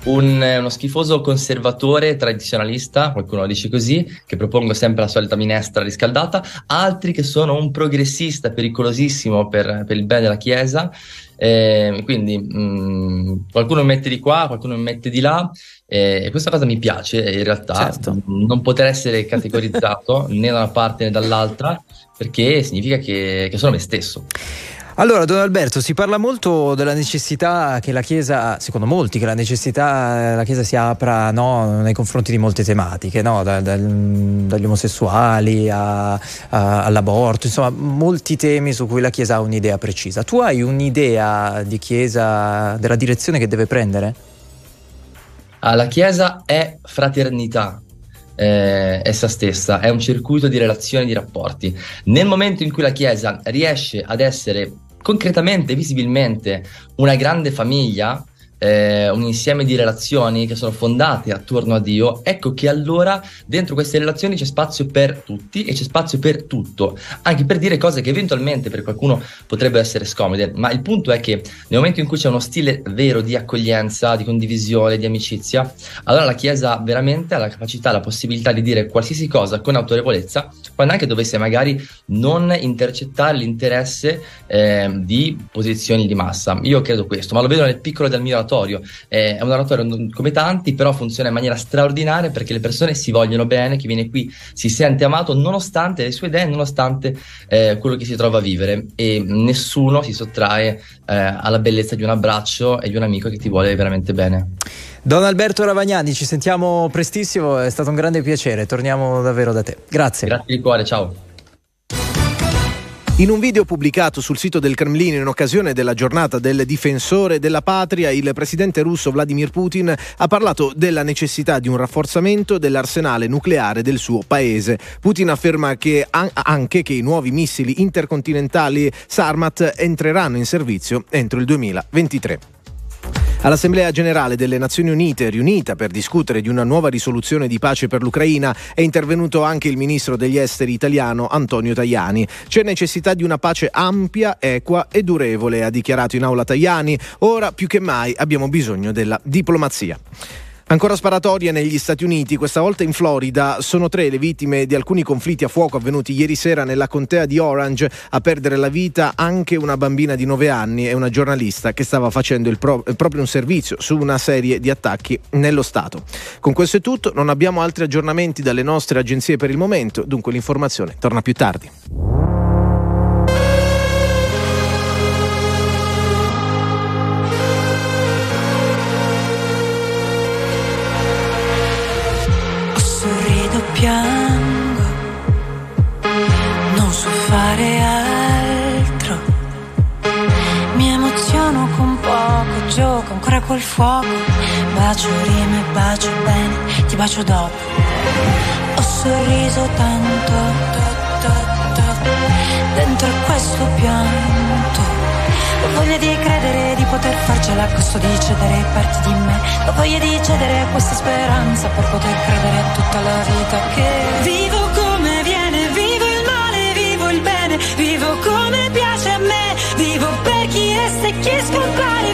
un- uno schifoso conservatore tradizionalista, qualcuno lo dice così, che propongo sempre la solita minestra riscaldata, altri che sono un progressista pericolosissimo per, per il bene della Chiesa. Eh, quindi mh, qualcuno mi mette di qua, qualcuno mi mette di là, eh, e questa cosa mi piace in realtà, Certo. non poter essere categorizzato né da una parte né dall'altra, perché significa che, che sono me stesso. Allora, Don Alberto, si parla molto della necessità che la Chiesa, secondo molti, che la necessità la Chiesa si apra no, nei confronti di molte tematiche, no? Da- dal- dagli omosessuali a- a- all'aborto, insomma, molti temi su cui la Chiesa ha un'idea precisa. Tu hai un'idea di Chiesa, della direzione che deve prendere? Ah, la Chiesa è fraternità, eh, essa stessa, è un circuito di relazioni e di rapporti. Nel momento in cui la Chiesa riesce ad essere concretamente, visibilmente, una grande famiglia, eh, un insieme di relazioni che sono fondate attorno a Dio, ecco che allora dentro queste relazioni c'è spazio per tutti e c'è spazio per tutto, anche per dire cose che eventualmente per qualcuno potrebbero essere scomode, ma il punto è che nel momento in cui c'è uno stile vero di accoglienza, di condivisione, di amicizia, allora la Chiesa veramente ha la capacità, la possibilità di dire qualsiasi cosa con autorevolezza, quando anche dovesse magari non intercettare l'interesse eh, di posizioni di massa. Io credo questo, ma lo vedo nel piccolo del mio oratorio. Eh, è un oratorio non- come tanti, però funziona in maniera straordinaria perché le persone si vogliono bene, chi viene qui si sente amato nonostante le sue idee, nonostante eh, quello che si trova a vivere e nessuno si sottrae eh, alla bellezza di un abbraccio e di un amico che ti vuole veramente bene. Don Alberto Ravagnani, ci sentiamo prestissimo, è stato un grande piacere, torniamo davvero da te. Grazie. Grazie di cuore, ciao. In un video pubblicato sul sito del Cremlino in occasione della giornata del difensore della patria, il presidente russo Vladimir Putin ha parlato della necessità di un rafforzamento dell'arsenale nucleare del suo paese. Putin afferma che an- anche che i nuovi missili intercontinentali Sarmat entreranno in servizio entro il 2023. All'Assemblea generale delle Nazioni Unite, riunita per discutere di una nuova risoluzione di pace per l'Ucraina, è intervenuto anche il ministro degli esteri italiano Antonio Tajani. C'è necessità di una pace ampia, equa e durevole, ha dichiarato in aula Tajani. Ora più che mai abbiamo bisogno della diplomazia. Ancora sparatorie negli Stati Uniti, questa volta in Florida. Sono tre le vittime di alcuni conflitti a fuoco avvenuti ieri sera nella contea di Orange. A perdere la vita anche una bambina di 9 anni e una giornalista che stava facendo pro- proprio un servizio su una serie di attacchi nello Stato. Con questo è tutto, non abbiamo altri aggiornamenti dalle nostre agenzie per il momento, dunque l'informazione torna più tardi. Col fuoco. Bacio rime, bacio bene, ti bacio dopo. Ho sorriso tanto, to, to, to, dentro questo pianto. Ho voglia di credere di poter farcela a costo di cedere parti di me. Ho voglia di cedere questa speranza per poter credere a tutta la vita che vivo come vivo come piace a me, vivo per chi resta e chi scompare,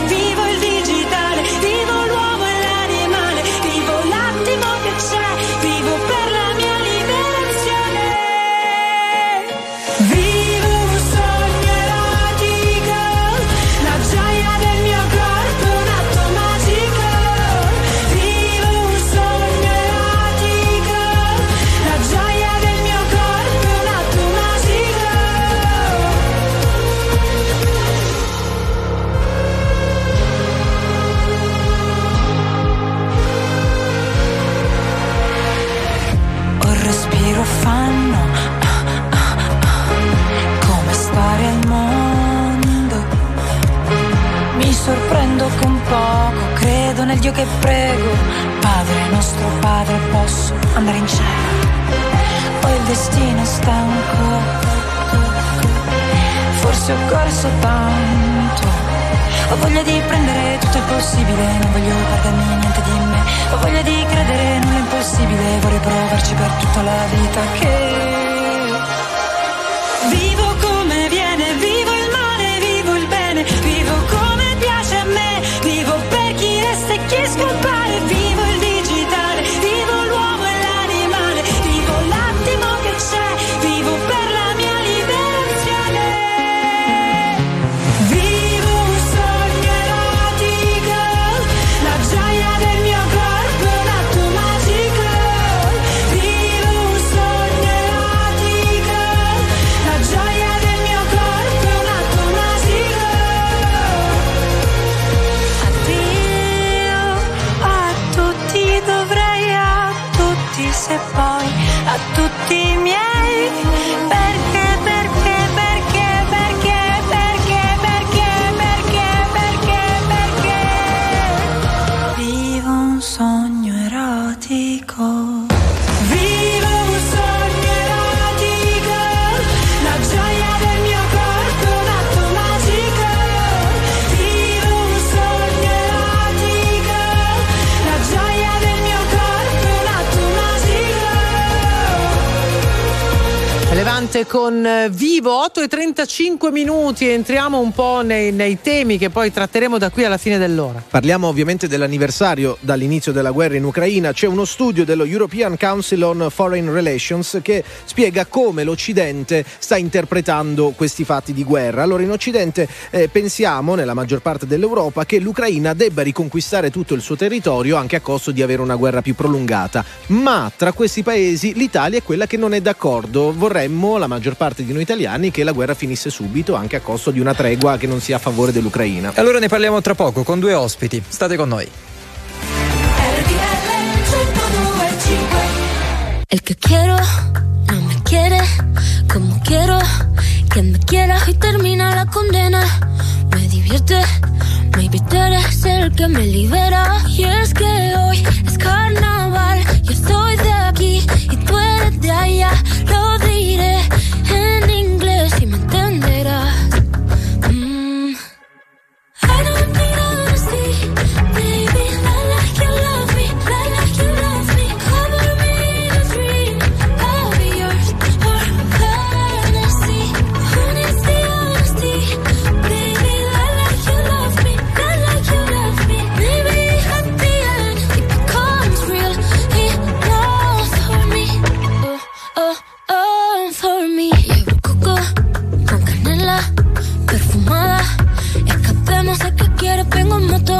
nel Dio che prego. Padre nostro Padre, posso andare in cielo. Ho il destino stanco. Forse ho corso tanto. Ho voglia di prendere tutto il possibile, non voglio perdermi niente di me. Ho voglia di credere nulla impossibile, vorrei provarci per tutta la vita che Vivo que me Levante con eh, Vivo 8 e 35 minuti entriamo un po' nei, nei temi che poi tratteremo da qui alla fine dell'ora. Parliamo ovviamente dell'anniversario dall'inizio della guerra in Ucraina. C'è uno studio dello European Council on Foreign Relations che spiega come l'Occidente sta interpretando questi fatti di guerra. Allora, in Occidente eh, pensiamo, nella maggior parte dell'Europa, che l'Ucraina debba riconquistare tutto il suo territorio anche a costo di avere una guerra più prolungata. Ma tra questi paesi l'Italia è quella che non è d'accordo. Vorremmo, la maggior parte di noi italiani, che la guerra finisse subito anche a costo di una tregua che non sia a favore dell'Ucraina. Allora ne parliamo tra poco con due ospiti. State con noi. El que quiero no me quiere como quiero que me quiera y termina la condena. Me divierte, maybe tú eres el que me libera. Y es que hoy es carnaval, yo estoy de y tú eres de allá. Lo diré en inglés y me Escapemos a que quieres, vengo en moto.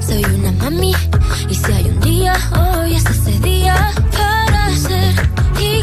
Soy una mami. Y si hay un día, hoy es ese día. Para ser y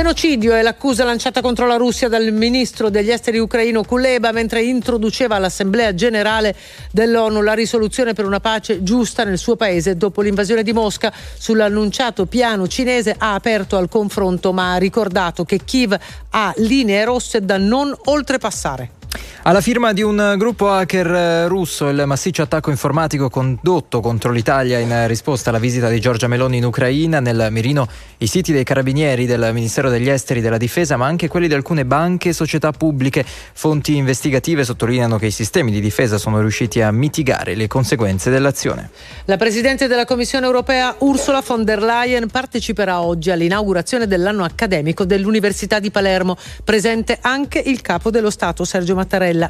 Genocidio è l'accusa lanciata contro la Russia dal ministro degli esteri ucraino Kuleba mentre introduceva all'Assemblea generale dell'ONU la risoluzione per una pace giusta nel suo paese dopo l'invasione di Mosca. Sull'annunciato piano cinese ha aperto al confronto ma ha ricordato che Kiev ha linee rosse da non oltrepassare. Alla firma di un gruppo hacker eh, russo, il massiccio attacco informatico condotto contro l'Italia in risposta alla visita di Giorgia Meloni in Ucraina, nel mirino i siti dei carabinieri del Ministero degli Esteri e della Difesa, ma anche quelli di alcune banche e società pubbliche. Fonti investigative sottolineano che i sistemi di difesa sono riusciti a mitigare le conseguenze dell'azione. La Presidente della Commissione europea Ursula von der Leyen parteciperà oggi all'inaugurazione dell'anno accademico dell'Università di Palermo, presente anche il capo dello Stato Sergio Mattarella.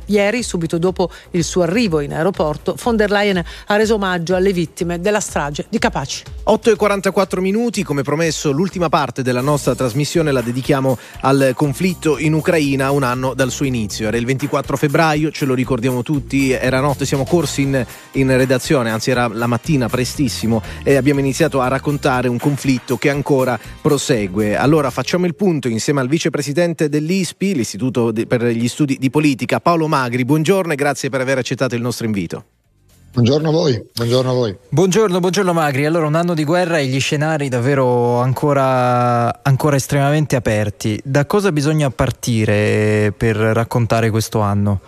Ieri, subito dopo il suo arrivo in aeroporto, von der Leyen ha reso omaggio alle vittime della strage di Capaci. 8 e 44 minuti, come promesso, l'ultima parte della nostra trasmissione la dedichiamo al conflitto in Ucraina un anno dal suo inizio. Era il 24 febbraio, ce lo ricordiamo tutti, era notte, siamo corsi in, in redazione, anzi era la mattina prestissimo e abbiamo iniziato a raccontare un conflitto che ancora prosegue. Allora facciamo il punto insieme al vicepresidente dell'ISPI, l'Istituto per gli Studi di Politica, Paolo Magri. Buongiorno e grazie per aver accettato il nostro invito. Buongiorno a voi, buongiorno a voi. Buongiorno, buongiorno Magri. Allora, un anno di guerra e gli scenari davvero ancora, ancora estremamente aperti. Da cosa bisogna partire per raccontare questo anno?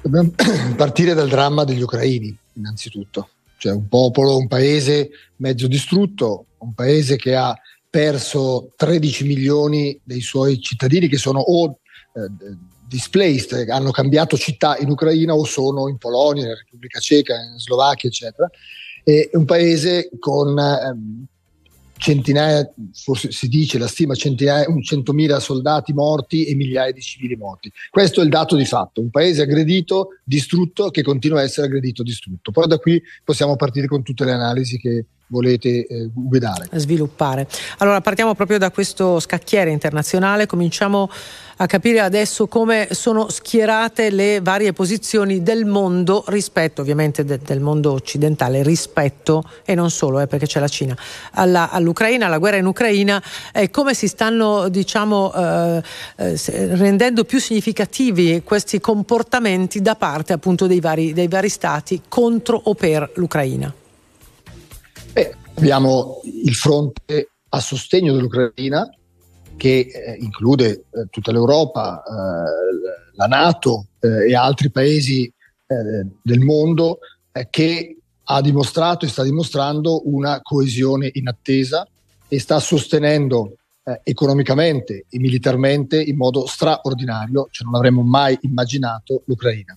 Dobbiamo partire dal dramma degli ucraini, innanzitutto. Cioè un popolo, un paese mezzo distrutto, un paese che ha perso 13 milioni dei suoi cittadini che sono o displaced, hanno cambiato città in Ucraina o sono in Polonia, in Repubblica Ceca, in Slovacchia, eccetera. È un paese con ehm, centinaia, forse si dice la stima, centinaia, un centomila soldati morti e migliaia di civili morti. Questo è il dato di fatto, un paese aggredito, distrutto, che continua a essere aggredito, distrutto. Poi da qui possiamo partire con tutte le analisi che volete eh, guidare. sviluppare. Allora partiamo proprio da questo scacchiere internazionale, cominciamo a capire adesso come sono schierate le varie posizioni del mondo rispetto, ovviamente de- del mondo occidentale, rispetto, e non solo, eh, perché c'è la Cina, alla- all'Ucraina, alla guerra in Ucraina, e come si stanno diciamo eh, eh, rendendo più significativi questi comportamenti da parte appunto dei vari, dei vari stati contro o per l'Ucraina. Abbiamo il fronte a sostegno dell'Ucraina che eh, include eh, tutta l'Europa, eh, la Nato eh, e altri paesi eh, del mondo che ha dimostrato e sta dimostrando una coesione in attesa e sta sostenendo eh, economicamente e militarmente in modo straordinario, cioè non avremmo mai immaginato l'Ucraina.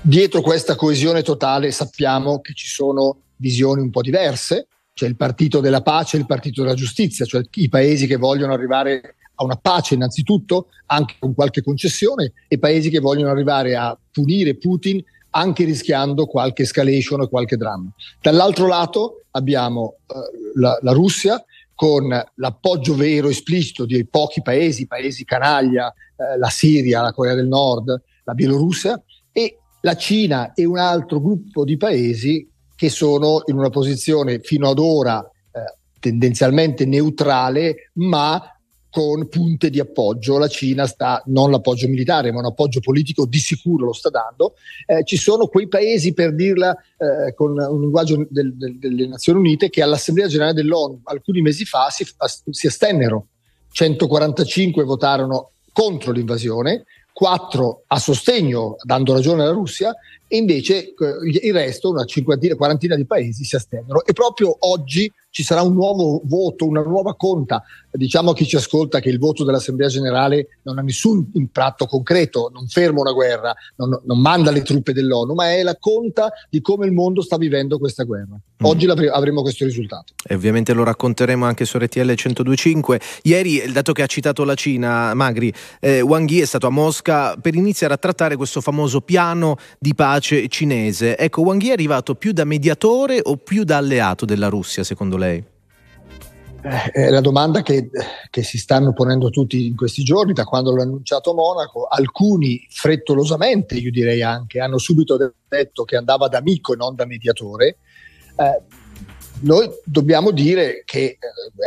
Dietro questa coesione totale sappiamo che ci sono visioni un po' diverse, c'è il partito della pace e il partito della giustizia, cioè i paesi che vogliono arrivare a una pace innanzitutto, anche con qualche concessione, e paesi che vogliono arrivare a punire Putin anche rischiando qualche escalation e qualche dramma. Dall'altro lato abbiamo eh, la, la Russia con l'appoggio vero, esplicito di pochi paesi, paesi canaglia, eh, la Siria, la Corea del Nord, la Bielorussia, e la Cina e un altro gruppo di paesi che sono in una posizione fino ad ora eh, tendenzialmente neutrale, ma con punte di appoggio. La Cina sta, non l'appoggio militare, ma un appoggio politico di sicuro lo sta dando. Eh, ci sono quei paesi, per dirla eh, con un linguaggio del- del- delle Nazioni Unite, che all'Assemblea Generale dell'ONU alcuni mesi fa si, si astennero 145 votarono contro l'invasione, 4 a sostegno, dando ragione alla Russia, invece eh, il resto, una cinquantina, quarantina di paesi si astennero. E proprio oggi ci sarà un nuovo voto, una nuova conta. Diciamo a chi ci ascolta che il voto dell'Assemblea generale non ha nessun impatto concreto, non ferma una guerra, non, non manda le truppe dell'ONU, ma è la conta di come il mondo sta vivendo questa guerra. Oggi l'avre- avremo questo risultato. E ovviamente lo racconteremo anche su RTL 1025. Ieri, dato che ha citato la Cina, Magri, eh, Wang Yi è stato a Mosca per iniziare a trattare questo famoso piano di pace cinese. Ecco, Wang Yi è arrivato più da mediatore o più da alleato della Russia, secondo lei? Eh, È la domanda che, che si stanno ponendo tutti in questi giorni, da quando l'ha annunciato Monaco. Alcuni frettolosamente, io direi anche, hanno subito detto che andava da amico e non da mediatore. Eh, noi dobbiamo dire che, eh,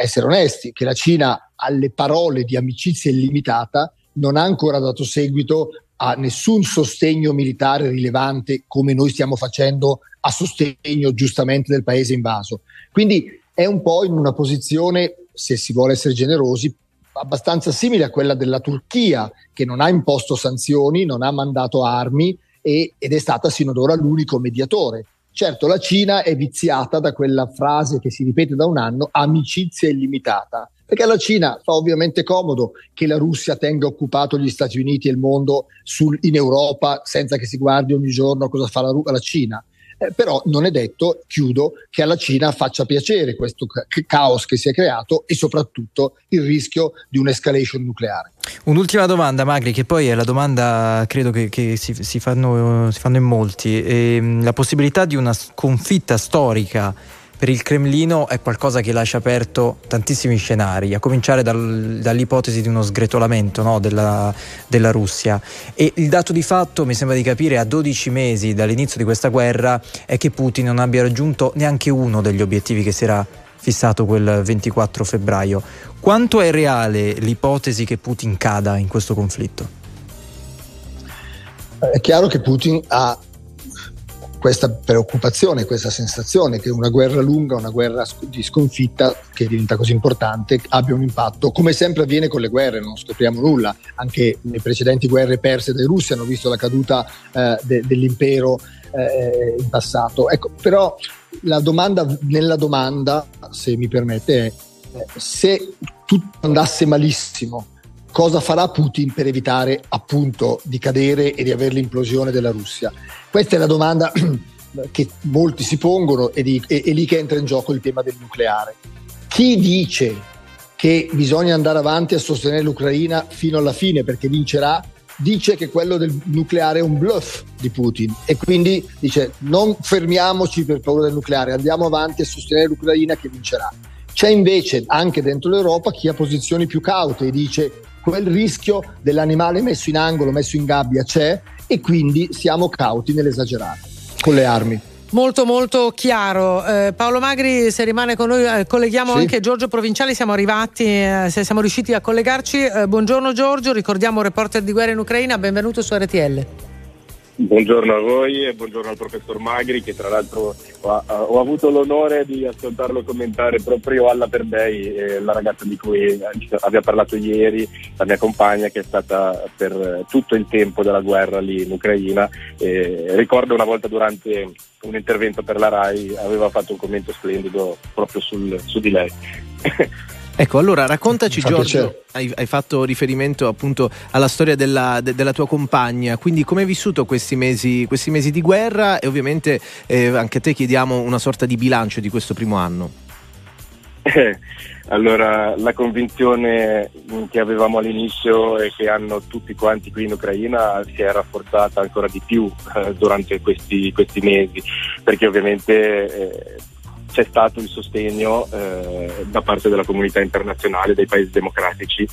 essere onesti, che la Cina alle parole di amicizia illimitata non ha ancora dato seguito a nessun sostegno militare rilevante come noi stiamo facendo a sostegno giustamente del paese invaso. Quindi è un po' in una posizione, se si vuole essere generosi, abbastanza simile a quella della Turchia, che non ha imposto sanzioni, non ha mandato armi e- ed è stata sino ad ora l'unico mediatore. Certo, la Cina è viziata da quella frase che si ripete da un anno, amicizia illimitata, perché alla Cina fa ovviamente comodo che la Russia tenga occupato gli Stati Uniti e il mondo sul- in Europa senza che si guardi ogni giorno cosa fa la, la Cina. Eh, però non è detto, chiudo, che alla Cina faccia piacere questo ca- caos che si è creato e soprattutto il rischio di un'escalation nucleare. Un'ultima domanda, Magri, che poi è la domanda credo che, che si, si fanno, si fanno in molti. Ehm, la possibilità di una sconfitta storica per il Cremlino è qualcosa che lascia aperto tantissimi scenari, a cominciare dal- dall'ipotesi di uno sgretolamento no, della, della Russia. E il dato di fatto, mi sembra di capire, a 12 mesi dall'inizio di questa guerra è che Putin non abbia raggiunto neanche uno degli obiettivi che si era fissato quel 24 febbraio. Quanto è reale l'ipotesi che Putin cada in questo conflitto? È chiaro che Putin ha questa preoccupazione, questa sensazione che una guerra lunga, una guerra di sconfitta che diventa così importante abbia un impatto, come sempre avviene con le guerre, non scopriamo nulla, anche le precedenti guerre perse dai russi hanno visto la caduta eh, de- dell'impero eh, in passato. Ecco, però la domanda nella domanda, se mi permette, è eh, se tutto andasse malissimo, cosa farà Putin per evitare appunto di cadere e di avere l'implosione della Russia? Questa è la domanda che molti si pongono è- è lì che entra in gioco il tema del nucleare. Chi dice che bisogna andare avanti a sostenere l'Ucraina fino alla fine perché vincerà, dice che quello del nucleare è un bluff di Putin e quindi dice non fermiamoci per paura del nucleare, andiamo avanti a sostenere l'Ucraina che vincerà. C'è invece anche dentro l'Europa chi ha posizioni più caute e dice quel rischio dell'animale messo in angolo, messo in gabbia c'è e quindi siamo cauti nell'esagerare con le armi. Molto molto chiaro. Eh, Paolo Magri, se rimane con noi, eh, colleghiamo Sì. anche Giorgio Provinciali, siamo arrivati, eh, se siamo riusciti a collegarci. Eh, buongiorno Giorgio, ricordiamo reporter di guerra in Ucraina, benvenuto su RTL. Buongiorno a voi e buongiorno al professor Magri che tra l'altro ho, ho avuto l'onore di ascoltarlo commentare proprio alla Perdei, eh, la ragazza di cui aveva parlato ieri, la mia compagna che è stata per tutto il tempo della guerra lì in Ucraina. Eh, ricordo una volta durante un intervento per la RAI aveva fatto un commento splendido proprio sul- su di lei. Ecco, allora raccontaci Giorgio, hai, hai fatto riferimento appunto alla storia della, de- della tua compagna, quindi come hai vissuto questi mesi, questi mesi di guerra? E ovviamente eh, anche a te chiediamo una sorta di bilancio di questo primo anno. Eh, Allora, la convinzione che avevamo all'inizio e che hanno tutti quanti qui in Ucraina si è rafforzata ancora di più eh, durante questi, questi mesi, perché ovviamente eh, c'è stato il sostegno eh, da parte della comunità internazionale, dei paesi democratici.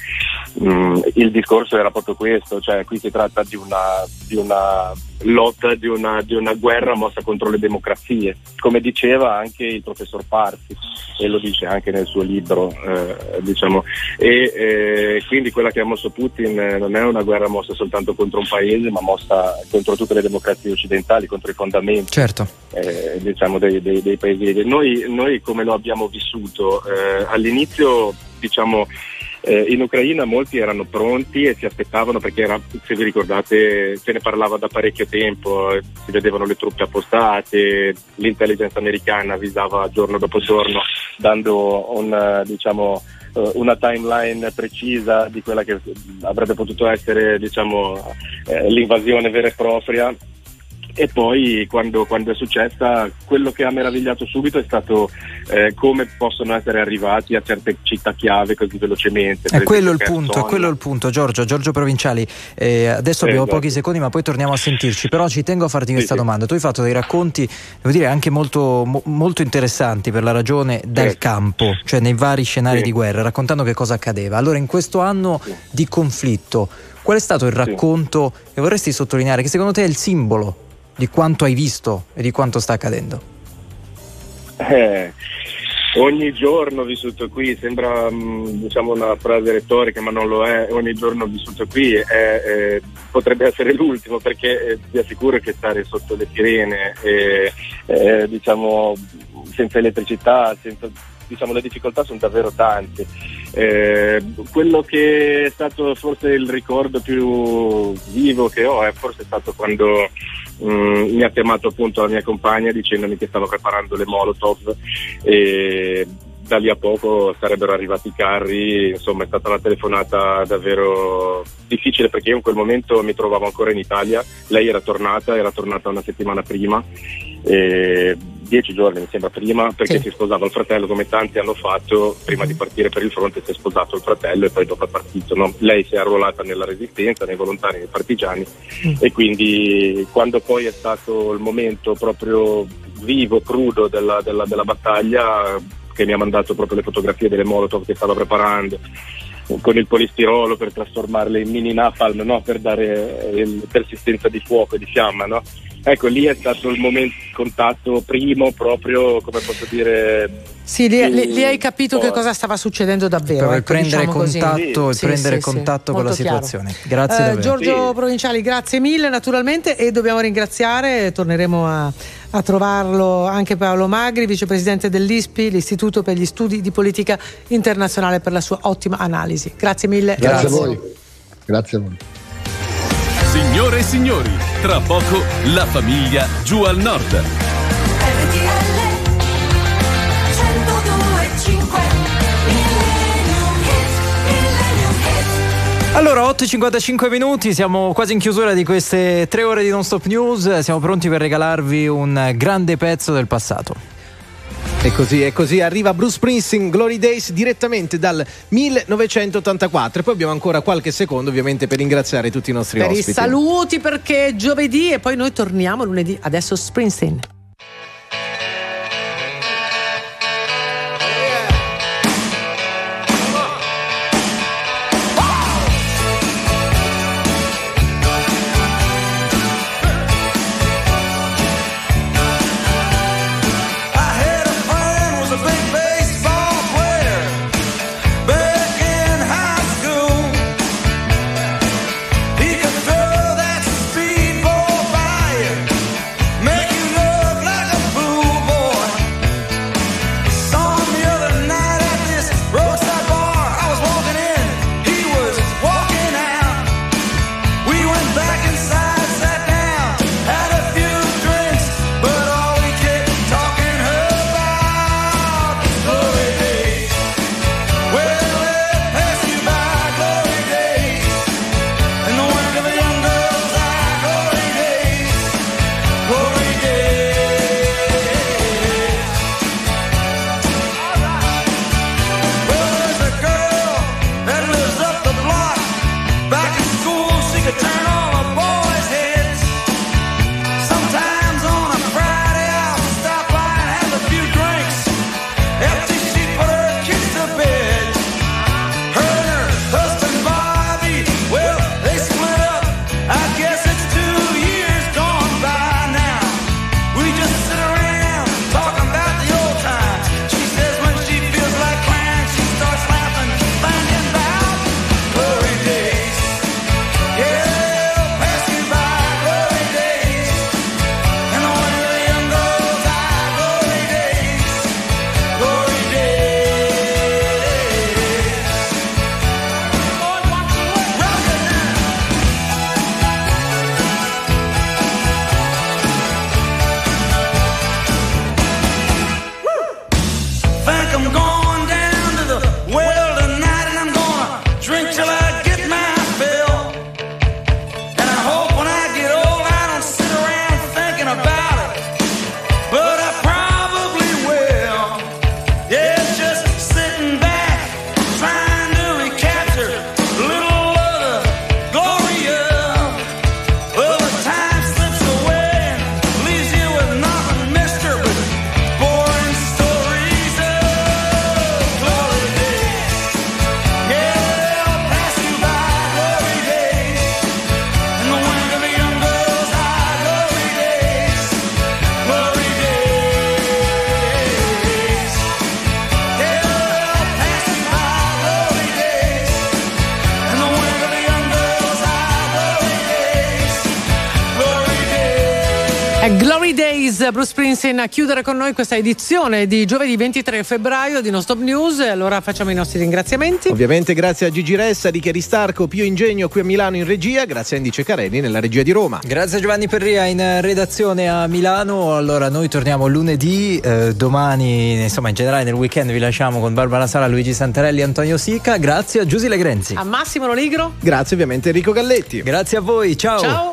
Mm, il discorso era proprio questo, cioè qui si tratta di una, di una lotta, di una, di una guerra mossa contro le democrazie, come diceva anche il professor Parsi e lo dice anche nel suo libro, eh, diciamo. E eh, quindi quella che ha mosso Putin eh, non è una guerra mossa soltanto contro un paese, ma mossa contro tutte le democrazie occidentali, contro i fondamenti Certo. eh, diciamo dei, dei- dei paesi. Noi, noi come lo abbiamo vissuto? Eh, all'inizio diciamo Eh, in Ucraina molti erano pronti e si aspettavano perché era, se vi ricordate se ne parlava da parecchio tempo, si vedevano le truppe appostate, l'intelligence americana avvisava giorno dopo giorno dando un, eh, diciamo, eh, una timeline precisa di quella che avrebbe potuto essere diciamo, eh, l'invasione vera e propria e poi quando, quando è successa quello che ha meravigliato subito è stato eh, come possono essere arrivati a certe città chiave così velocemente. È quello il punto, è quello il punto, Giorgio, Giorgio Provinciali. eh, adesso Eh, abbiamo esatto. pochi secondi, ma poi torniamo a sentirci. Però ci tengo a farti questa sì. domanda. Tu hai fatto dei racconti, devo dire, anche molto, mo- molto interessanti per la ragione dal campo, cioè nei vari scenari Sì. di guerra, raccontando che cosa accadeva. Allora, in questo anno di conflitto, qual è stato il racconto che vorresti sottolineare, che secondo te è il simbolo di quanto hai visto e di quanto sta accadendo? Eh, ogni giorno vissuto qui, sembra mh, diciamo una frase retorica ma non lo è, ogni giorno vissuto qui è, eh, potrebbe essere l'ultimo perché eh, vi assicuro che stare sotto le sirene, eh, eh, diciamo senza elettricità, senza, diciamo, le difficoltà sono davvero tante. Eh, quello che è stato forse il ricordo più vivo che ho è forse stato quando mm, mi ha chiamato appunto la mia compagna dicendomi che stava preparando le Molotov e da lì a poco sarebbero arrivati i carri, insomma è stata una telefonata davvero difficile perché io in quel momento mi trovavo ancora in Italia, lei era tornata, era tornata una settimana prima, e dieci giorni mi sembra prima, perché Sì. si sposava il fratello come tanti hanno fatto, prima di partire per il fronte si è sposato il fratello e poi dopo è partito. no? Lei si è arruolata nella resistenza, nei volontari, nei partigiani e quindi quando poi è stato il momento proprio vivo, crudo della, della- della battaglia, che mi ha mandato proprio le fotografie delle Molotov che stava preparando con il polistirolo per trasformarle in mini napalm no? per dare eh, persistenza di fuoco e di fiamma no? Ecco lì è stato il momento contatto primo proprio come posso dire Sì, lì, lì- lì hai capito che forte. cosa stava succedendo davvero. Per ecco, prendere diciamo contatto Sì, prendere sì, sì, contatto con la molto chiaro. situazione. Grazie Eh. Giorgio Provinciali, grazie mille naturalmente e dobbiamo ringraziare, torneremo a, a trovarlo anche Paolo Magri, vicepresidente dell'ISPI, l'Istituto per gli Studi di Politica Internazionale per la sua ottima analisi. Grazie mille. Grazie a voi. Grazie a voi. Signore e signori, tra poco la famiglia giù al nord. Allora, 8.55 minuti, siamo quasi in chiusura di queste tre ore di non stop news. Siamo pronti per regalarvi un grande pezzo del passato. E così, e così arriva Bruce Springsteen Glory Days direttamente dal 1984. E poi abbiamo ancora qualche secondo, ovviamente, per ringraziare tutti i nostri Per i ospiti. saluti perché è giovedì e poi noi torniamo lunedì. Adesso Springsteen. Springsteen a chiudere con noi questa edizione di giovedì 23 febbraio di Non Stop News. Allora facciamo i nostri ringraziamenti. Ovviamente grazie a Gigi Ressa, di Chiaristarco, Pio Ingegno qui a Milano in regia, grazie a Indice Careni nella regia di Roma. Grazie a Giovanni Perria in redazione a Milano. Allora, noi torniamo lunedì, eh, domani, insomma, in generale nel weekend vi lasciamo con Barbara Sala, Luigi Santarelli, Antonio Sica. Grazie a Giusy Legrenzi. A Massimo Nigro. Grazie ovviamente Enrico Galletti. Grazie a voi, ciao. Ciao.